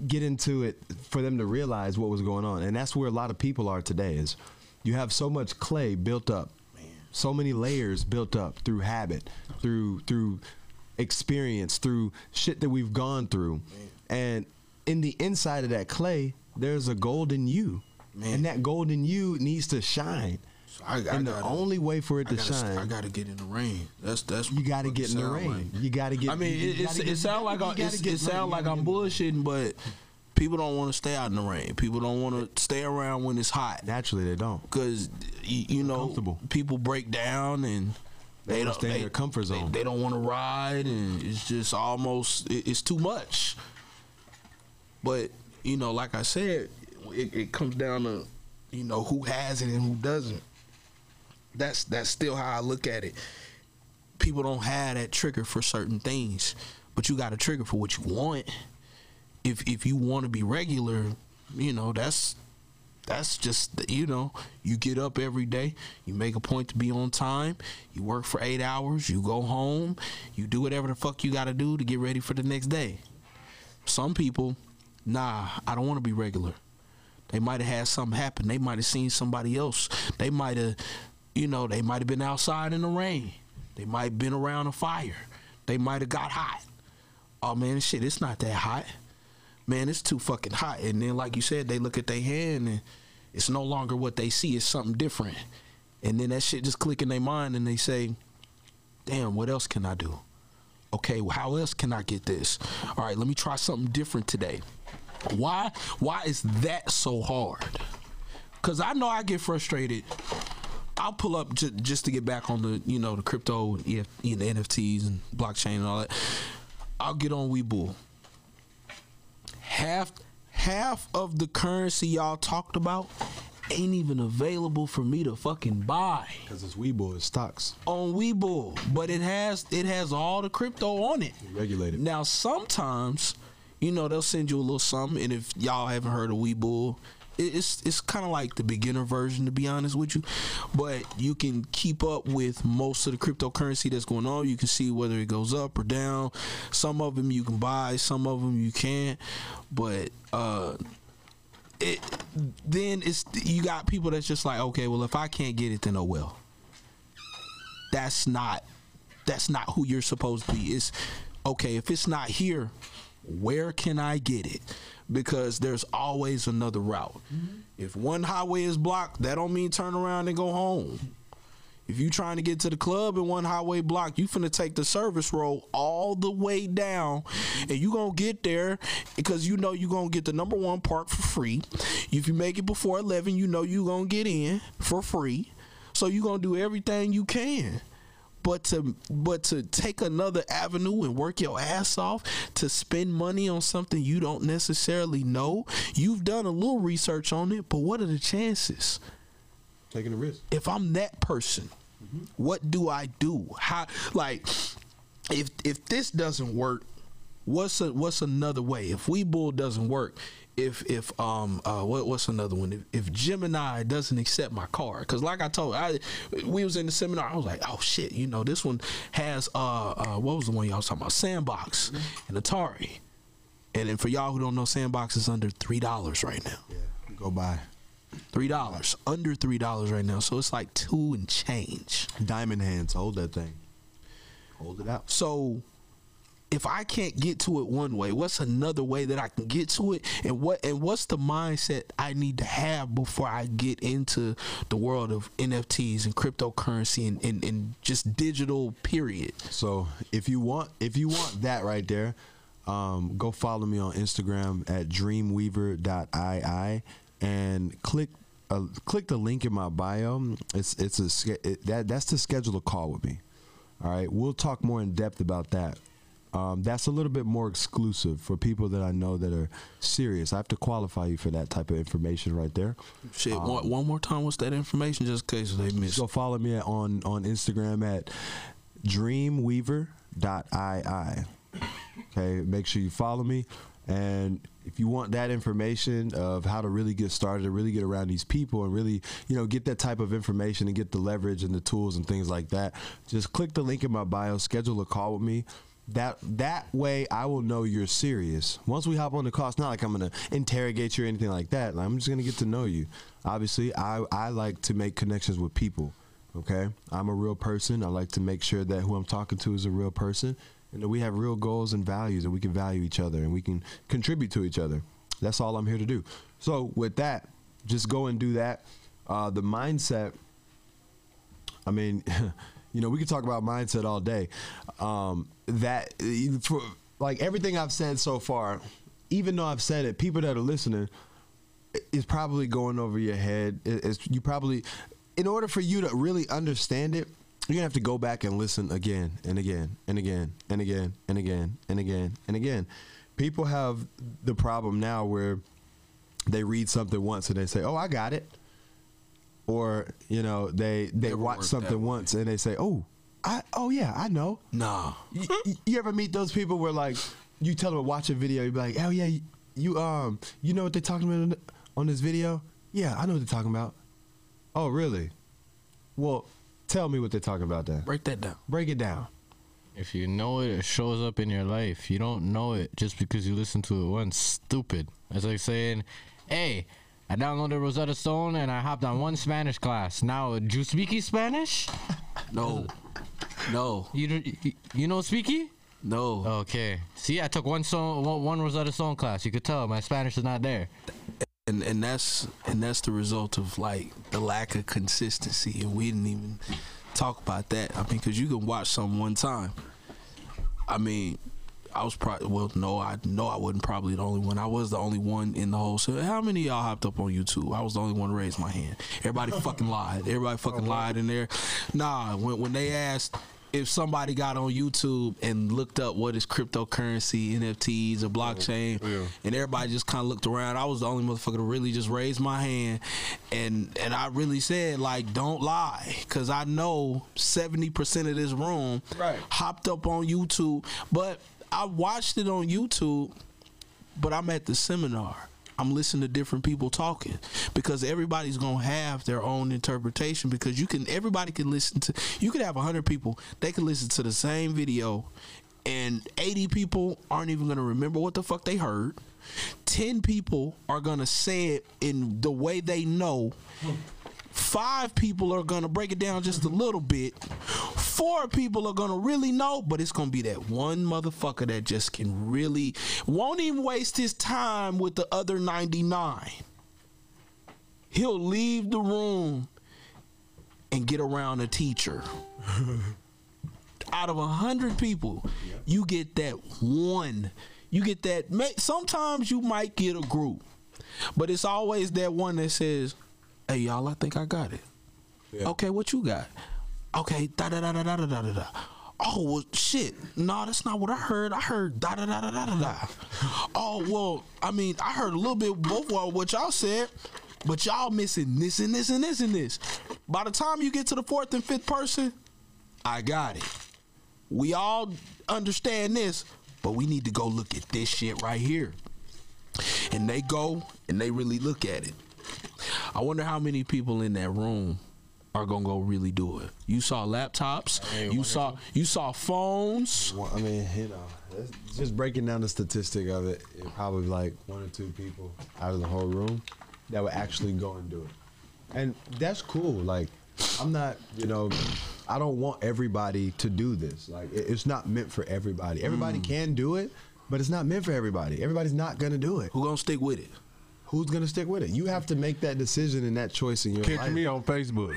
Speaker 4: get into it for them to realize what was going on. And that's where a lot of people are today is you have so much clay built up. So many layers built up through habit, through through experience, through shit that we've gone through. And in the inside of that clay, there's a golden you. And that golden you needs to shine.
Speaker 1: So I, I
Speaker 4: and the
Speaker 1: gotta-
Speaker 4: only way for it to
Speaker 1: gotta,
Speaker 4: shine,
Speaker 1: I gotta get in the rain. That's that's
Speaker 4: you got to get in the rain.
Speaker 1: like.
Speaker 4: You got to get.
Speaker 1: I mean,
Speaker 4: you
Speaker 1: it, it's,
Speaker 4: gotta
Speaker 1: it
Speaker 4: get-
Speaker 1: sound like I,
Speaker 4: gotta
Speaker 1: it's, it sound like I'm bullshitting, but people don't want to stay out in the rain. People don't want to stay around when it's hot
Speaker 4: Naturally, they don't.
Speaker 1: because you, you know people break down and
Speaker 4: They
Speaker 1: they, don't
Speaker 4: stay in their comfort
Speaker 1: they-
Speaker 4: zone.
Speaker 1: They, don't want to ride, and it's just almost it, it's too much. But you know, like I said, it, it comes down to you know who has it and who doesn't. That's that's still how I look at it. People don't have that trigger for certain things, but you got a trigger for what you want. If if you want to be regular, you know that's that's just you know you get up every day you make a point to be on time you work for eight hours you go home you do whatever the fuck you got to do to get ready for the next day some people nah i don't want to be regular they might have had something happen they might have seen somebody else they might have you know they might have been outside in the rain they might have been around a fire they might have got hot oh man shit it's not that hot man, it's too fucking hot. And then, like you said, they look at their hand and it's no longer what they see, it's something different. And then that shit just click in their mind and they say, damn, what else can I do? Okay, well, how else can I get this? All right, let me try something different today. Why? Why is that so hard? Cause I know I get frustrated. I'll pull up j- just to get back on the you know the crypto, EF, you know, the NFTs and blockchain and all that. I'll get on Webull. Half half of the currency y'all talked about ain't even available for me to fucking buy
Speaker 4: Because it's Webull, it's stocks
Speaker 1: on Webull, but it has it has all the crypto on it.
Speaker 4: regulated.
Speaker 1: Now sometimes, you know, they'll send you a little something, and if y'all haven't heard of Webull, it's it's kind of like the beginner version, to be honest with you. But you can keep up with most of the cryptocurrency that's going on. You can see whether it goes up or down. Some of them you can buy, some of them you can't. But uh, it then it's you got people that's just like, okay, well, if I can't get it, then oh well. That's not that's not who you're supposed to be. It's okay if it's not here, where can I get it? Because there's always another route. Mm-hmm. If one highway is blocked, that don't mean turn around and go home. If you trying to get to the club and one highway block, you finna take the service road all the way down, mm-hmm. and you gonna get there because you know you gonna get the number one park for free. If you make it before eleven, you know you gonna get in for free. So you gonna do everything you can. But to but to take another avenue and work your ass off to spend money on something you don't necessarily know, you've done a little research on it, but what are the chances?
Speaker 4: Taking a risk.
Speaker 1: if I'm that person, mm-hmm. what do I do? How like if if this doesn't work, what's a, what's another way? If Webull doesn't work, if if um uh what, what's another one? If, if Gemini doesn't accept my card, because like I told I we was in the seminar, I was like, oh shit, you know this one has uh uh what was the one y'all was talking about? Sandbox and Atari. And then for y'all who don't know, Sandbox is under three dollars right now.
Speaker 4: Yeah, go buy.
Speaker 1: Three dollars, under three dollars right now. So it's like two and change.
Speaker 4: Diamond hands, hold that thing. Hold it out.
Speaker 1: So if I can't get to it one way, what's another way that I can get to it? And what and what's the mindset I need to have before I get into the world of NFTs and cryptocurrency and, and, and just digital period?
Speaker 4: So if you want if you want that right there, um, go follow me on Instagram at dreamweaver.ii and click uh, click the link in my bio. It's it's a it, that that's to schedule a call with me. All right, we'll talk more in depth about that. Um, that's a little bit more exclusive for people that I know that are serious. I have to qualify you for that type of information right there.
Speaker 1: Shit, one, one more time, what's that information just in case they missed?
Speaker 4: Go follow me at, on on Instagram at dreamweaver.ii. Okay, make sure you follow me. And if you want that information of how to really get started, and really get around these people, and really, you know, get that type of information and get the leverage and the tools and things like that, just click the link in my bio, schedule a call with me. That that way, I will know you're serious. Once we hop on the call, it's not like I'm gonna interrogate you or anything like that. I'm just gonna get to know you. Obviously, I I like to make connections with people. Okay, I'm a real person. I like to make sure that who I'm talking to is a real person, and that we have real goals and values, and we can value each other, and we can contribute to each other. That's all I'm here to do. So with that, just go and do that. Uh, the mindset. I mean, you know, we could talk about mindset all day. Um, that for like everything I've said so far, even though I've said it, people that are listening is probably going over your head. It- It's you probably, in order for you to really understand it, you're gonna have to go back and listen again and again and again and again and again and again and again. People have the problem now where they read something once and they say, "Oh, I got it," or you know, they they
Speaker 1: Never
Speaker 4: watch something once and they say, "Oh, I oh yeah, I know."
Speaker 1: Nah.
Speaker 4: you, you- you ever meet those people where like you tell them to watch a video, you be like, "Oh yeah, you, you um, you know what they're talking about on this video? Yeah, I know what they're talking about." Oh really? Well, tell me what they're talking about then.
Speaker 1: Break that down.
Speaker 4: Break it down.
Speaker 3: If you know it, it shows up in your life. You don't know it just because you listen to it once. Stupid. It's like saying, "Hey, I downloaded Rosetta Stone and I hopped on one Spanish class. Now, do you speaky Spanish?
Speaker 1: No. No.
Speaker 3: You don't- you, you know speaky?
Speaker 1: No.
Speaker 3: Okay. See, I took one song, one, one Rosetta song class. You could tell my Spanish is not there.
Speaker 1: and and that's and that's the result of like the lack of consistency and we didn't even talk about that i mean because you can watch something one time i mean I was probably well. No, I no, I wasn't probably the only one. I was the only one in the whole. So how many of y'all hopped up on YouTube? I was the only one raised my hand. Everybody fucking lied. Everybody fucking lied in there. Nah, when when they asked if somebody got on YouTube and looked up what is cryptocurrency, NFTs, or oh, blockchain,
Speaker 2: Yeah.
Speaker 1: and everybody just kind of looked around. I was the only motherfucker to really just raise my hand, and and I really said like, don't lie, because I know seventy percent of this room
Speaker 4: Right.
Speaker 1: hopped up on YouTube, but I watched it on YouTube, but I'm at the seminar. I'm listening to different people talking because everybody's gonna have their own interpretation because you can everybody can listen to you could have hundred people they can listen to the same video and 80 people aren't even gonna remember what the fuck they heard 10 people are gonna say it in the way they know five people are gonna break it down just a little bit. Four people are gonna really know, but it's gonna be that one motherfucker that just can really won't even waste his time with the other 99. He'll leave the room and get around a teacher. Out of a hundred people, you get that one. You get that. Sometimes you might get a group, but it's always that one that says, "Hey y'all, I think I got it." Okay, what you got? Okay, da da da da da da da da. da. Oh well, shit. No, that's not what I heard. I heard da da da da da da da. Oh well, I mean, I heard a little bit both of what y'all said, but y'all missing this and this and this and this. By the time you get to the fourth and fifth person, I got it. We all understand this, but we need to go look at this shit right here. And they go and they really look at it. I wonder how many people in that room are gonna go really do it. You saw laptops, you saw you saw phones.
Speaker 4: Well, I mean, you know, just breaking down the statistic of it, it probably like one or two people out of the whole room that would actually go and do it. And that's cool. Like, I'm not, you know, I don't want everybody to do this. Like, it's not meant for everybody. Everybody hmm. can do it, but it's not meant for everybody. Everybody's not gonna do it.
Speaker 1: Who gonna stick with it?
Speaker 4: Who's gonna stick with it? You have to make that decision and that choice in your life.
Speaker 2: Catch
Speaker 4: life.
Speaker 2: me on Facebook.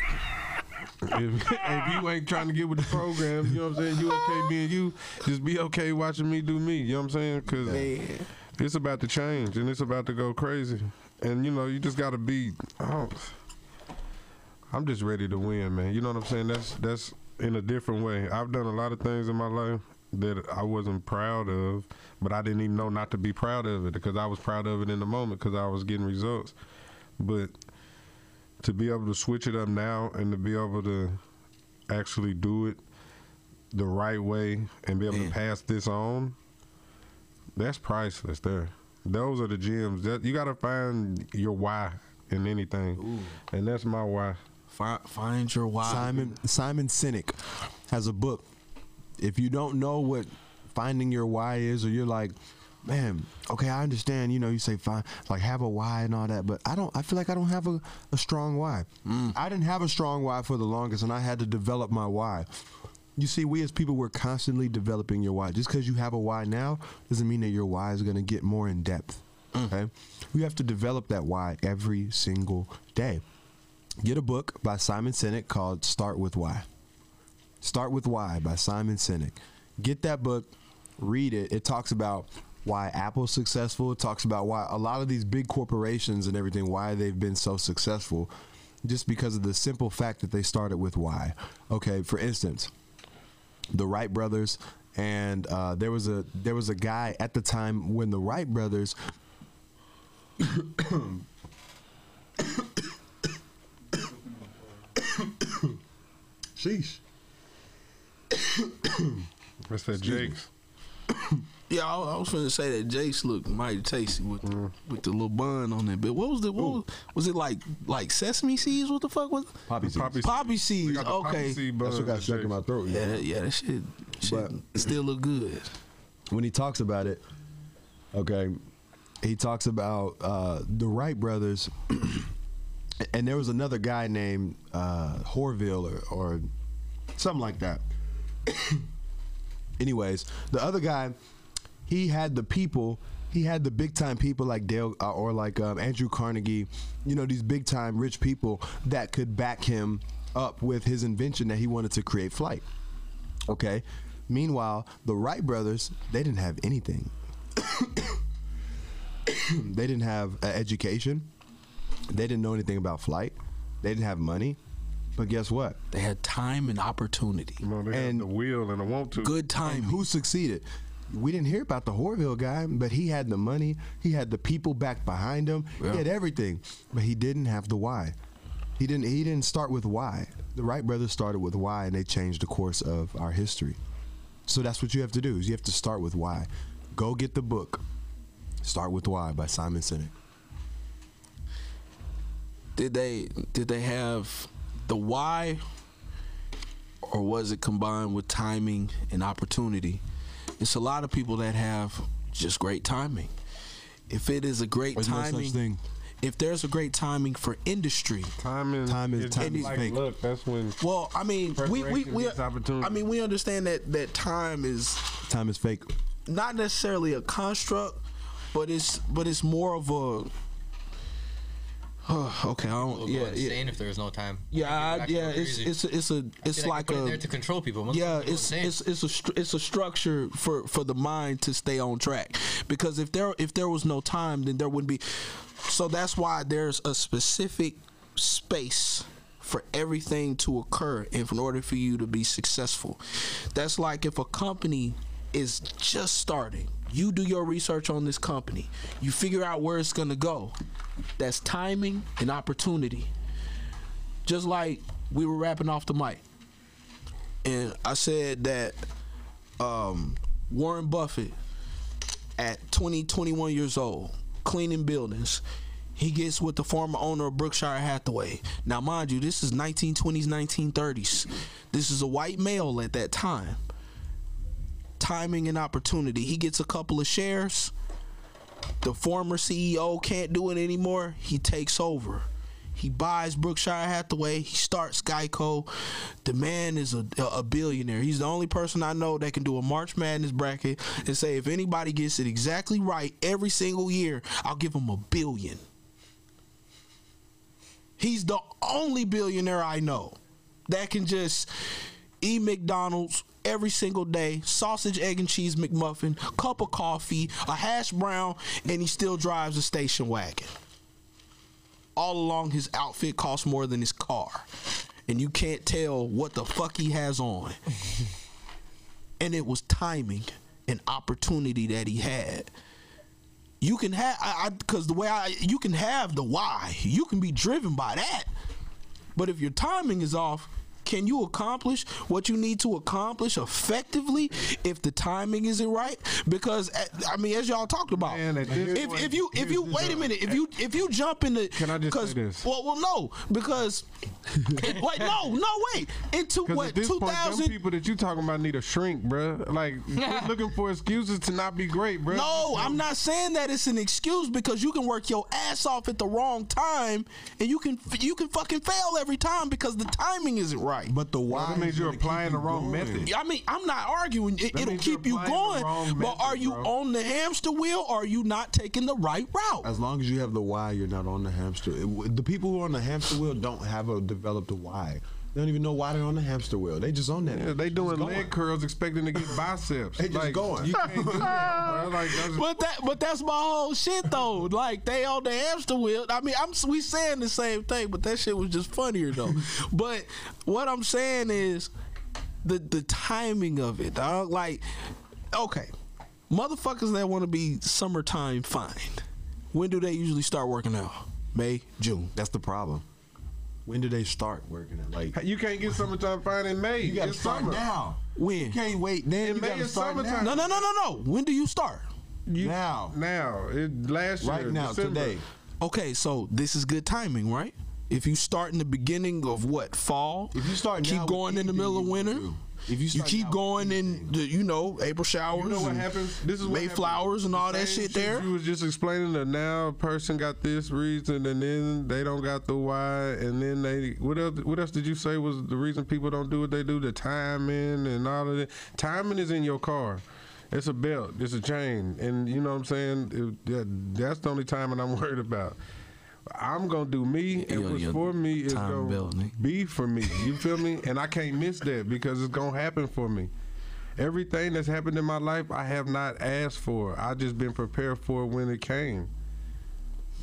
Speaker 2: if, if you ain't trying to get with the program, you know what I'm saying? You okay being you, just be okay watching me do me. You know what I'm saying? Because it's about to change and it's about to go crazy. And, you know, you just got to be. I don't, I'm just ready to win, man. You know what I'm saying? That's that's in a different way. I've done a lot of things in my life that I wasn't proud of, but I didn't even know not to be proud of it because I was proud of it in the moment because I was getting results. But to be able to switch it up now and to be able to actually do it the right way and be able
Speaker 1: Yeah.
Speaker 2: to mm. pass this on, that's priceless there. Those are the gems. That you gotta find your why in anything. And that's my why.
Speaker 1: Find, find your why.
Speaker 4: Simon Simon Sinek has a book. If you don't know what finding your why is, or you're like, man, okay, I understand. You know, you say fine, like have a why and all that, but I don't. I feel like I don't have a, a strong why. Mm. I didn't have a strong why for the longest, and I had to develop my why. You see, we as people, we're constantly developing your why. Just because you have a why now doesn't mean that your why is going to get more in depth. Mm. Okay, we have to develop that why every single day. Get a book by Simon Sinek called Start with Why. Start with Why by Simon Sinek. Get that book, read it. It talks about why Apple's successful. It talks about why a lot of these big corporations and everything, why they've been so successful, just because of the simple fact that they started with why. Okay, for instance, the Wright brothers, and uh, there was a there was a guy at the time when the Wright brothers Sheesh.
Speaker 2: That's that Jake's.
Speaker 1: Yeah, I, I was to say that Jake's looked mighty tasty with
Speaker 2: Mm.
Speaker 1: with the little bun on it. But what was the what was, was it like like sesame seeds? What the fuck was It?
Speaker 4: Poppy seeds.
Speaker 2: Poppy,
Speaker 1: poppy
Speaker 2: we
Speaker 1: seeds?
Speaker 2: got the poppy
Speaker 1: Okay,
Speaker 2: seed
Speaker 4: That's what got stuck in my throat.
Speaker 1: yeah, that, yeah, that shit, shit
Speaker 4: But-
Speaker 1: still look good.
Speaker 4: when he talks about it, okay, he talks about uh, the Wright brothers, and there was another guy named uh, Horville or, or something like that. Anyways, the other guy, he had the people. He had the big time people like Dale uh, or like um, Andrew Carnegie, you know, these big time rich people that could back him up with his invention that he wanted to create flight. Okay. Meanwhile, the Wright brothers, they didn't have anything. they didn't have an education. They didn't know anything about flight. They didn't have money. But guess what?
Speaker 1: They had time and opportunity.
Speaker 2: You they
Speaker 4: And-
Speaker 2: have the will and the want to.
Speaker 1: Good time.
Speaker 4: who succeeded? We didn't hear about the Horville guy, but he had the money. He had the people back behind him.
Speaker 1: Yeah.
Speaker 4: He had everything, but he didn't have the why. He didn't. He didn't start with why. The Wright brothers started with why, and they changed the course of our history. So that's what you have to do. Is you have to start with why. Go get the book. Start with why by Simon Sinek.
Speaker 1: Did they did they have the why or was it combined with timing and opportunity? It's a lot of people that have just great timing. If it is a great
Speaker 4: There's no
Speaker 1: timing,
Speaker 4: such thing.
Speaker 1: if there's a great timing for industry,
Speaker 2: Timing,
Speaker 4: Time is- time is
Speaker 2: like
Speaker 4: fake.
Speaker 2: Look, that's when
Speaker 1: well, I mean, we we, we. I mean, we understand that that time is
Speaker 4: Time is fake.
Speaker 1: not necessarily a construct, but it's but it's more of a. okay, I don't.
Speaker 3: We'll
Speaker 1: Yeah,
Speaker 3: go
Speaker 1: yeah,
Speaker 3: insane if there's no time.
Speaker 1: yeah, I, yeah. It's it's it's a it's like
Speaker 3: it
Speaker 1: a
Speaker 3: there to control people.
Speaker 1: yeah. It's it's it's a stru- it's a structure for for the mind to stay on track because if there if there was no time, then there wouldn't be. So that's why there's a specific space for everything to occur in order for you to be successful. That's like if a company is just starting. You do your research on this company. You figure out where it's going to go. That's timing and opportunity. Just like we were wrapping off the mic. And I said that um, Warren Buffett at 20, 21 years old, cleaning buildings. He gets with the former owner of Brookshire Hathaway. Now, mind you, this is 1920s, 1930s. This is a white male at that time. Timing and opportunity. He gets a couple of shares. The former CEO can't do it anymore. He takes over. He buys Brookshire Hathaway. He starts Geico. The man is a, a billionaire. He's the only person I know that can do a March Madness bracket and say if anybody gets it exactly right every single year, I'll give him a billion. He's the only billionaire I know that can just eat McDonald's every single day, sausage, egg, and cheese McMuffin, cup of coffee, a hash brown, and he still drives a station wagon. All along, his outfit costs more than his car, and you can't tell what the fuck he has on. and it was timing and opportunity that he had. You can have I because the way I you can have the why. You can be driven by that. But if your timing is off can you accomplish what you need to accomplish effectively if the timing isn't right because uh, I mean as y'all talked about
Speaker 2: Man,
Speaker 1: if, if you if you wait a minute if you if you jump in the
Speaker 2: Can I just say this?
Speaker 1: well well no because it, wait no no wait into what
Speaker 2: at this point, them
Speaker 1: 2000
Speaker 2: people that you talking about need a shrink, bro. Like, looking for excuses to not be great, bro.
Speaker 1: No, I'm not saying that it's an excuse because you can work your ass off at the wrong time and you can you can fucking fail every time because the timing isn't right.
Speaker 4: But the why
Speaker 2: that means you're applying
Speaker 4: you
Speaker 2: the wrong
Speaker 4: going.
Speaker 2: method.
Speaker 1: I mean, I'm not arguing. It, it'll keep you going. But
Speaker 2: method,
Speaker 1: are you
Speaker 2: bro.
Speaker 1: on the hamster wheel or are you not taking the right route?
Speaker 4: As long as you have the why, you're not on the hamster. it- the people who are on the hamster wheel don't have a developed why. They don't even know why they're on the hamster wheel. They just on that.
Speaker 2: Yeah, they
Speaker 4: Just
Speaker 2: doing
Speaker 4: going.
Speaker 2: leg curls expecting to get biceps.
Speaker 4: They just
Speaker 2: like,
Speaker 4: going.
Speaker 2: You can't do that. Like, that's,
Speaker 1: But that, but that's my whole shit though. Like they on the hamster wheel. I mean, I'm we saying the same thing, but that shit was just funnier though. but what I'm saying is the the timing of it, dog. Like, okay, motherfuckers that want to be summertime fine. When do they usually start working out? May, June.
Speaker 4: That's the problem. When do they start working at? Like
Speaker 2: you can't get summertime fine in May.
Speaker 4: you gotta
Speaker 2: it's
Speaker 4: start
Speaker 2: summer.
Speaker 4: now.
Speaker 1: When?
Speaker 4: You can't wait. Then
Speaker 2: In
Speaker 4: you
Speaker 2: May
Speaker 4: gotta start
Speaker 2: summertime.
Speaker 4: now.
Speaker 1: No, no, no, no, no. When do you start?
Speaker 2: You-
Speaker 4: Now.
Speaker 2: Now. It, last year.
Speaker 4: Right now,
Speaker 2: December.
Speaker 4: today.
Speaker 1: Okay, so this is good timing, right? If you start in the beginning of what fall,
Speaker 4: If you start
Speaker 1: keep
Speaker 4: now
Speaker 1: going in the middle of winter.
Speaker 4: If you
Speaker 1: you keep going in the you know April showers,
Speaker 2: You know what happens? This is what
Speaker 1: Mayflowers and all that shit there.
Speaker 2: You was just explaining that now a person got this reason and then they don't got the why and then they what else what else did you say was the reason people don't do what they do? The timing and all of that. Timing is in your car. It's a belt. It's a chain, and you know what I'm saying. It- that- that's the only timing I'm worried about. I'm gonna do me, and
Speaker 1: Your-
Speaker 2: what's
Speaker 1: your
Speaker 2: for me is gonna
Speaker 1: belt,
Speaker 2: be for me. You feel me? And I can't miss that because it's gonna happen for me. Everything that's happened in my life, I have not asked for. I just been prepared for it when it came.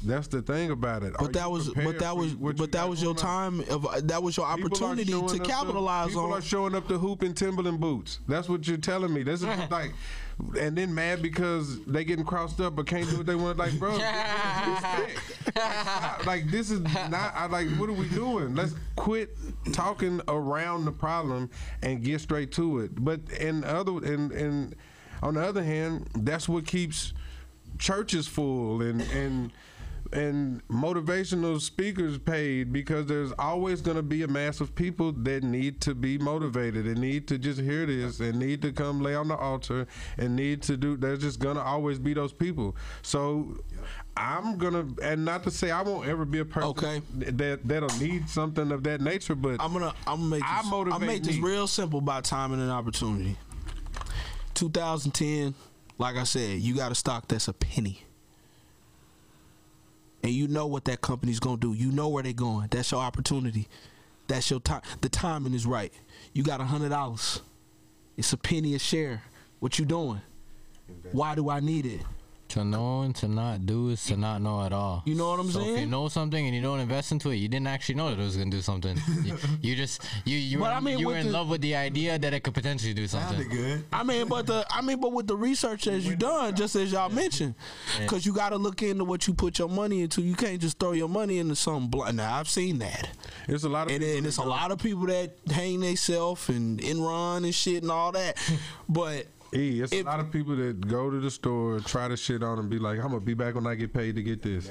Speaker 2: That's the thing about it. Are
Speaker 1: But that was, but that was, but that was your
Speaker 2: on?
Speaker 1: time of that was your opportunity to
Speaker 2: up
Speaker 1: capitalize
Speaker 2: people
Speaker 1: on.
Speaker 2: are showing up to hoop in Timberland boots. That's what you're telling me. This is like, and then mad because they getting crossed up but can't do what they want. Like, bro. Like, like this is not. I like. What are we doing? Let's quit talking around the problem and get straight to it. But in other and and on the other hand, that's what keeps churches full and and and motivational speakers paid because there's always going to be a mass of people that need to be motivated and need to just hear this and need to come lay on the altar and need to do there's just going to always be those people so i'm going to and not to say i won't ever be a person
Speaker 1: Okay.
Speaker 2: that that'll need something of that nature but
Speaker 1: I'm gonna I'm gonna make
Speaker 2: I
Speaker 1: this,
Speaker 2: motivate
Speaker 1: I'm make this
Speaker 2: me.
Speaker 1: real simple by timing and opportunity. 2010, like I said, you got a stock that's a penny. And you know what that company's gonna do. You know where they're going. That's your opportunity. That's your time. The timing is right. You got a hundred dollars. It's a penny a share. What you doing? Why do I need it?
Speaker 3: To know and to not do is to not know at all.
Speaker 1: You know what I'm saying?
Speaker 3: so If you know something and you don't invest into it, you didn't actually know that it was gonna do something. you, you just you you
Speaker 1: But
Speaker 3: were,
Speaker 1: I mean,
Speaker 3: you were in
Speaker 1: the-
Speaker 3: love with the idea that it could potentially do something.
Speaker 4: Good.
Speaker 1: I mean, but the I mean, but with the research as you done, just as y'all mentioned, because you got to look into what you put your money into. You can't just throw your money into something blind. Now I've seen that,
Speaker 2: it's a lot of
Speaker 1: and,
Speaker 2: people
Speaker 1: and
Speaker 2: that
Speaker 1: it's a
Speaker 2: go-
Speaker 1: lot of people that hang themselves and Enron and shit and all that. But
Speaker 2: E, it's
Speaker 1: If-
Speaker 2: a lot of people that go to the store, try to shit on and be like, "I'm gonna be back when I get paid to get this,"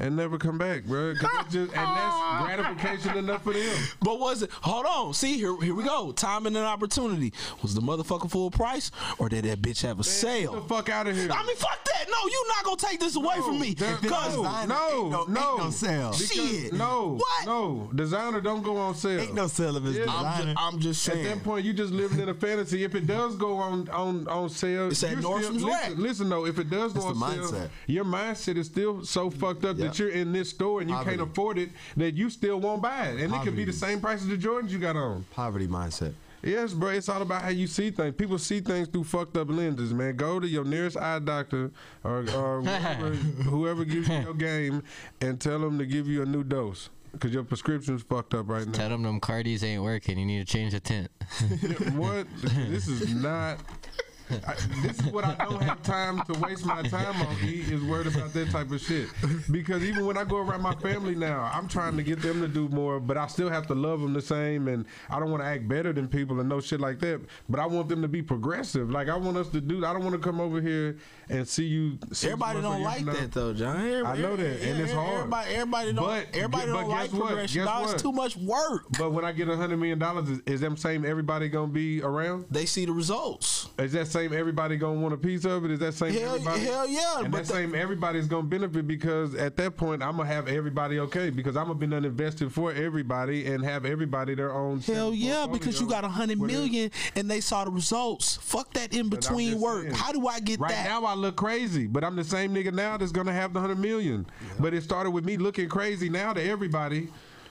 Speaker 2: and never come back, bro. 'Cause it's just, and that's gratification enough for them.
Speaker 1: but was it? Hold on. See here, here we go. Timing and an opportunity. Was the motherfucker full price, or did that bitch have a
Speaker 2: Get the
Speaker 1: sale?
Speaker 2: fuck out of here.
Speaker 1: I mean, fuck that. No, you not gonna take this away from me. Cause
Speaker 2: no,
Speaker 4: Designer
Speaker 2: no,
Speaker 4: no- ain't
Speaker 2: no,
Speaker 4: no sale.
Speaker 2: Because-
Speaker 1: Shit.
Speaker 2: No,
Speaker 1: What?
Speaker 2: no, designer don't go on sale.
Speaker 4: Ain't no sale of his
Speaker 2: Yeah.
Speaker 1: I'm
Speaker 4: designer.
Speaker 1: just, I'm just
Speaker 2: At that point, you just living in a fantasy. If it does go on on on sale,
Speaker 1: It's at
Speaker 2: you're
Speaker 1: Nordstrom's
Speaker 2: still, listen, listen though, if it does go
Speaker 4: It's
Speaker 2: on
Speaker 4: the
Speaker 2: sale,
Speaker 4: mindset.
Speaker 2: your mindset is still so fucked up
Speaker 4: Yeah.
Speaker 2: that you're in this store and you
Speaker 4: Poverty.
Speaker 2: can't afford it that you still won't buy it, and it could be the same price as the Jordans you got on.
Speaker 4: Poverty mindset.
Speaker 2: Yes, bro. It's all about how you see things. People see things through fucked up lenses, man. Go to your nearest eye doctor or, or whoever, whoever gives you your game and tell them to give you a new dose because your prescription's fucked up right now.
Speaker 3: Tell them them Cardis ain't working. You need to change the tint.
Speaker 2: what? This is not. I, this is what I don't have time to waste my time on. E is worried about that type of shit because even when I go around my family now, I'm trying to get them to do more, but I still have to love them the same, and I don't want to act better than people and no shit like that. But I want them to be progressive. Like I want us to do. I don't want to come over here and see you.
Speaker 1: Everybody don't like
Speaker 2: now.
Speaker 1: that though, John. Everybody-
Speaker 2: I know that, and it's hard.
Speaker 1: Everybody, everybody don't.
Speaker 2: But-
Speaker 1: everybody
Speaker 2: but
Speaker 1: don't like
Speaker 2: what?
Speaker 1: progression.
Speaker 2: Guess what?
Speaker 1: It's too much work.
Speaker 2: But when I get a hundred million dollars, is, is them same everybody gonna be around?
Speaker 1: They see the results.
Speaker 2: Is that same everybody gonna want a piece of it? Is that same
Speaker 1: Hell-
Speaker 2: everybody?
Speaker 1: hell yeah,
Speaker 2: And
Speaker 1: but
Speaker 2: that same everybody's gonna benefit because at that point I'm gonna have everybody okay because I'm gonna be done invested for everybody and have everybody their own.
Speaker 1: Hell yeah, because you got a hundred million and they saw the results. Fuck that in between work.
Speaker 2: saying,
Speaker 1: How do I get
Speaker 2: right
Speaker 1: that?
Speaker 2: now I look crazy, but I'm the same nigga now that's gonna have the hundred million. But it started with me looking crazy now to everybody.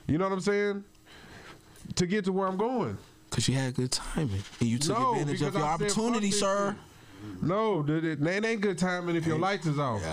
Speaker 2: You know what I'm saying? To get to where I'm going.
Speaker 1: Because you had good timing and you took
Speaker 2: No,
Speaker 1: advantage of your
Speaker 2: I
Speaker 1: opportunity, sir.
Speaker 2: No, it, ain't good timing if your lights is off.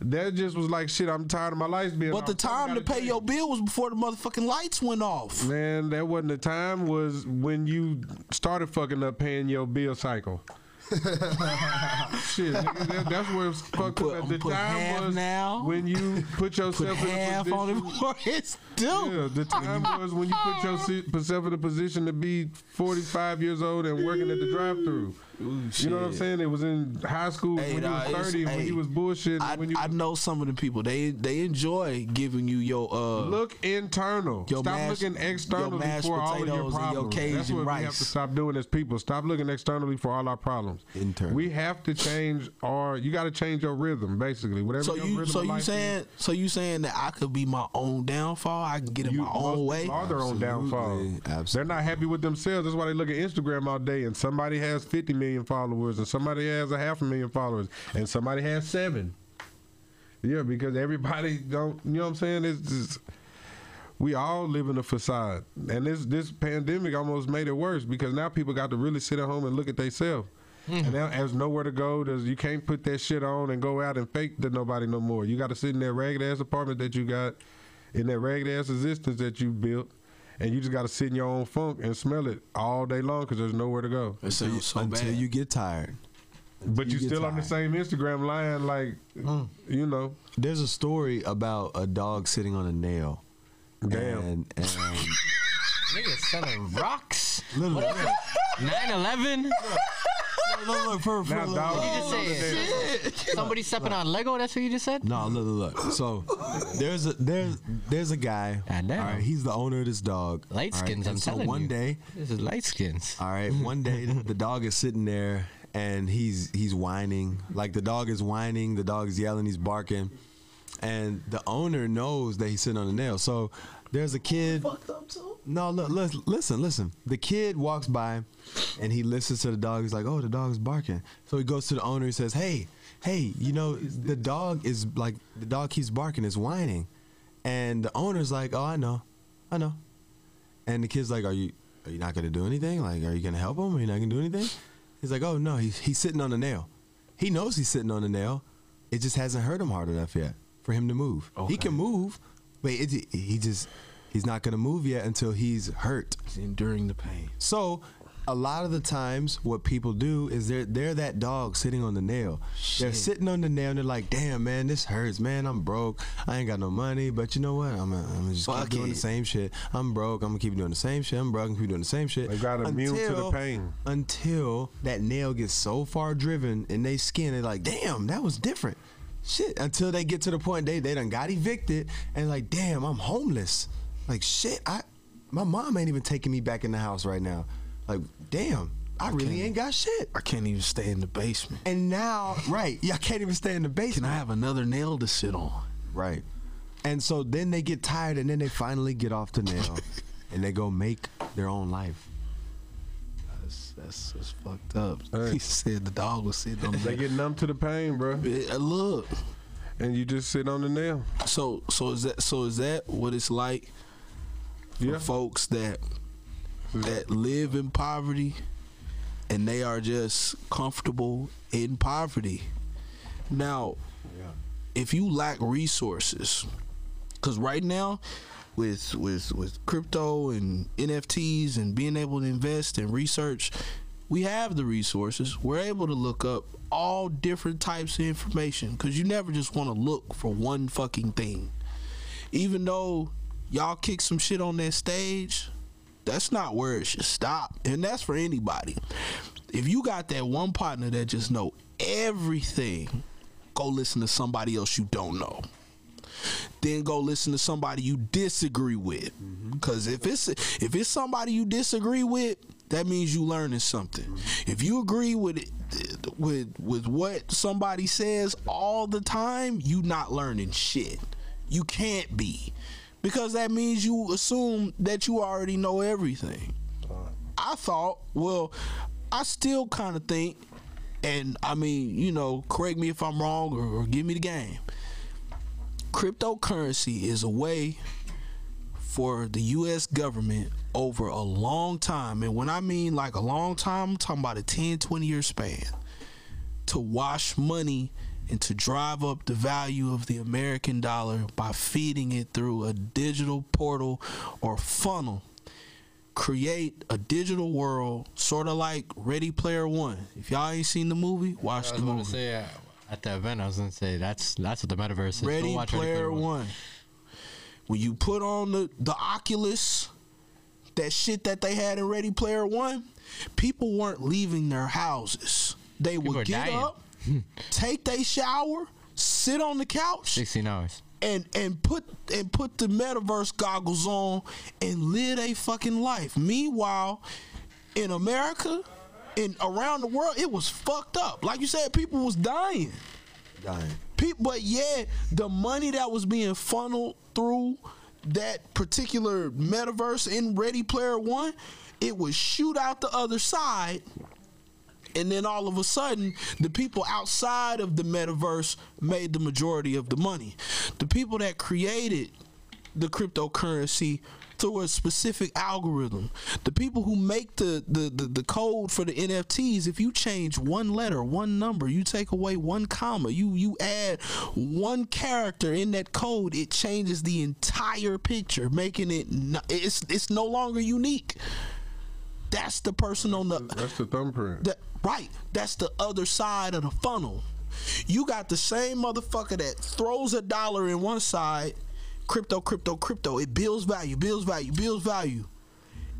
Speaker 2: That just was like shit. I'm tired of my lights being.
Speaker 1: But the
Speaker 2: off. Something
Speaker 1: time to pay
Speaker 2: change.
Speaker 1: your bill was before the motherfucking lights went off.
Speaker 2: Man, that wasn't the time. Was when you started fucking up paying your bill cycle. Shit, nigga, that, that's where it's fucked
Speaker 1: put-
Speaker 2: up. At
Speaker 1: I'm
Speaker 2: the
Speaker 1: put
Speaker 2: time was
Speaker 1: now.
Speaker 2: when you put
Speaker 1: Put
Speaker 2: yourself in a
Speaker 1: half on
Speaker 2: position.
Speaker 1: it's due.
Speaker 2: Yeah, the time was when you put yourself in a position to be 45 years old and working at the drive-through. You know what I'm saying? It was in high school
Speaker 1: Hey,
Speaker 2: when you
Speaker 1: nah,
Speaker 2: was 30 when
Speaker 1: hey,
Speaker 2: you was bullshit.
Speaker 1: I,
Speaker 2: when you
Speaker 1: I know some of the people they they enjoy giving you your uh
Speaker 2: Look internal.
Speaker 1: Your
Speaker 2: stop
Speaker 1: mashed-
Speaker 2: looking externally for all of your
Speaker 1: and your
Speaker 2: problems. That's what we have to stop doing as people. Stop looking externally for all our problems.
Speaker 4: Internal.
Speaker 2: We have to change our. You got to change your rhythm, basically. Whatever.
Speaker 1: so
Speaker 2: your
Speaker 1: you so you saying
Speaker 2: is,
Speaker 1: so you saying that I could be my own downfall? I can get in
Speaker 2: you
Speaker 1: my own way.
Speaker 2: Are their own downfall.
Speaker 4: Absolutely.
Speaker 2: They're not happy with themselves. That's why they look at Instagram all day, and somebody has 50 million followers, and somebody has a half a million followers, and somebody has seven. Yeah, because everybody don't. You know what I'm saying? It's just we all live in a facade, and this this pandemic almost made it worse because now people got to really sit at home and look at themselves. Hmm. And now there's nowhere to go. There's you can't put that shit on and go out and fake to nobody no more. You got to sit in that ragged ass apartment that you got, in that ragged ass existence that you built, and you just got to sit in your own funk and smell it all day long because there's nowhere to go.
Speaker 1: It sounds so
Speaker 4: until
Speaker 1: bad.
Speaker 4: you get tired.
Speaker 2: But you
Speaker 4: You get
Speaker 2: still on the same Instagram line, like mm. you know.
Speaker 4: There's a story about a dog sitting on a nail.
Speaker 2: Damn.
Speaker 4: And, and
Speaker 3: Niggas selling rocks.
Speaker 4: look, look,
Speaker 3: 9/11.
Speaker 4: Look, look, for, for,
Speaker 2: Now,
Speaker 4: look,
Speaker 2: dog,
Speaker 3: You just say it. Somebody stepping on Lego. That's what you just said.
Speaker 4: No, look, look, look. So there's a there's there's a guy.
Speaker 3: God damn.
Speaker 4: All right, he's the owner of this dog.
Speaker 3: Light skins.
Speaker 4: and
Speaker 3: I'm
Speaker 4: so
Speaker 3: telling
Speaker 4: one
Speaker 3: you.
Speaker 4: day,
Speaker 3: This is light skins.
Speaker 4: all right, one day the dog is sitting there and he's he's whining. Like the dog is whining, the dog is yelling, he's barking, and the owner knows that he's sitting on the nail. So there's a kid.
Speaker 1: Fucked up too.
Speaker 4: No, look, listen, listen, listen. The kid walks by, and he listens to the dog. He's like, "Oh, the dog's barking." So he goes to the owner. He says, "Hey, hey, you know, the dog is like the dog keeps barking, it's whining," and the owner's like, "Oh, I know, I know," and the kid's like, "Are you are you not gonna do anything? Like, are you gonna help him? Are you not gonna do anything?" He's like, "Oh no, he's he's sitting on the nail. He knows he's sitting on the nail. It just hasn't hurt him hard enough yet for him to move. He can move, but it, he just." He's not gonna move yet until he's hurt.
Speaker 1: He's Enduring the pain.
Speaker 4: So a lot of the times what people do is they're they're that dog sitting on the nail. They're sitting on the nail and they're like, damn man, this hurts, man. I'm broke. I ain't got no money. But you know what? I'm gonna, I'm gonna just
Speaker 1: Fuck
Speaker 4: keep doing the same shit. I'm broke. I'm gonna keep doing the same shit. I'm broke. I'm gonna keep doing the same shit.
Speaker 2: They got immune to the pain.
Speaker 4: Until that nail gets so far driven in their skin, they're like, damn, that was different. Shit. Until they get to the point they they done got evicted and like, damn, I'm homeless. Like shit, I my mom ain't even taking me back in the house right now. Like, damn, I really ain't got shit.
Speaker 1: I can't even stay in the basement.
Speaker 4: And now, right, yeah, I can't even stay in the basement.
Speaker 1: Can
Speaker 4: basement.
Speaker 1: I have another nail to sit on?
Speaker 4: Right. And so then they get tired and then they finally get off the nail and they go make their own life.
Speaker 1: That's that's, that's fucked up.
Speaker 2: Hey.
Speaker 1: He said the dog was sitting on the
Speaker 2: They get numb to the pain, bro,
Speaker 1: Yeah, look.
Speaker 2: and you just sit on the nail.
Speaker 1: So so is that so is that what it's like for
Speaker 2: Yeah.
Speaker 1: folks that that live in poverty and they are just comfortable in poverty. Now, if you lack resources, because right now, with with with crypto and NFTs and being able to invest and research, we have the resources. We're able to look up all different types of information because you never just want to look for one fucking thing. Even though y'all kick some shit on that stage, that's not where it should stop. And that's for anybody. If you got that one partner that just know everything, go listen to somebody else you don't know. Then go listen to somebody you disagree with. Mm-hmm. Cause if it's if it's somebody you disagree with, that means you learning something. Mm-hmm. If you agree with it, with with what somebody says all the time, you not learning shit. You can't be. Because that means you assume that you already know everything. I thought, well, I still kind of think, and I mean, you know, correct me if I'm wrong or, or give me the game. Cryptocurrency is a way for the U.S. government over a long time, and when I mean like a long time, I'm talking about a 10, 20 year span, to wash money and to drive up the value of the American dollar by feeding it through a digital portal or funnel create a digital world, sort of like Ready Player One. If y'all ain't seen the movie, watch the movie.
Speaker 3: say uh, at the event, I was going to say that's that's what the metaverse is.
Speaker 1: Ready
Speaker 3: watch
Speaker 1: Player
Speaker 3: One.
Speaker 1: One. When you put on the the Oculus, that shit that they had in Ready Player One, people weren't leaving their houses. They
Speaker 3: People
Speaker 1: would get
Speaker 3: dying.
Speaker 1: up, take their shower, sit on the couch,
Speaker 3: 16 hours.
Speaker 1: and and put and put the metaverse goggles on and live a fucking life. Meanwhile, in America, and around the world, it was fucked up. Like you said, people was dying.
Speaker 4: Dying.
Speaker 1: People, but yeah, the money that was being funneled through that particular metaverse in Ready Player One, it would shoot out the other side. And then all of a sudden, the people outside of the metaverse made the majority of the money. The people that created the cryptocurrency through a specific algorithm. The people who make the, the, the, the code for the NFTs, if you change one letter, one number, you take away one comma, you you add one character in that code, it changes the entire picture, making it it's it's no longer unique. That's the person on the
Speaker 2: That's the thumbprint.
Speaker 1: that, right. That's the other side of the funnel. You got the same motherfucker that throws a dollar in one side, crypto, crypto, crypto. It builds value, builds value, builds value.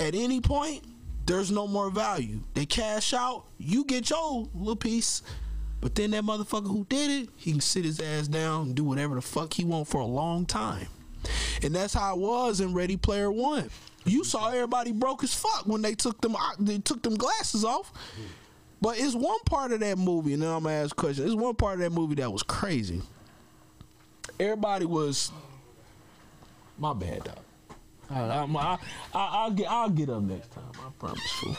Speaker 1: At any point, there's no more value. They cash out, you get your little piece. But then that motherfucker who did it, he can sit his ass down and do whatever the fuck he want for a long time. And that's how it was in Ready Player One. You saw everybody broke as fuck when they took them they took them glasses off. But it's one part of that movie, and then I'm gonna ask a question. It's one part of that movie that was crazy. Everybody was my bad, dog. I, I'm- I, I, will get I'll get up next time. I promise you.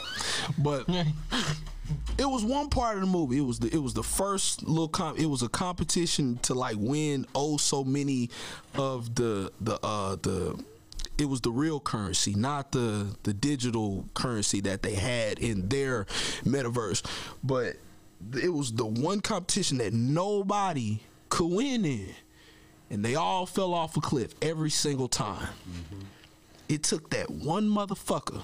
Speaker 1: But it was one part of the movie. It was the it was the first little comp. It was a competition to like win oh so many of the the uh the. It was the real currency, not the the digital currency that they had in their metaverse. But it was the one competition that nobody could win in, and they all fell off a cliff every single time. Mm-hmm. It took that one motherfucker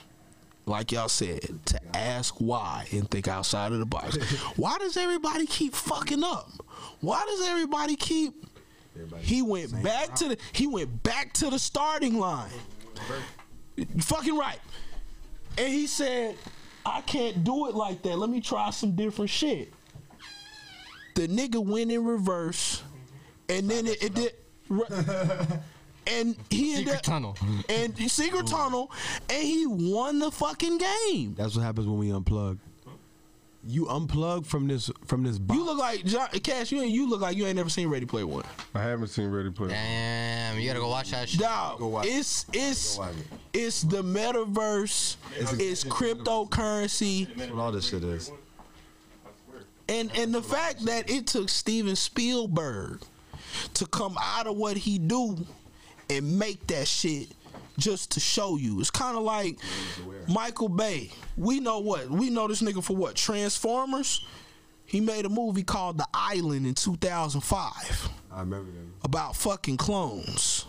Speaker 1: like y'all said, to ask why and think outside of the box. why does everybody keep fucking up? Why does everybody keep? He went back to the. He went back to the starting line. You fucking right. And he said, "I can't do it like that. Let me try some different shit." The nigga went in reverse, and then it, it did. And he ended
Speaker 3: Secret
Speaker 1: up,
Speaker 3: tunnel.
Speaker 1: and secret tunnel, and he won the fucking game.
Speaker 4: That's what happens when we unplug. You unplug from this from this box.
Speaker 1: You look like John, Cash. You ain't, you look like you ain't never seen Ready Player One.
Speaker 2: I haven't seen Ready Player. One.
Speaker 3: Damn, you gotta go watch that shit.
Speaker 1: Dog,
Speaker 4: Go watch
Speaker 1: it's it's
Speaker 4: watch it.
Speaker 1: it's the metaverse. It's cryptocurrency,
Speaker 4: That's what all this shit is.
Speaker 1: and and the fact that it took Steven Spielberg to come out of what he do and make that shit just to show you. It's kind of like Michael Bay. We know what we know this nigga for what Transformers. He made a movie called The Island in 2005.
Speaker 4: I remember that.
Speaker 1: about fucking clones.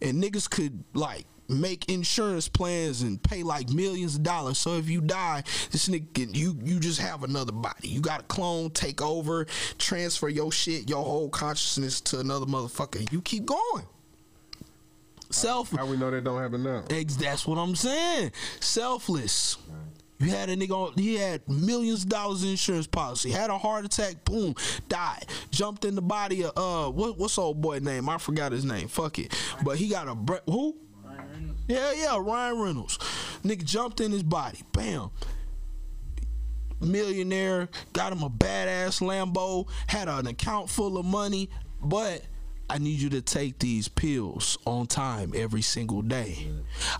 Speaker 1: And niggas could like make insurance plans and pay like millions of dollars. So if you die, this nigga you you just have another body. You got a clone take over, transfer your shit, your whole consciousness to another motherfucker. You keep going. Self
Speaker 2: How we know that don't happen now?
Speaker 1: Ex- That's what I'm saying. Selfless. You had a nigga on, he had millions of dollars in insurance policy, had a heart attack, boom, died. Jumped in the body of, uh, what, what's old boy name? I forgot his name. Fuck it. But he got a, bre- who? Yeah, yeah, Ryan Reynolds. Nigga jumped in his body. Bam. Millionaire, got him a badass Lambo, had an account full of money, but I need you to take these pills on time every single day.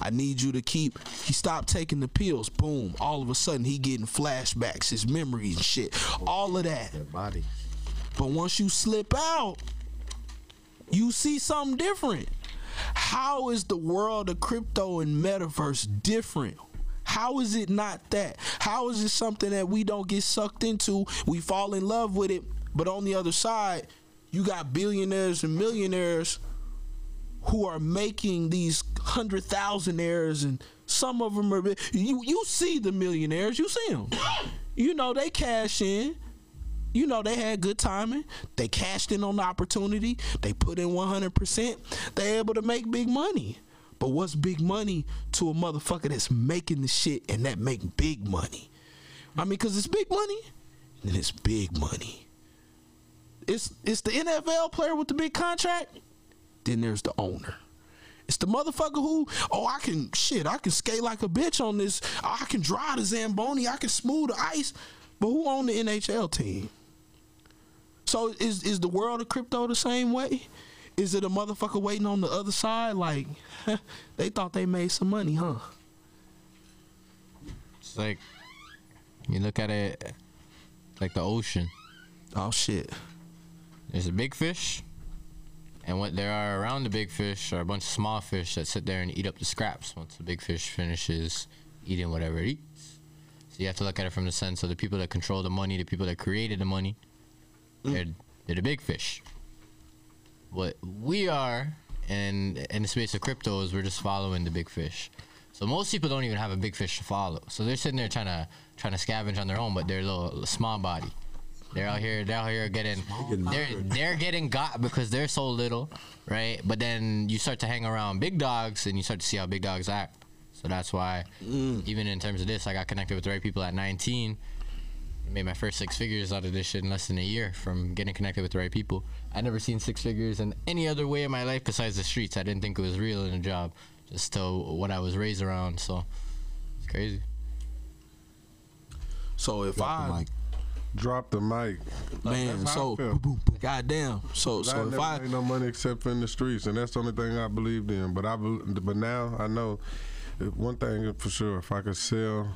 Speaker 1: I need you to keep he stopped taking the pills. Boom. All of a sudden he getting flashbacks, his memories and shit. All of that.
Speaker 4: That body.
Speaker 1: But once you slip out, you see something different. How is the world of crypto and metaverse different? How is it not that? How is it something that we don't get sucked into? We fall in love with it, but on the other side, you got billionaires and millionaires who are making these hundred thousandaires, and some of them are. You you see the millionaires, you see them. You know they cash in you know they had good timing. They cashed in on the opportunity. They put in 100%. They able to make big money. But what's big money to a motherfucker that's making the shit and that make big money? I mean, cause it's big money, and it's big money. It's it's the NFL player with the big contract. Then there's the owner. It's the motherfucker who, oh, I can shit, I can skate like a bitch on this. Oh, I can drive the Zamboni. I can smooth the ice. But who own the NHL team? So is is the world of crypto the same way? Is it a motherfucker waiting on the other side? Like they thought they made some money, huh?
Speaker 3: It's like you look at it like the ocean.
Speaker 1: Oh shit.
Speaker 3: There's a big fish, And what there are around the big fish are a bunch of small fish that sit there and eat up the scraps once the big fish finishes eating whatever it eats. So you have to look at it from the sense of the people that control the money, the people that created the money. Mm. They're, they're the big fish. What we are in in the space of crypto is we're just following the big fish. So most people don't even have a big fish to follow. So they're sitting there trying to trying to scavenge on their own, but they're a little small body. They're out here. They're out here getting. They're they're getting got because they're so little, right? But then you start to hang around big dogs, and you start to see how big dogs act. So that's why, mm. even in terms of this, I got connected with the right people at 19. Made my first six figures out of this shit in less than a year from getting connected with the right people. I never seen six figures in any other way in my life besides the streets. I didn't think it was real in a job, just to what I was raised around. So it's crazy.
Speaker 1: So if I
Speaker 2: Drop the mic.
Speaker 1: man,
Speaker 2: I
Speaker 1: so goddamn. So
Speaker 2: I
Speaker 1: so if
Speaker 2: never
Speaker 1: I
Speaker 2: made no money except for in the streets, and that's the only thing I believed in. But I, but now I know one thing for sure: if I could sell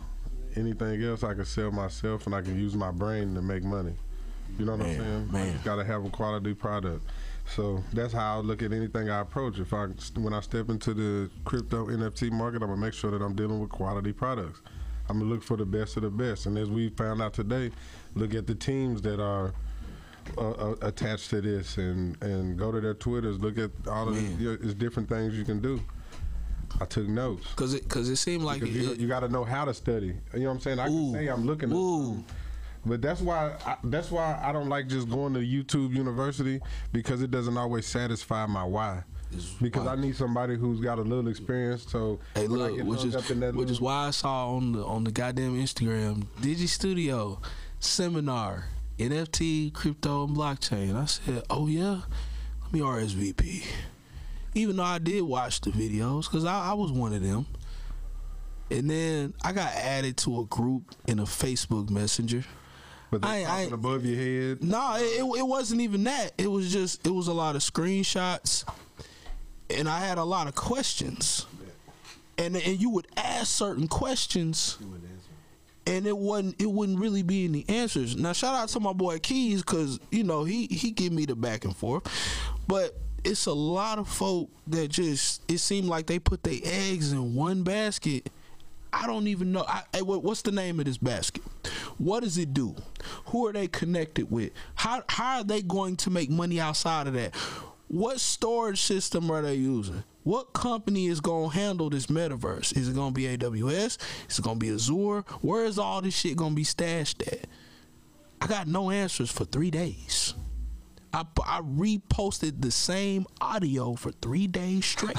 Speaker 2: anything else, I could sell myself, and I can use my brain to make money. You know what
Speaker 1: Man,
Speaker 2: I'm saying?
Speaker 1: man.
Speaker 2: I just gotta have a quality product. So that's how I look at anything I approach. If I when I step into the crypto NFT market, I'm gonna make sure that I'm dealing with quality products. I'm gonna look for the best of the best, and as we found out today, look at the teams that are uh, uh, attached to this, and and go to their Twitters. Look at all of
Speaker 1: Man.
Speaker 2: the, you know, it's different things you can do. I took notes.
Speaker 1: cause it cause it seemed like
Speaker 2: Because you,
Speaker 1: it,
Speaker 2: you got to know how to study. You know what I'm saying? I
Speaker 1: Ooh.
Speaker 2: can say I'm looking at
Speaker 1: Ooh.
Speaker 2: but that's why I, that's why I don't like just going to YouTube University because it doesn't always satisfy my why. Because I need somebody who's got a little experience. So
Speaker 1: Hey, look, which is which is why I saw on the on the goddamn Instagram Digi Studio seminar NFT, crypto, and blockchain. I said, oh yeah, let me RSVP. Even though I did watch the videos, cause I, I was one of them. And then I got added to a group in a Facebook Messenger.
Speaker 2: but
Speaker 1: I- I-
Speaker 2: above your head.
Speaker 1: No, it, it, it wasn't even that. It was just it was a lot of screenshots, and I had a lot of questions, and and you would ask certain questions, and it wasn't it wouldn't really be any answers. Now shout out to my boy Keys because you know he he give me the back and forth, but it's a lot of folk that just it seemed like they put their eggs in one basket. I don't even know. I, what, what's the name of this basket? What does it do? Who are they connected with? How how are they going to make money outside of that? What storage system are they using? What company is gonna handle this metaverse? Is it gonna be AWS? Is it gonna be Azure? Where is all this shit gonna be stashed at? I got no answers for three days. I, I reposted the same audio for three days straight.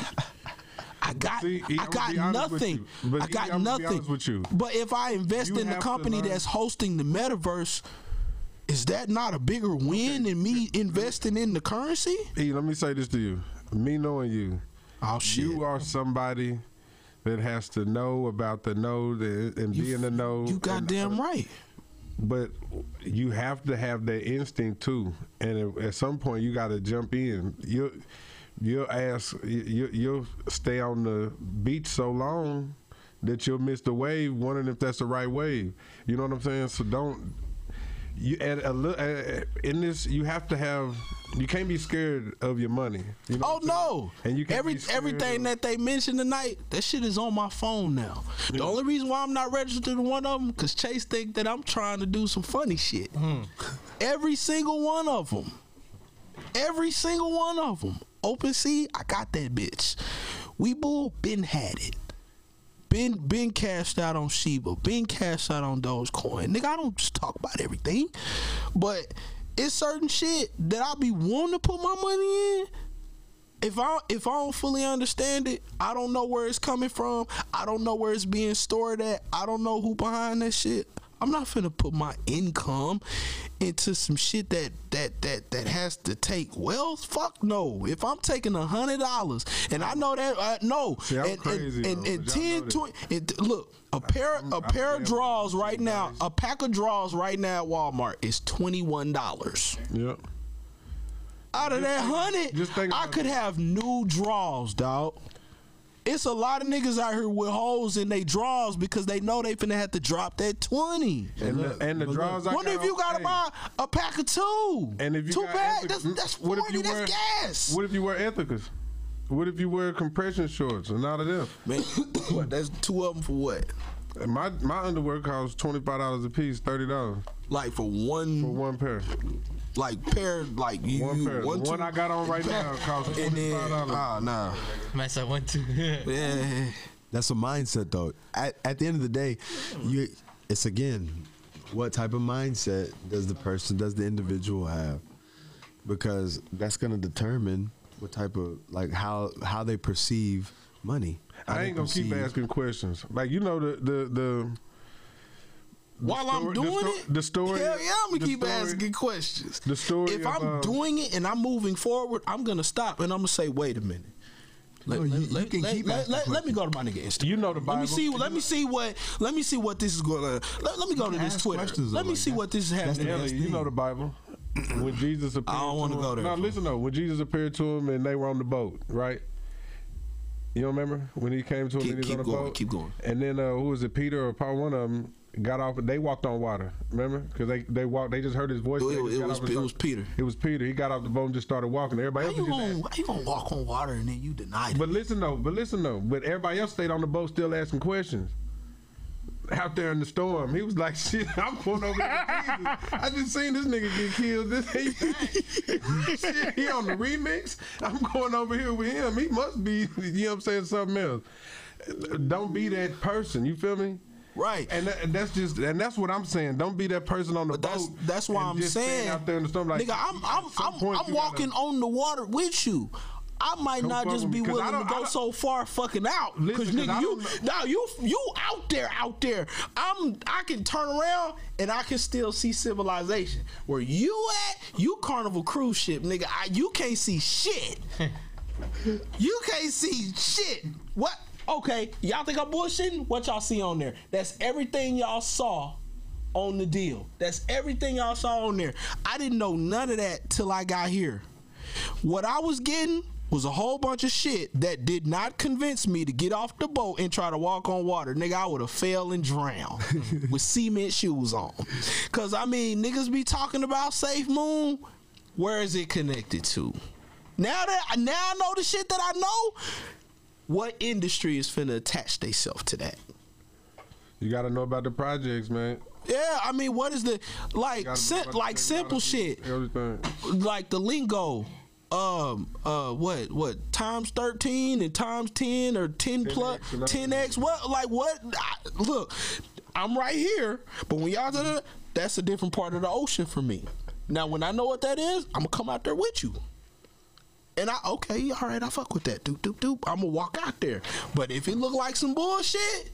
Speaker 1: I got
Speaker 2: See, E,
Speaker 1: I got
Speaker 2: be honest with
Speaker 1: nothing.
Speaker 2: But
Speaker 1: I got nothing.
Speaker 2: honest with you.
Speaker 1: But if I invest
Speaker 2: You
Speaker 1: in the company that's hosting the metaverse, is that not a bigger win than me investing in the currency?
Speaker 2: E, let me say this to you. Me knowing you,
Speaker 1: Oh shit!
Speaker 2: you are somebody that has to know about the know and, and be in the know.
Speaker 1: You
Speaker 2: and- uh,
Speaker 1: goddamn right.
Speaker 2: But you have to have that instinct too, and at- some point you got to jump in. You, you'll ask, you, you'll stay on the beach so long that you'll miss the wave, wondering if that's the right wave. You know what I'm saying? So don't. You at a little in this, you have to have. You can't be scared of your money. You know
Speaker 1: Oh
Speaker 2: what I'm saying?
Speaker 1: no!
Speaker 2: And you can't
Speaker 1: Every
Speaker 2: be scared
Speaker 1: everything
Speaker 2: of-
Speaker 1: that they mentioned tonight, that shit is on my phone now. The only reason why I'm not registered in one of them, cause Chase think that I'm trying to do some funny shit. Hmm. Every single one of them, every single one of them. OpenSea, I got that bitch. Webull, been had it. Been been cashed out on Shiba, been cashed out on Dogecoin. Nigga, I don't just talk about everything, but it's certain shit that I be wanting to put my money in. If I if I don't fully understand it, I don't know where it's coming from. I don't know where it's being stored at. I don't know who behind that shit. I'm not finna put my income into some shit that that that that has to take wealth. Fuck no. If I'm taking a hundred dollars and I know that no,
Speaker 2: See, I'm
Speaker 1: and,
Speaker 2: crazy,
Speaker 1: and, and, and
Speaker 2: but know
Speaker 1: 10, 20, and look, a pair
Speaker 2: I'm-
Speaker 1: a
Speaker 2: I'm
Speaker 1: pair of draws right now, a pack of draws right now at Walmart is twenty one dollars.
Speaker 2: Yep.
Speaker 1: Out of that
Speaker 2: think-
Speaker 1: hundred,
Speaker 2: just
Speaker 1: I could have new draws, dog. It's a lot of niggas out here with holes in they draws because they know they finna have to drop that twenty.
Speaker 2: And the, and the draws I
Speaker 1: What if you gotta
Speaker 2: hey,
Speaker 1: buy a pack of two?
Speaker 2: And if you
Speaker 1: two
Speaker 2: got
Speaker 1: bags,
Speaker 2: ethicals-
Speaker 1: that's, that's
Speaker 2: what if you
Speaker 1: that's
Speaker 2: wear
Speaker 1: gas.
Speaker 2: What if you wear Ethikas? What if you wear compression shorts and all of them?
Speaker 1: Man, what? That's two of them for what?
Speaker 2: And My my underwear costs twenty five dollars a piece, thirty dollars
Speaker 1: Like for one,
Speaker 2: for one pair.
Speaker 1: Like pair, like you,
Speaker 2: One
Speaker 1: you
Speaker 2: pair. The
Speaker 1: one,
Speaker 2: one
Speaker 1: two,
Speaker 2: I got on right now costs
Speaker 1: and then
Speaker 2: five dollars.
Speaker 1: ah nah,
Speaker 3: Man said one two.
Speaker 1: yeah.
Speaker 4: That's a mindset, though. At, at the end of the day, you it's again, what type of mindset does the person, does the individual have? Because that's going to determine what type of like how how they perceive money.
Speaker 2: I
Speaker 4: they
Speaker 2: ain't gonna keep asking questions. Like you know the the the.
Speaker 1: While I'm
Speaker 2: story- the
Speaker 1: doing
Speaker 2: sto-
Speaker 1: it,
Speaker 2: the story-
Speaker 1: Hell yeah, I'm gonna keep
Speaker 2: story-
Speaker 1: asking questions.
Speaker 2: the story
Speaker 1: If
Speaker 2: of,
Speaker 1: I'm
Speaker 2: uh,
Speaker 1: doing it and I'm moving forward, I'm gonna stop and I'm gonna say, wait a minute. Let,
Speaker 4: No, you- you can
Speaker 1: let-
Speaker 4: keep
Speaker 1: let-
Speaker 4: asking
Speaker 1: let- let me go to my nigga Instagram.
Speaker 2: You know the Bible.
Speaker 1: Let me
Speaker 2: Bible.
Speaker 1: see. Let me see what. Let me see what this is gonna. Let, let me go to this
Speaker 4: ask
Speaker 1: Twitter. Let me
Speaker 4: like
Speaker 1: see
Speaker 4: that.
Speaker 1: what this is happening.
Speaker 2: Ellie, you know the Bible. When Jesus appeared,
Speaker 1: I
Speaker 2: don't
Speaker 1: wanna go there,
Speaker 2: No,
Speaker 1: bro.
Speaker 2: listen though. When Jesus appeared to him and they were on the boat, right? You don't remember when he came to him
Speaker 1: Keep-
Speaker 2: and he
Speaker 1: keep
Speaker 2: was on the
Speaker 1: going,
Speaker 2: boat?
Speaker 1: keep going.
Speaker 2: And then uh, who was it? Peter or Paul? One of them got off. They walked on water. Remember? Because they they walked. They just heard his voice.
Speaker 1: It-
Speaker 2: They
Speaker 1: it was- it was Peter.
Speaker 2: It was Peter. He got off the boat and just started walking. Everybody
Speaker 1: How
Speaker 2: else
Speaker 1: you gonna, how you gonna walk on water and then you deny it?
Speaker 2: but listen though, but listen though, but everybody else stayed on the boat still asking questions. Out there in the storm, he was like, "Shit, I'm going over there Jesus. I just seen this nigga get killed. This he, shit, he on the remix. I'm going over here with him. He must be, you know what I'm saying, something else. Don't be that person. You feel me?
Speaker 1: Right.
Speaker 2: And, that, and that's just, and that's what I'm saying. Don't be that person on the
Speaker 1: But that's
Speaker 2: boat.
Speaker 1: that's why I'm saying,
Speaker 2: out there in the storm, like,
Speaker 1: nigga, I'm I'm I'm, I'm
Speaker 2: you gotta-
Speaker 1: walking on the water with you. I might
Speaker 2: Don't
Speaker 1: just be
Speaker 2: me, 'cause I
Speaker 1: willing to go so far fucking out.
Speaker 2: Listen,
Speaker 1: Cause
Speaker 2: 'cause I
Speaker 1: nigga, you now you you out there, out there. I'm I can turn around and I can still see civilization. Where you at? You Carnival cruise ship, nigga. I, you can't see shit. you can't see shit. What? Okay, y'all think I'm bullshitting? What y'all see on there? That's everything y'all saw on the deal. That's everything y'all saw on there. I didn't know none of that till I got here. What I was getting was a whole bunch of shit that did not convince me to get off the boat and try to walk on water. Nigga, I would have fell and drowned with cement shoes on. Cause I mean, niggas be talking about Safe Moon. Where is it connected to? Now that now I know the shit that I know, what industry is finna attach theyself to that?
Speaker 2: you got to know about the projects, man.
Speaker 1: Yeah, I mean, what is the like sim- like simple shit?
Speaker 2: Everything.
Speaker 1: like the lingo um uh what what times 13 and times 10 or 10 plus
Speaker 2: and all
Speaker 1: 10x what like what I, look i'm right here but when y'all do that's a different part of the ocean for me now when i know what that is i'm gonna come out there with you and I okay, all right, I fuck with that. Doop doop doop. I'm gonna walk out there. But if it look like some bullshit,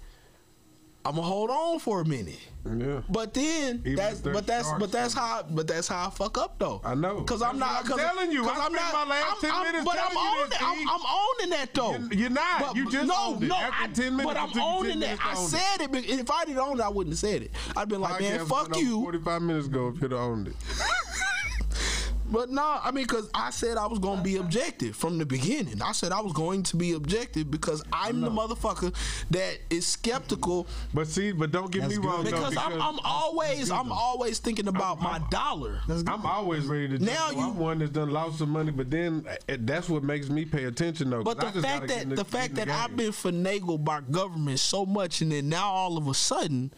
Speaker 1: I'm gonna hold on for a minute.
Speaker 2: Yeah.
Speaker 1: But then
Speaker 2: Even
Speaker 1: that's but that's
Speaker 2: sharks,
Speaker 1: but that's how but that's how I fuck up though.
Speaker 2: I know.
Speaker 1: Cause I'm not.
Speaker 2: what I'm telling you.
Speaker 1: Cause
Speaker 2: I
Speaker 1: I'm
Speaker 2: spent
Speaker 1: not.
Speaker 2: my last
Speaker 1: I'm,
Speaker 2: 10
Speaker 1: I'm-
Speaker 2: minutes
Speaker 1: but I'm owning. I'm. I'm owning that though.
Speaker 2: You're- you're not.
Speaker 1: But,
Speaker 2: You just
Speaker 1: no, no. I,
Speaker 2: 10 minutes,
Speaker 1: but I'm
Speaker 2: took you 10
Speaker 1: owning that. I said it. If I didn't own it, I wouldn't have said it. I'd been like, man, fuck you.
Speaker 2: 45 minutes ago if you'd have owned it.
Speaker 1: But no, I mean, because I said I was going to be objective from the beginning. I said I was going to be objective because I'm the motherfucker that is skeptical
Speaker 2: But see, but don't get
Speaker 4: That's
Speaker 2: me
Speaker 4: good.
Speaker 2: wrong though,
Speaker 1: because I'm, I'm always I'm always thinking about my dollar.
Speaker 2: I'm always ready to.
Speaker 1: Now
Speaker 2: Now
Speaker 1: you-
Speaker 2: I'm one that's done lost some money, but then uh, that's what makes me pay attention though.
Speaker 1: But
Speaker 2: 'cause I
Speaker 1: the
Speaker 2: just
Speaker 1: fact
Speaker 2: gotta get
Speaker 1: that
Speaker 2: in
Speaker 1: the, fact that
Speaker 2: the
Speaker 1: I've been finagled by government so much, and then now all of a sudden,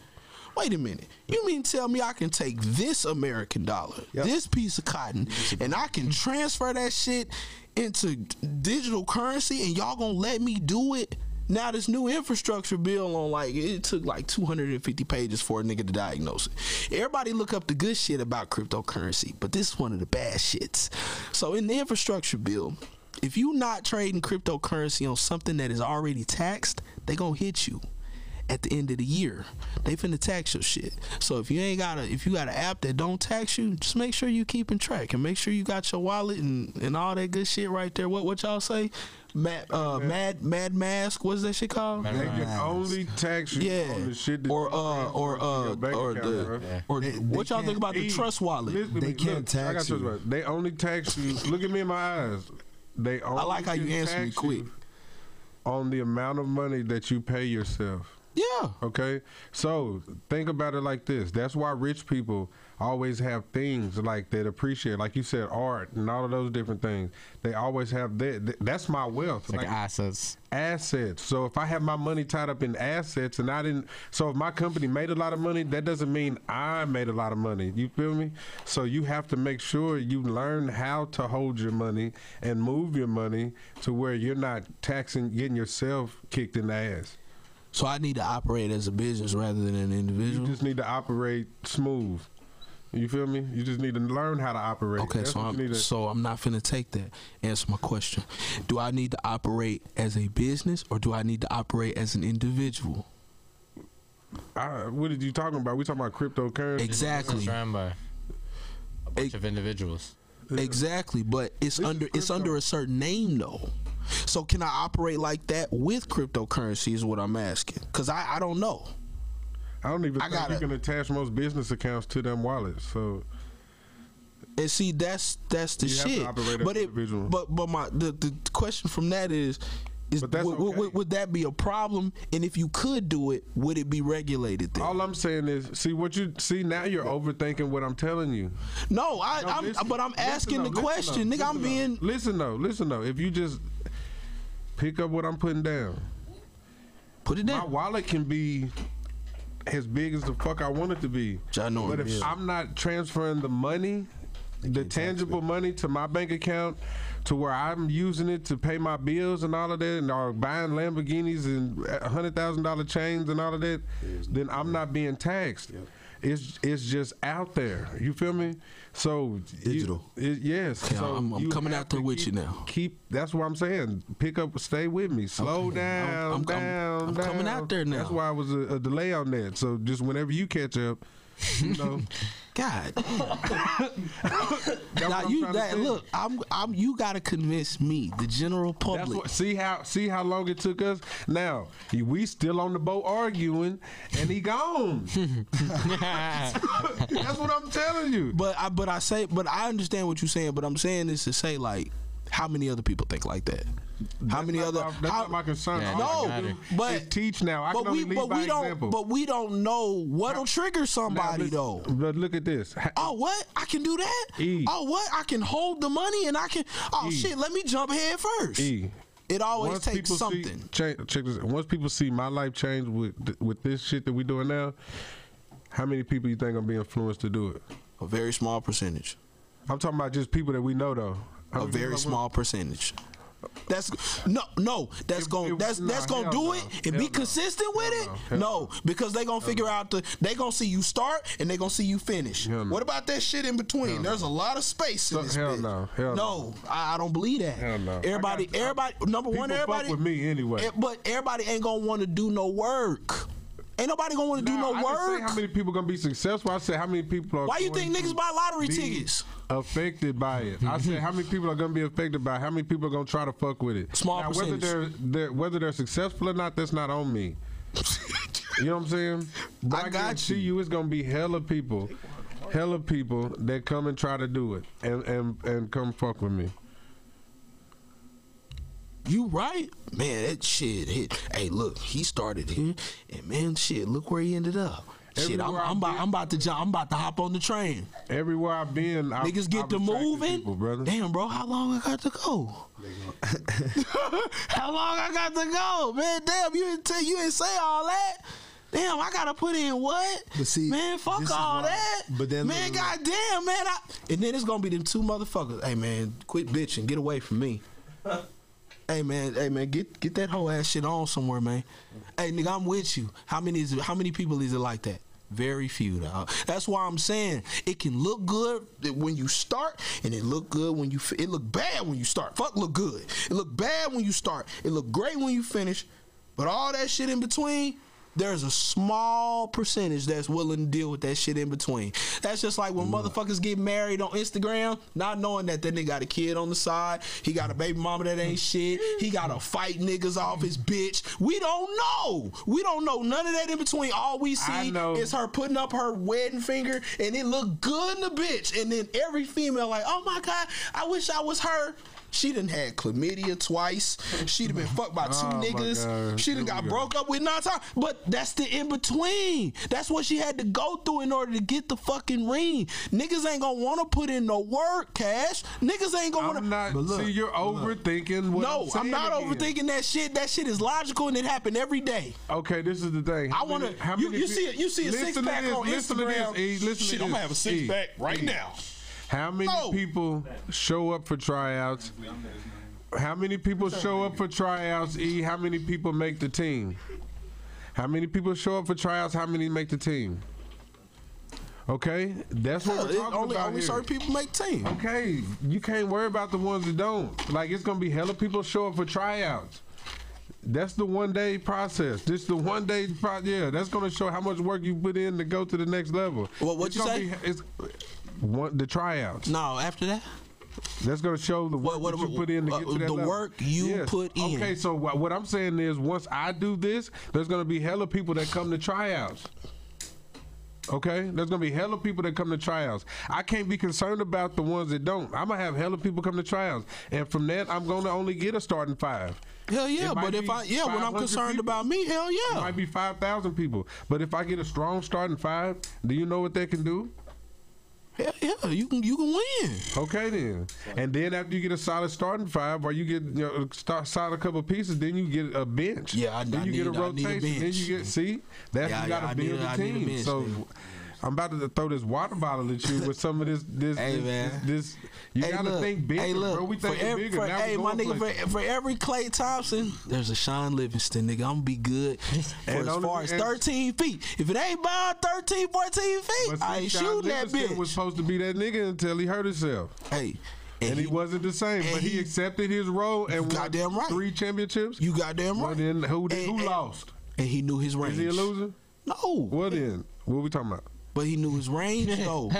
Speaker 1: wait a minute, you mean tell me I can take this American dollar,
Speaker 4: Yep.
Speaker 1: this piece of cotton, and I can transfer that shit into digital currency, and y'all gonna let me do it? Now this new infrastructure bill on like it took like 250 pages for a nigga to diagnose it. Everybody look up the good shit about cryptocurrency, but this is one of the bad shits. So in the infrastructure bill, if you not trading cryptocurrency on something that is already taxed, they gonna hit you at the end of the year. They finna tax your shit. So if you ain't got a if you got an app that don't tax you, just make sure you keeping track and make sure you got your wallet and, and all that good shit right there. What what y'all say? Mad uh mad mad mask, what's that shit called?
Speaker 2: They can only tax you
Speaker 1: Yeah.
Speaker 2: on the shit that
Speaker 1: Or uh or uh or
Speaker 2: account,
Speaker 1: the
Speaker 2: bro.
Speaker 1: or
Speaker 4: They- they
Speaker 1: what y'all think
Speaker 4: can't-
Speaker 1: about the trust wallet?
Speaker 2: listen
Speaker 4: They can't
Speaker 2: Look,
Speaker 4: tax
Speaker 2: I got
Speaker 4: you.
Speaker 2: wallet. They only tax you. Look at me in my eyes. They only I
Speaker 1: like how you
Speaker 2: can
Speaker 1: answer me quick.
Speaker 2: you on the amount of money that you pay yourself.
Speaker 1: Yeah.
Speaker 2: Okay, so think about it like this. That's why rich people always have things like that appreciate, like you said, art and all of those different things. They always have that. That's my wealth.
Speaker 3: Like assets.
Speaker 2: assets. So if I have my money tied up in assets and I didn't, so if my company made a lot of money, that doesn't mean I made a lot of money. You feel me? So you have to make sure you learn how to hold your money and move your money to where you're not taxing, getting yourself kicked in the ass.
Speaker 1: So I need to operate as a business rather than an individual.
Speaker 2: You just need to operate smooth. You feel me? You just need to learn how to operate.
Speaker 1: Okay,
Speaker 2: That's
Speaker 1: so I'm
Speaker 2: you need to-
Speaker 1: so I'm not finna take that. Answer my question. Do I need to operate as a business or do I need to operate as an individual?
Speaker 2: I, what are you talking about? We talking about cryptocurrency?
Speaker 1: Exactly.
Speaker 3: It's ran by a bunch
Speaker 1: Ex-
Speaker 3: of individuals.
Speaker 1: Exactly, but it's
Speaker 2: This
Speaker 1: under it's under a certain name though. So can I operate like that with cryptocurrency? Is what I'm asking. Cause I, I don't know.
Speaker 2: I don't even
Speaker 1: I
Speaker 2: think you
Speaker 1: gotta-
Speaker 2: can attach most business accounts to them wallets. So
Speaker 1: And see, that's that's the
Speaker 2: You
Speaker 1: shit.
Speaker 2: operate
Speaker 1: but it,
Speaker 2: individual.
Speaker 1: but but my the, the question from that is. Is,
Speaker 2: But that's
Speaker 1: would, would-
Speaker 2: okay.
Speaker 1: would, would that be a problem? And if you could do it, would it be regulated then?
Speaker 2: all I'm saying is, see what you see now. You're overthinking what I'm telling you.
Speaker 1: no, I,
Speaker 2: No,
Speaker 1: I'm,
Speaker 2: listen-
Speaker 1: but I'm asking
Speaker 2: though,
Speaker 1: the question,
Speaker 2: though,
Speaker 1: nigga. I'm
Speaker 2: listen
Speaker 1: being.
Speaker 2: Listen though, listen though. If you just pick up what I'm putting down,
Speaker 1: put it down.
Speaker 2: my wallet can be as big as the fuck I want it to be.
Speaker 1: Ginormous.
Speaker 2: But if
Speaker 1: Yeah.
Speaker 2: I'm not transferring the money, the tangible money to my bank account, to where I'm using it to pay my bills and all of that, and are buying Lamborghinis and hundred thousand dollar chains and all of that, then I'm not being taxed. It's it's just out there. You feel me? So you-
Speaker 4: Digital.
Speaker 2: it- yes.
Speaker 1: Yeah,
Speaker 2: so
Speaker 1: I'm- I'm coming out there
Speaker 2: to
Speaker 1: with
Speaker 2: keep-
Speaker 1: you now.
Speaker 2: Keep. That's what I'm saying. Pick up. Stay with me. Slow
Speaker 1: Okay.
Speaker 2: down.
Speaker 1: I'm- I'm- I'm-
Speaker 2: down.
Speaker 1: I'm coming out there now.
Speaker 2: That's why I was a, a delay on that. So just whenever you catch up, you know.
Speaker 1: God. Now you that look, I'm I'm you gotta convince me, the general
Speaker 2: That's
Speaker 1: public.
Speaker 2: what, see how see how long it took us. Now he- we still on the boat arguing, and he gone. That's what I'm telling you.
Speaker 1: but I but I say but I understand what you're saying, but I'm saying this to say like how many other people think like that? How many other
Speaker 2: my, that's
Speaker 1: how,
Speaker 2: not my concern.
Speaker 3: Yeah,
Speaker 1: No, but
Speaker 2: teach now. I
Speaker 1: but
Speaker 2: can
Speaker 1: we but we don't
Speaker 2: example.
Speaker 1: but we don't know what'll trigger
Speaker 2: Now,
Speaker 1: somebody
Speaker 2: listen-
Speaker 1: though.
Speaker 2: But look at this.
Speaker 1: Oh what? I can do that?
Speaker 2: E.
Speaker 1: Oh what? I can hold the money and I can oh
Speaker 2: E.
Speaker 1: shit, let me jump head first.
Speaker 2: E.
Speaker 1: It always
Speaker 2: Once
Speaker 1: takes something.
Speaker 2: See, check, check this. Once people see my life change with with this shit that we doing now, how many people you think gonna be influenced to do it?
Speaker 1: A very small percentage.
Speaker 2: I'm talking about just people that we know though.
Speaker 1: A very small percentage. That's no, no. That's going. That's
Speaker 2: nah,
Speaker 1: that's going to do
Speaker 2: no.
Speaker 1: it and
Speaker 2: Hell
Speaker 1: be
Speaker 2: no.
Speaker 1: consistent with
Speaker 2: Hell
Speaker 1: it.
Speaker 2: no.
Speaker 1: No, because they gonna figure out the. They gonna see you start and they gonna see you finish. What about that shit in between? There's a lot of space in this.
Speaker 2: hell
Speaker 1: bitch.
Speaker 2: no. Hell
Speaker 1: no. I, I don't believe that.
Speaker 2: Hell no.
Speaker 1: Everybody,
Speaker 2: got-
Speaker 1: everybody. Number one, everybody.
Speaker 2: with me anyway.
Speaker 1: Eh, But everybody ain't gonna want to do no work. Ain't nobody gonna want to do no
Speaker 2: I didn't say
Speaker 1: work.
Speaker 2: how many people gonna be successful. I said how many people are.
Speaker 1: Why you think niggas buy lottery tickets?
Speaker 2: Affected by it. I said how many people are gonna be affected by it. How many people are gonna try to fuck with it.
Speaker 1: Small
Speaker 2: now, whether they're, they're whether they're successful or not, that's not on me. You know what I'm saying? But
Speaker 1: I
Speaker 2: I,
Speaker 1: got
Speaker 2: guarantee
Speaker 1: you.
Speaker 2: you, it's gonna be hella people, hella people that come and try to do it and and and come fuck with me.
Speaker 1: You right, man. That shit hit. Hey, look, he started here, and man, shit, look where he ended up. Shit, I'm, I'm about, I'm about to jump. I'm about to hop on the train.
Speaker 2: Everywhere I've been, I've,
Speaker 1: Niggas get
Speaker 2: I've
Speaker 1: to moving.
Speaker 2: people, brother.
Speaker 1: Damn, bro, how long I got to go? how long I got to go, man? Damn, you didn't tell, you didn't say all that. Damn, I gotta put in what?
Speaker 4: But see,
Speaker 1: man, fuck all that.
Speaker 4: but then
Speaker 1: man,
Speaker 4: look-
Speaker 1: goddamn, man, I, and then it's gonna be them two motherfuckers. Hey, man, quit bitching, get away from me. Hey man, hey man, get get that whole ass shit on somewhere, man. Hey nigga, I'm with you. How many is how many people is it like that? Very few. Dog. That's why I'm saying it can look good when you start, and it look good when you. It look bad when you start. Fuck, look good. It look bad when you start. It look great when you finish. But all that shit in between, there's a small percentage that's willing to deal with that shit in between. That's just like when mm. motherfuckers get married on Instagram, not knowing that that nigga got a kid on the side, he got a baby mama that ain't shit, he got to fight niggas off his bitch. We don't know. We don't know none of that in between. All we see is her putting up her wedding finger, and it look good in the bitch. And then every female like, oh my god, I wish I was her. She done had chlamydia twice. She done been fucked by two
Speaker 2: Oh,
Speaker 1: niggas. She done
Speaker 2: Here
Speaker 1: got
Speaker 2: go.
Speaker 1: broke up with nine times. But that's the in between. That's what she had to go through in order to get the fucking ring. Niggas ain't gonna want to put in no work, Cash. Niggas ain't gonna
Speaker 2: I'm
Speaker 1: to.
Speaker 2: not.
Speaker 4: But look,
Speaker 2: see, you're overthinking. What
Speaker 1: No,
Speaker 2: I'm,
Speaker 1: I'm not
Speaker 2: again.
Speaker 1: overthinking that shit. That shit is logical and it happen every day.
Speaker 2: Okay, this is the thing.
Speaker 1: I wanna-
Speaker 2: many- how
Speaker 1: you-
Speaker 2: many
Speaker 1: you see a- you see a six-pack
Speaker 2: this,
Speaker 1: on
Speaker 2: listen to
Speaker 1: Instagram.
Speaker 2: this, E, listen to this,
Speaker 1: I'm gonna have a six
Speaker 2: E,
Speaker 1: pack right
Speaker 2: E.
Speaker 1: now.
Speaker 2: How many people show up for tryouts? How many people show up for tryouts? E. How many people make the team? How many people show up for tryouts? How many make the team? Okay, that's what
Speaker 1: Hell,
Speaker 2: we're talking
Speaker 1: only
Speaker 2: about
Speaker 1: only
Speaker 2: here.
Speaker 1: certain people make team.
Speaker 2: Okay, you can't worry about the ones that don't. Like it's gonna be hella people show up for tryouts. That's the one day process. This the one day pro- yeah. That's gonna show how much work you put in to go to the next level.
Speaker 1: What- what you say?
Speaker 2: Be, it's one the tryouts.
Speaker 1: No, after that.
Speaker 2: That's gonna show the work
Speaker 1: What- what-
Speaker 2: that you put in to
Speaker 1: uh,
Speaker 2: get to that
Speaker 1: the
Speaker 2: level.
Speaker 1: work you put in.
Speaker 2: Okay, so what, what I'm saying is, once I do this, there's gonna be hella people that come to tryouts. Okay, there's gonna be hella people that come to tryouts. I can't be concerned about the ones that don't. I'm gonna have hella people come to tryouts, and from that, I'm gonna only get a starting five.
Speaker 1: Hell yeah, but if I yeah, when I'm concerned
Speaker 2: people.
Speaker 1: about me, hell
Speaker 2: It
Speaker 1: yeah.
Speaker 2: might be five thousand people, but if I get a strong starting five, do you know what they can do?
Speaker 1: Hell yeah, you can you can win.
Speaker 2: Okay then, and then after you get a solid starting five, or you get you know, start solid couple pieces, then you get a bench.
Speaker 1: Yeah, I-
Speaker 2: then
Speaker 1: I
Speaker 2: you get a
Speaker 1: need- need a
Speaker 2: rotation. Then you get see that's
Speaker 1: Yeah,
Speaker 2: you got to
Speaker 1: yeah,
Speaker 2: build
Speaker 1: a-
Speaker 2: a
Speaker 1: need a
Speaker 2: team.
Speaker 1: bench,
Speaker 2: so. I'm about to throw this water bottle at you with some of this. This,
Speaker 1: Hey,
Speaker 2: this,
Speaker 1: man.
Speaker 2: this, this you
Speaker 1: Hey,
Speaker 2: gotta
Speaker 1: look,
Speaker 2: think bigger,
Speaker 1: hey, look,
Speaker 2: bro. We
Speaker 1: every,
Speaker 2: bigger.
Speaker 1: For,
Speaker 2: now
Speaker 1: hey, my nigga,
Speaker 2: places.
Speaker 1: for, for every Klay Thompson, there's a Shaun Livingston, nigga. I'm gonna be good for
Speaker 2: And
Speaker 1: as far as 13 feet. If it ain't beyond 13, 14 feet, I ain't
Speaker 2: Shaun
Speaker 1: shooting that
Speaker 2: Livingston
Speaker 1: bitch.
Speaker 2: was supposed to be that nigga until he hurt himself.
Speaker 1: hey,
Speaker 2: And, he, wasn't the same, but he,
Speaker 1: he-
Speaker 2: accepted his role and won
Speaker 1: goddamn right.
Speaker 2: three championships.
Speaker 1: you goddamn
Speaker 2: well,
Speaker 1: right.
Speaker 2: then who,
Speaker 1: And-
Speaker 2: who
Speaker 1: and-
Speaker 2: lost?
Speaker 1: And he knew his range.
Speaker 2: Is he a loser?
Speaker 1: No.
Speaker 2: Well then, what are we talking about?
Speaker 1: But he knew his range though.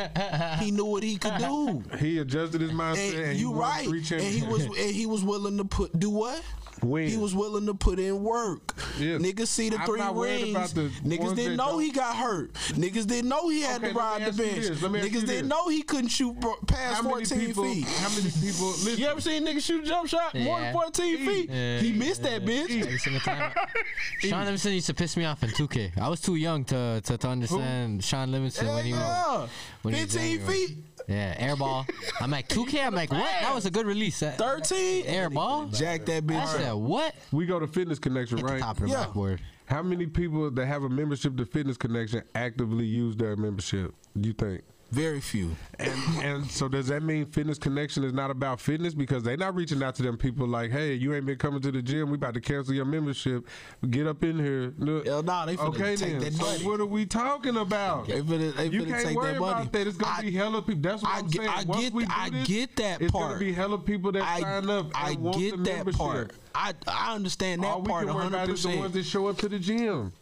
Speaker 1: he knew what he could do.
Speaker 2: He adjusted his mindset.
Speaker 1: And,
Speaker 2: And,
Speaker 1: you
Speaker 2: won
Speaker 1: right.
Speaker 2: Three
Speaker 1: And he was and he was willing to put do what?
Speaker 2: Win.
Speaker 1: He was willing to put in work.
Speaker 2: Yes.
Speaker 1: Niggas see the
Speaker 2: I'm
Speaker 1: three rings.
Speaker 2: about the
Speaker 1: Niggas didn't know
Speaker 2: don't-
Speaker 1: he got hurt. Niggas didn't know he had
Speaker 2: Okay,
Speaker 1: to ride the bench.
Speaker 2: this. Let me ask you
Speaker 1: Niggas didn't
Speaker 2: this.
Speaker 1: know he couldn't shoot bro- past
Speaker 2: how
Speaker 1: 14
Speaker 2: people?
Speaker 1: feet.
Speaker 2: How many people? Listen,
Speaker 1: You ever seen niggas shoot a jump shot more than
Speaker 3: Yeah.
Speaker 1: 14 feet?
Speaker 3: Yeah.
Speaker 1: he missed that bitch.
Speaker 3: Every single time. Shaun Livingston used to piss me off in 2K. I was too young to to, to understand Shaun Livingston when he was
Speaker 1: yeah.
Speaker 3: when he was
Speaker 1: 15
Speaker 3: younger.
Speaker 1: feet.
Speaker 3: Yeah, airball. I'm like 2K. I'm like, what? That was a good release. That,
Speaker 1: 13.
Speaker 3: airball.
Speaker 1: Jack that bitch.
Speaker 3: I
Speaker 1: bitch
Speaker 3: said what?
Speaker 2: we go to Fitness Connection,
Speaker 3: At the
Speaker 2: right?
Speaker 3: top of the
Speaker 1: Yeah.
Speaker 3: backboard.
Speaker 2: How many people that have a membership to Fitness Connection actively use their membership? Do you think?
Speaker 1: Very few.
Speaker 2: And and so does that mean Fitness Connection is not about fitness because they're not reaching out to them people like, hey, you ain't been coming to the gym. We about to cancel your membership. Get up in here. Look.
Speaker 1: Hell nah, they finna
Speaker 2: okay
Speaker 1: take
Speaker 2: then.
Speaker 1: that
Speaker 2: so what are we talking about?
Speaker 1: They finna, they
Speaker 2: you
Speaker 1: finna
Speaker 2: can't
Speaker 1: take
Speaker 2: worry
Speaker 1: that money.
Speaker 2: about that. It's gonna
Speaker 1: I-
Speaker 2: be hella people. That's what
Speaker 1: I
Speaker 2: am
Speaker 1: get-
Speaker 2: saying.
Speaker 1: I
Speaker 2: Once
Speaker 1: get-
Speaker 2: we do
Speaker 1: I
Speaker 2: this,
Speaker 1: get that
Speaker 2: it's
Speaker 1: part.
Speaker 2: gonna be hella people that
Speaker 1: I,
Speaker 2: sign up.
Speaker 1: I get
Speaker 2: the
Speaker 1: that
Speaker 2: membership.
Speaker 1: part. I I understand that
Speaker 2: All we
Speaker 1: part
Speaker 2: can worry about is the
Speaker 1: 100%.
Speaker 2: ones that show up to the gym.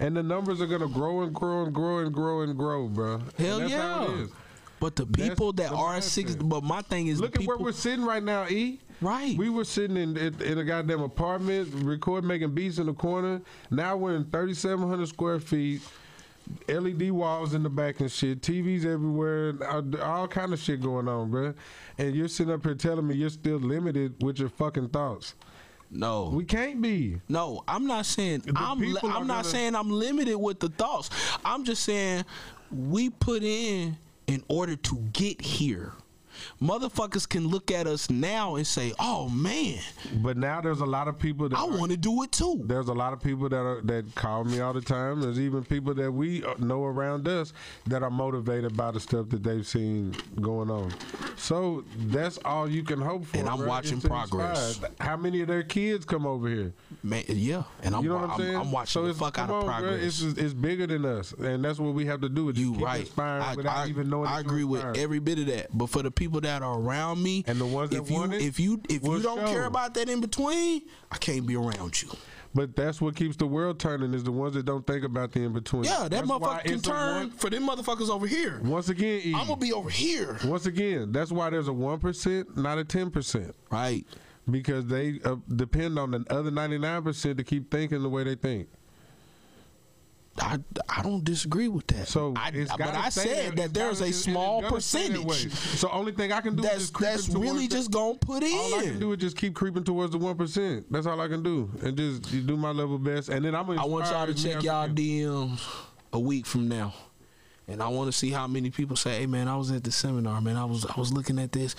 Speaker 2: And the numbers are gonna grow and grow and grow and grow and grow, bro.
Speaker 1: Hell
Speaker 2: that's
Speaker 1: yeah.
Speaker 2: How it is.
Speaker 1: But the people that
Speaker 2: the
Speaker 1: are six, but my thing is
Speaker 2: Look at
Speaker 1: people.
Speaker 2: where we're sitting right now, E.
Speaker 1: Right.
Speaker 2: We were sitting in in, in a goddamn apartment, recording, making beats in the corner. Now we're in 3,700 square feet. LED walls in the back and shit, TVs everywhere, all kind of shit going on, bro. And you're sitting up here telling me you're still limited with your fucking thoughts.
Speaker 1: No,
Speaker 2: We can't be.
Speaker 1: no, I'm not saying I'm. Li- I'm not
Speaker 2: gonna-
Speaker 1: saying I'm limited with the thoughts. I'm just saying we put in in order to get here. Motherfuckers can look at us now and say, "Oh man,
Speaker 2: But now there's a lot of people that
Speaker 1: I want to do it too."
Speaker 2: There's a lot of people that are that call me all the time. There's even people that we uh, know around us that are motivated by the stuff that they've seen going on. So that's all you can hope for.
Speaker 1: And I'm
Speaker 2: bro,
Speaker 1: watching progress.
Speaker 2: inspire. How many of their kids come over here?
Speaker 1: Man, yeah, and I'm,
Speaker 2: You know what I'm,
Speaker 1: I'm,
Speaker 2: saying?
Speaker 1: I'm watching
Speaker 2: so
Speaker 1: the fuck out
Speaker 2: come
Speaker 1: of
Speaker 2: on,
Speaker 1: progress.
Speaker 2: It's, it's bigger than us, and that's what we have to do. is
Speaker 1: You right. I,
Speaker 2: without
Speaker 1: I-
Speaker 2: even knowing.
Speaker 1: I agree with every bit of that. But for the people that are around me,
Speaker 2: And the ones that
Speaker 1: if you
Speaker 2: want it,
Speaker 1: if you if you don't
Speaker 2: show.
Speaker 1: care about that in between, I can't be around you.
Speaker 2: But that's what keeps the world turning. Is the ones that don't think about the in between.
Speaker 1: Yeah, that
Speaker 2: That's
Speaker 1: motherfucker can turn
Speaker 2: one-
Speaker 1: for them motherfuckers over here.
Speaker 2: Once again,
Speaker 1: I'm gonna be over here.
Speaker 2: Once again, that's why there's a one percent, not a ten percent,
Speaker 1: Right.
Speaker 2: because they uh, depend on the other ninety nine percent to keep thinking the way they think.
Speaker 1: I, I don't disagree with that.
Speaker 2: So,
Speaker 1: I, but I said that there's a small
Speaker 2: it's gonna stay that way.
Speaker 1: percentage
Speaker 2: So only thing I can do
Speaker 1: that's that's really
Speaker 2: that-
Speaker 1: just gonna put in.
Speaker 2: All I can do is just keep creeping towards the one percent. That's all I can do, and just do my level best. And then I'm gonna.
Speaker 1: I want y'all to check y'all DMs a week from now, and I want to see how many people say, "Hey man, I was at the seminar, man. I was I was looking at this.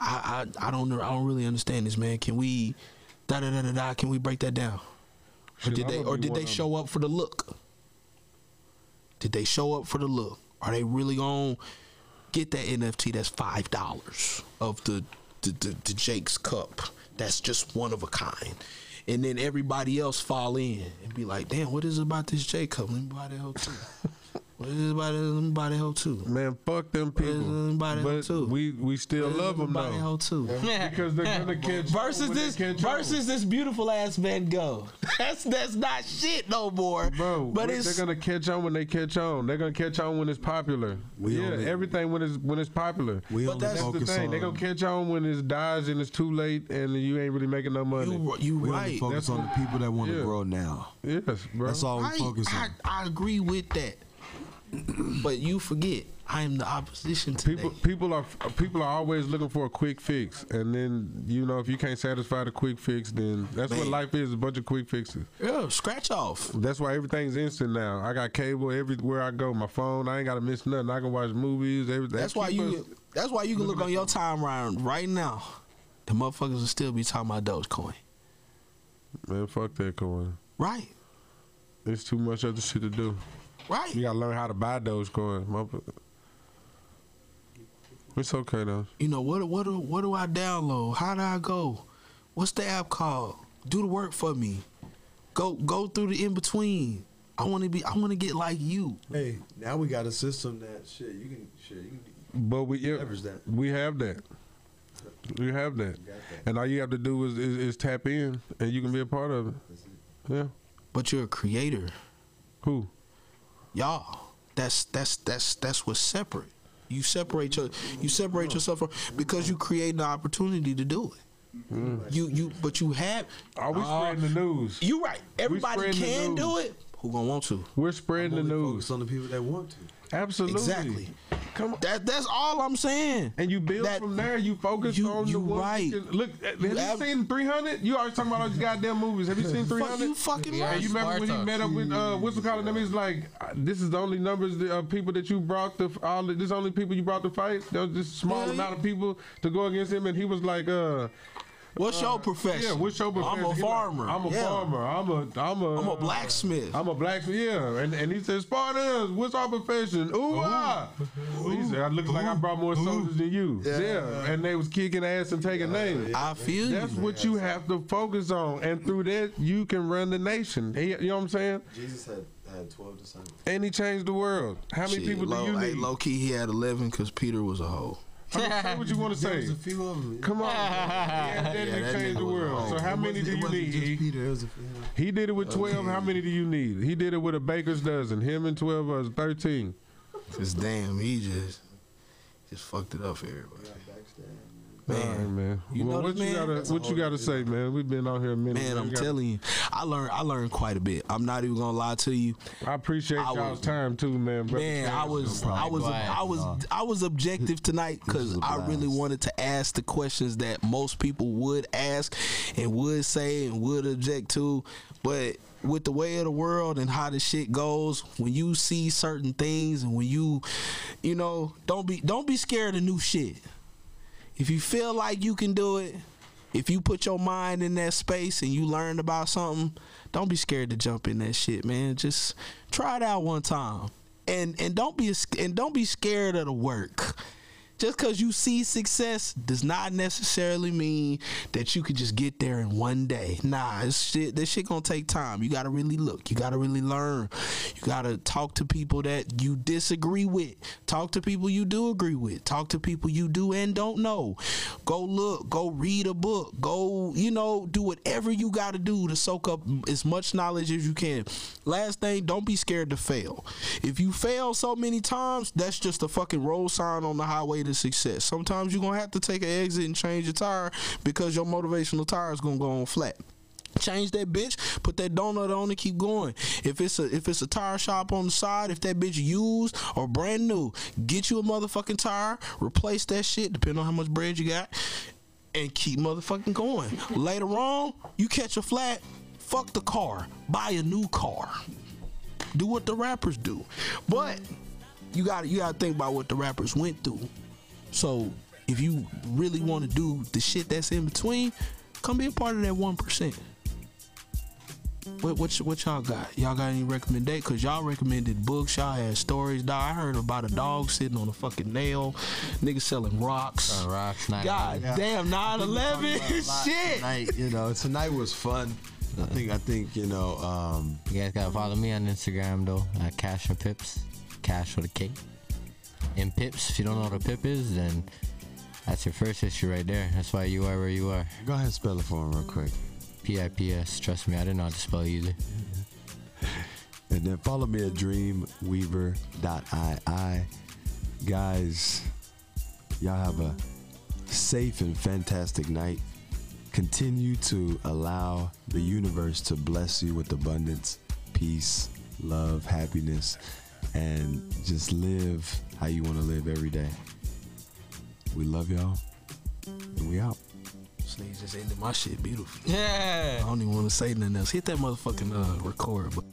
Speaker 1: I I, I don't know. I don't really understand this, man. Can we da da da da da? Can we break that down? Or did they or did they show up for the look? Did they show up for the look? Are they really gonna get that NFT that's five dollars of the the, the the Jake's cup? That's just one of a kind. And then everybody else fall in and be like, damn, what is about this J cup? Let me buy that hoe too. what is it about it? Let me buy that hoe too.
Speaker 2: Man, fuck them people.
Speaker 1: Everybody
Speaker 2: But
Speaker 1: too.
Speaker 2: we we still love them
Speaker 1: Buy that hoe
Speaker 2: though.
Speaker 1: too.
Speaker 2: Because they're gonna catch
Speaker 1: Versus this
Speaker 2: catch
Speaker 1: versus this beautiful ass Van Gogh. That's that's not shit no more.
Speaker 2: Bro,
Speaker 1: but it's
Speaker 2: they're gonna catch on when they catch on. They're gonna catch on when it's popular.
Speaker 4: We
Speaker 2: yeah,
Speaker 4: only-
Speaker 2: everything when it's when it's popular.
Speaker 4: We
Speaker 1: But
Speaker 4: only
Speaker 1: that's
Speaker 2: That's the
Speaker 4: focus
Speaker 2: thing.
Speaker 4: on.
Speaker 2: They gonna catch on when it's dies and it's too late and you ain't really making no money.
Speaker 1: you you
Speaker 4: we only
Speaker 1: right.
Speaker 4: focus
Speaker 2: That's
Speaker 4: on the people that want to
Speaker 2: yeah.
Speaker 4: grow now.
Speaker 2: yes, bro.
Speaker 4: That's all we
Speaker 1: I,
Speaker 4: focus
Speaker 1: I,
Speaker 4: on.
Speaker 1: I agree with that. But you forget, I am the opposition to
Speaker 2: People people are people are always looking for a quick fix, and then you know if you can't satisfy the quick fix, then that's what life is—a bunch of quick fixes.
Speaker 1: Yeah, scratch off.
Speaker 2: That's why everything's instant now. I got cable everywhere I go. My phone, I ain't gotta miss nothing. I can watch movies. Everything.
Speaker 1: That's why you.
Speaker 2: us-
Speaker 1: That's why you can look on your timeline right now. The motherfuckers will still be talking about Dogecoin.
Speaker 2: man, fuck that coin.
Speaker 1: Right,
Speaker 2: There's too much other shit to do.
Speaker 1: Right.
Speaker 2: You gotta learn how to buy those coins. It's okay though.
Speaker 1: You know what? What? do- What do I download? How do I go? What's the app called? Do the work for me. Go go through the in between. I want to be. I want to get like you.
Speaker 4: Hey, now we got a system that shit you can shit you can
Speaker 2: But we yeah,
Speaker 4: Leverage that.
Speaker 2: we have that. We have that. And all you have to do is, is, is tap in, and you can be a part of it. Yeah.
Speaker 1: But you're a creator,
Speaker 2: Who?
Speaker 1: Y'all. That's that's that's that's what's separate. You separate your you separate yourself from because you create an opportunity to do it. You you but you have.
Speaker 2: Are we
Speaker 1: Uh,
Speaker 2: spreading the news?
Speaker 1: You right. Everybody can do it. Who gonna want to?
Speaker 2: We're spreading the
Speaker 4: only
Speaker 2: news.
Speaker 4: on the people that want to.
Speaker 2: Absolutely.
Speaker 1: Exactly.
Speaker 2: Come on.
Speaker 1: That that's all I'm saying.
Speaker 2: And you build
Speaker 1: That-
Speaker 2: from there. You focus
Speaker 1: You-
Speaker 2: on
Speaker 1: you
Speaker 2: the one
Speaker 1: right.
Speaker 2: look, have you,
Speaker 1: have-
Speaker 2: seen 300? You always talking about all these goddamn movies. Have you seen
Speaker 1: Fuck
Speaker 2: 300?
Speaker 1: you fucking
Speaker 3: Yeah.
Speaker 1: right.
Speaker 2: You remember when he met up with uh, what's the calling them? He's like, uh, "This is the only numbers of uh, people that you brought to all. The, this is the only people you brought to fight. There was this small
Speaker 1: Yeah,
Speaker 2: amount
Speaker 1: yeah.
Speaker 2: of people to go against him." And he was like, "Uh,
Speaker 1: What's your profession?
Speaker 2: yeah, what's your profession?"
Speaker 1: I'm a farmer.
Speaker 2: I'm a
Speaker 1: Yeah.
Speaker 2: farmer. I'm a, I'm a,
Speaker 1: I'm a blacksmith.
Speaker 2: I'm a blacksmith. Yeah, and and he said, "Spartans, what's our profession?" Ooh, ah. He said, "I look like I brought more soldiers than you." Yeah. and they was kicking ass and taking names.
Speaker 1: I feel you.
Speaker 2: That's what you have to focus on, and through that you can run the nation. He- You know what I'm saying?
Speaker 4: Jesus had had twelve disciples.
Speaker 2: And he changed the world. How many
Speaker 1: Shit,
Speaker 2: people
Speaker 1: low,
Speaker 2: do you
Speaker 1: hey,
Speaker 2: need?
Speaker 1: low key, he had 11 because Peter was a hoe.
Speaker 2: I mean, say what you want to
Speaker 4: There
Speaker 2: say.
Speaker 4: was a few of them.
Speaker 2: Come on, yeah, that
Speaker 1: Yeah,
Speaker 2: nigga
Speaker 1: that
Speaker 2: changed the world. So how
Speaker 4: It
Speaker 2: many
Speaker 4: wasn't-
Speaker 2: do
Speaker 4: it
Speaker 2: you
Speaker 4: wasn't
Speaker 2: need?
Speaker 4: just? Peter, it was a few.
Speaker 2: He did it with twelve. How many do you need? He did it with a baker's dozen. Him and twelve was thirteen.
Speaker 1: Cause damn, he just just fucked it up for everybody.
Speaker 2: All right, man.
Speaker 1: You
Speaker 2: well,
Speaker 1: know
Speaker 2: what
Speaker 1: this
Speaker 2: you
Speaker 1: man?
Speaker 2: gotta what you gotta say, man? We've been out here a minute.
Speaker 1: Man,
Speaker 2: We
Speaker 1: I'm
Speaker 2: gotta-
Speaker 1: telling you, I learned I learned quite a bit. I'm not even gonna lie to you.
Speaker 2: I appreciate
Speaker 1: I
Speaker 2: y'all's
Speaker 1: was-
Speaker 2: time too, man. brother
Speaker 1: Man, I
Speaker 2: Chance.
Speaker 1: was I was
Speaker 3: Glad.
Speaker 1: I was I was objective tonight because I really wanted to ask the questions that most people would ask and would say and would object to, but with the way of the world and how the shit goes, when you see certain things and when you, you know, don't be don't be scared of new shit. If you feel like you can do it, if you put your mind in that space and you learn about something, don't be scared to jump in that shit, man. Just try it out one time, and and don't be and don't be scared of the work. Just because you see success does not necessarily mean that you could just get there in one day. Nah, this shit, this shit gonna take time. You gotta really look. You gotta really learn. You gotta talk to people that you disagree with. Talk to people you do agree with. Talk to people you do and don't know. Go look. Go read a book. Go, you know, do whatever you gotta do to soak up as much knowledge as you can. Last thing, don't be scared to fail. If you fail so many times, that's just a fucking road sign on the highway to success. Sometimes you're gonna have to take an exit and change your tire because your motivational tire is gonna go on flat. Change that bitch, put that donut on and keep going. If it's a if it's a tire shop on the side, if that bitch used or brand new, get you a motherfucking tire, replace that shit, depending on how much bread you got, and keep motherfucking going. Later on, you catch a flat, fuck the car, buy a new car. Do what the rappers do. But you got to you got to think about what the rappers went through. So if you really want to do the shit that's in between, come be a part of that one percent. What what, what y'all got? Y'all got any recommendation? Cause y'all recommended books. Y'all had stories. Dog, I heard about a dog sitting on a fucking nail. Niggas selling rocks.
Speaker 3: Uh, rocks, 9/11.
Speaker 1: God damn, 9/11 shit.
Speaker 4: Tonight, you know, tonight was fun. I think, I think, you know, um,
Speaker 3: You guys gotta follow me on Instagram though at Cash and Pips, Cash with a K. And Pips, if you don't know what a Pip is, then that's your first issue right there. That's why you are where you are.
Speaker 4: go ahead and spell it for him real quick.
Speaker 3: P I P S. Trust me, I didn't know how to spell either.
Speaker 4: And then follow me at dreamweaver.ii. Guys, y'all have a safe and fantastic night. Continue to allow the universe to bless you with abundance, peace, love, happiness, and just live how you want to live every day. We love y'all, and we out.
Speaker 1: This nigga just ended my shit beautiful.
Speaker 3: Yeah.
Speaker 1: I don't even want to say nothing else. Hit that motherfucking uh, record, but.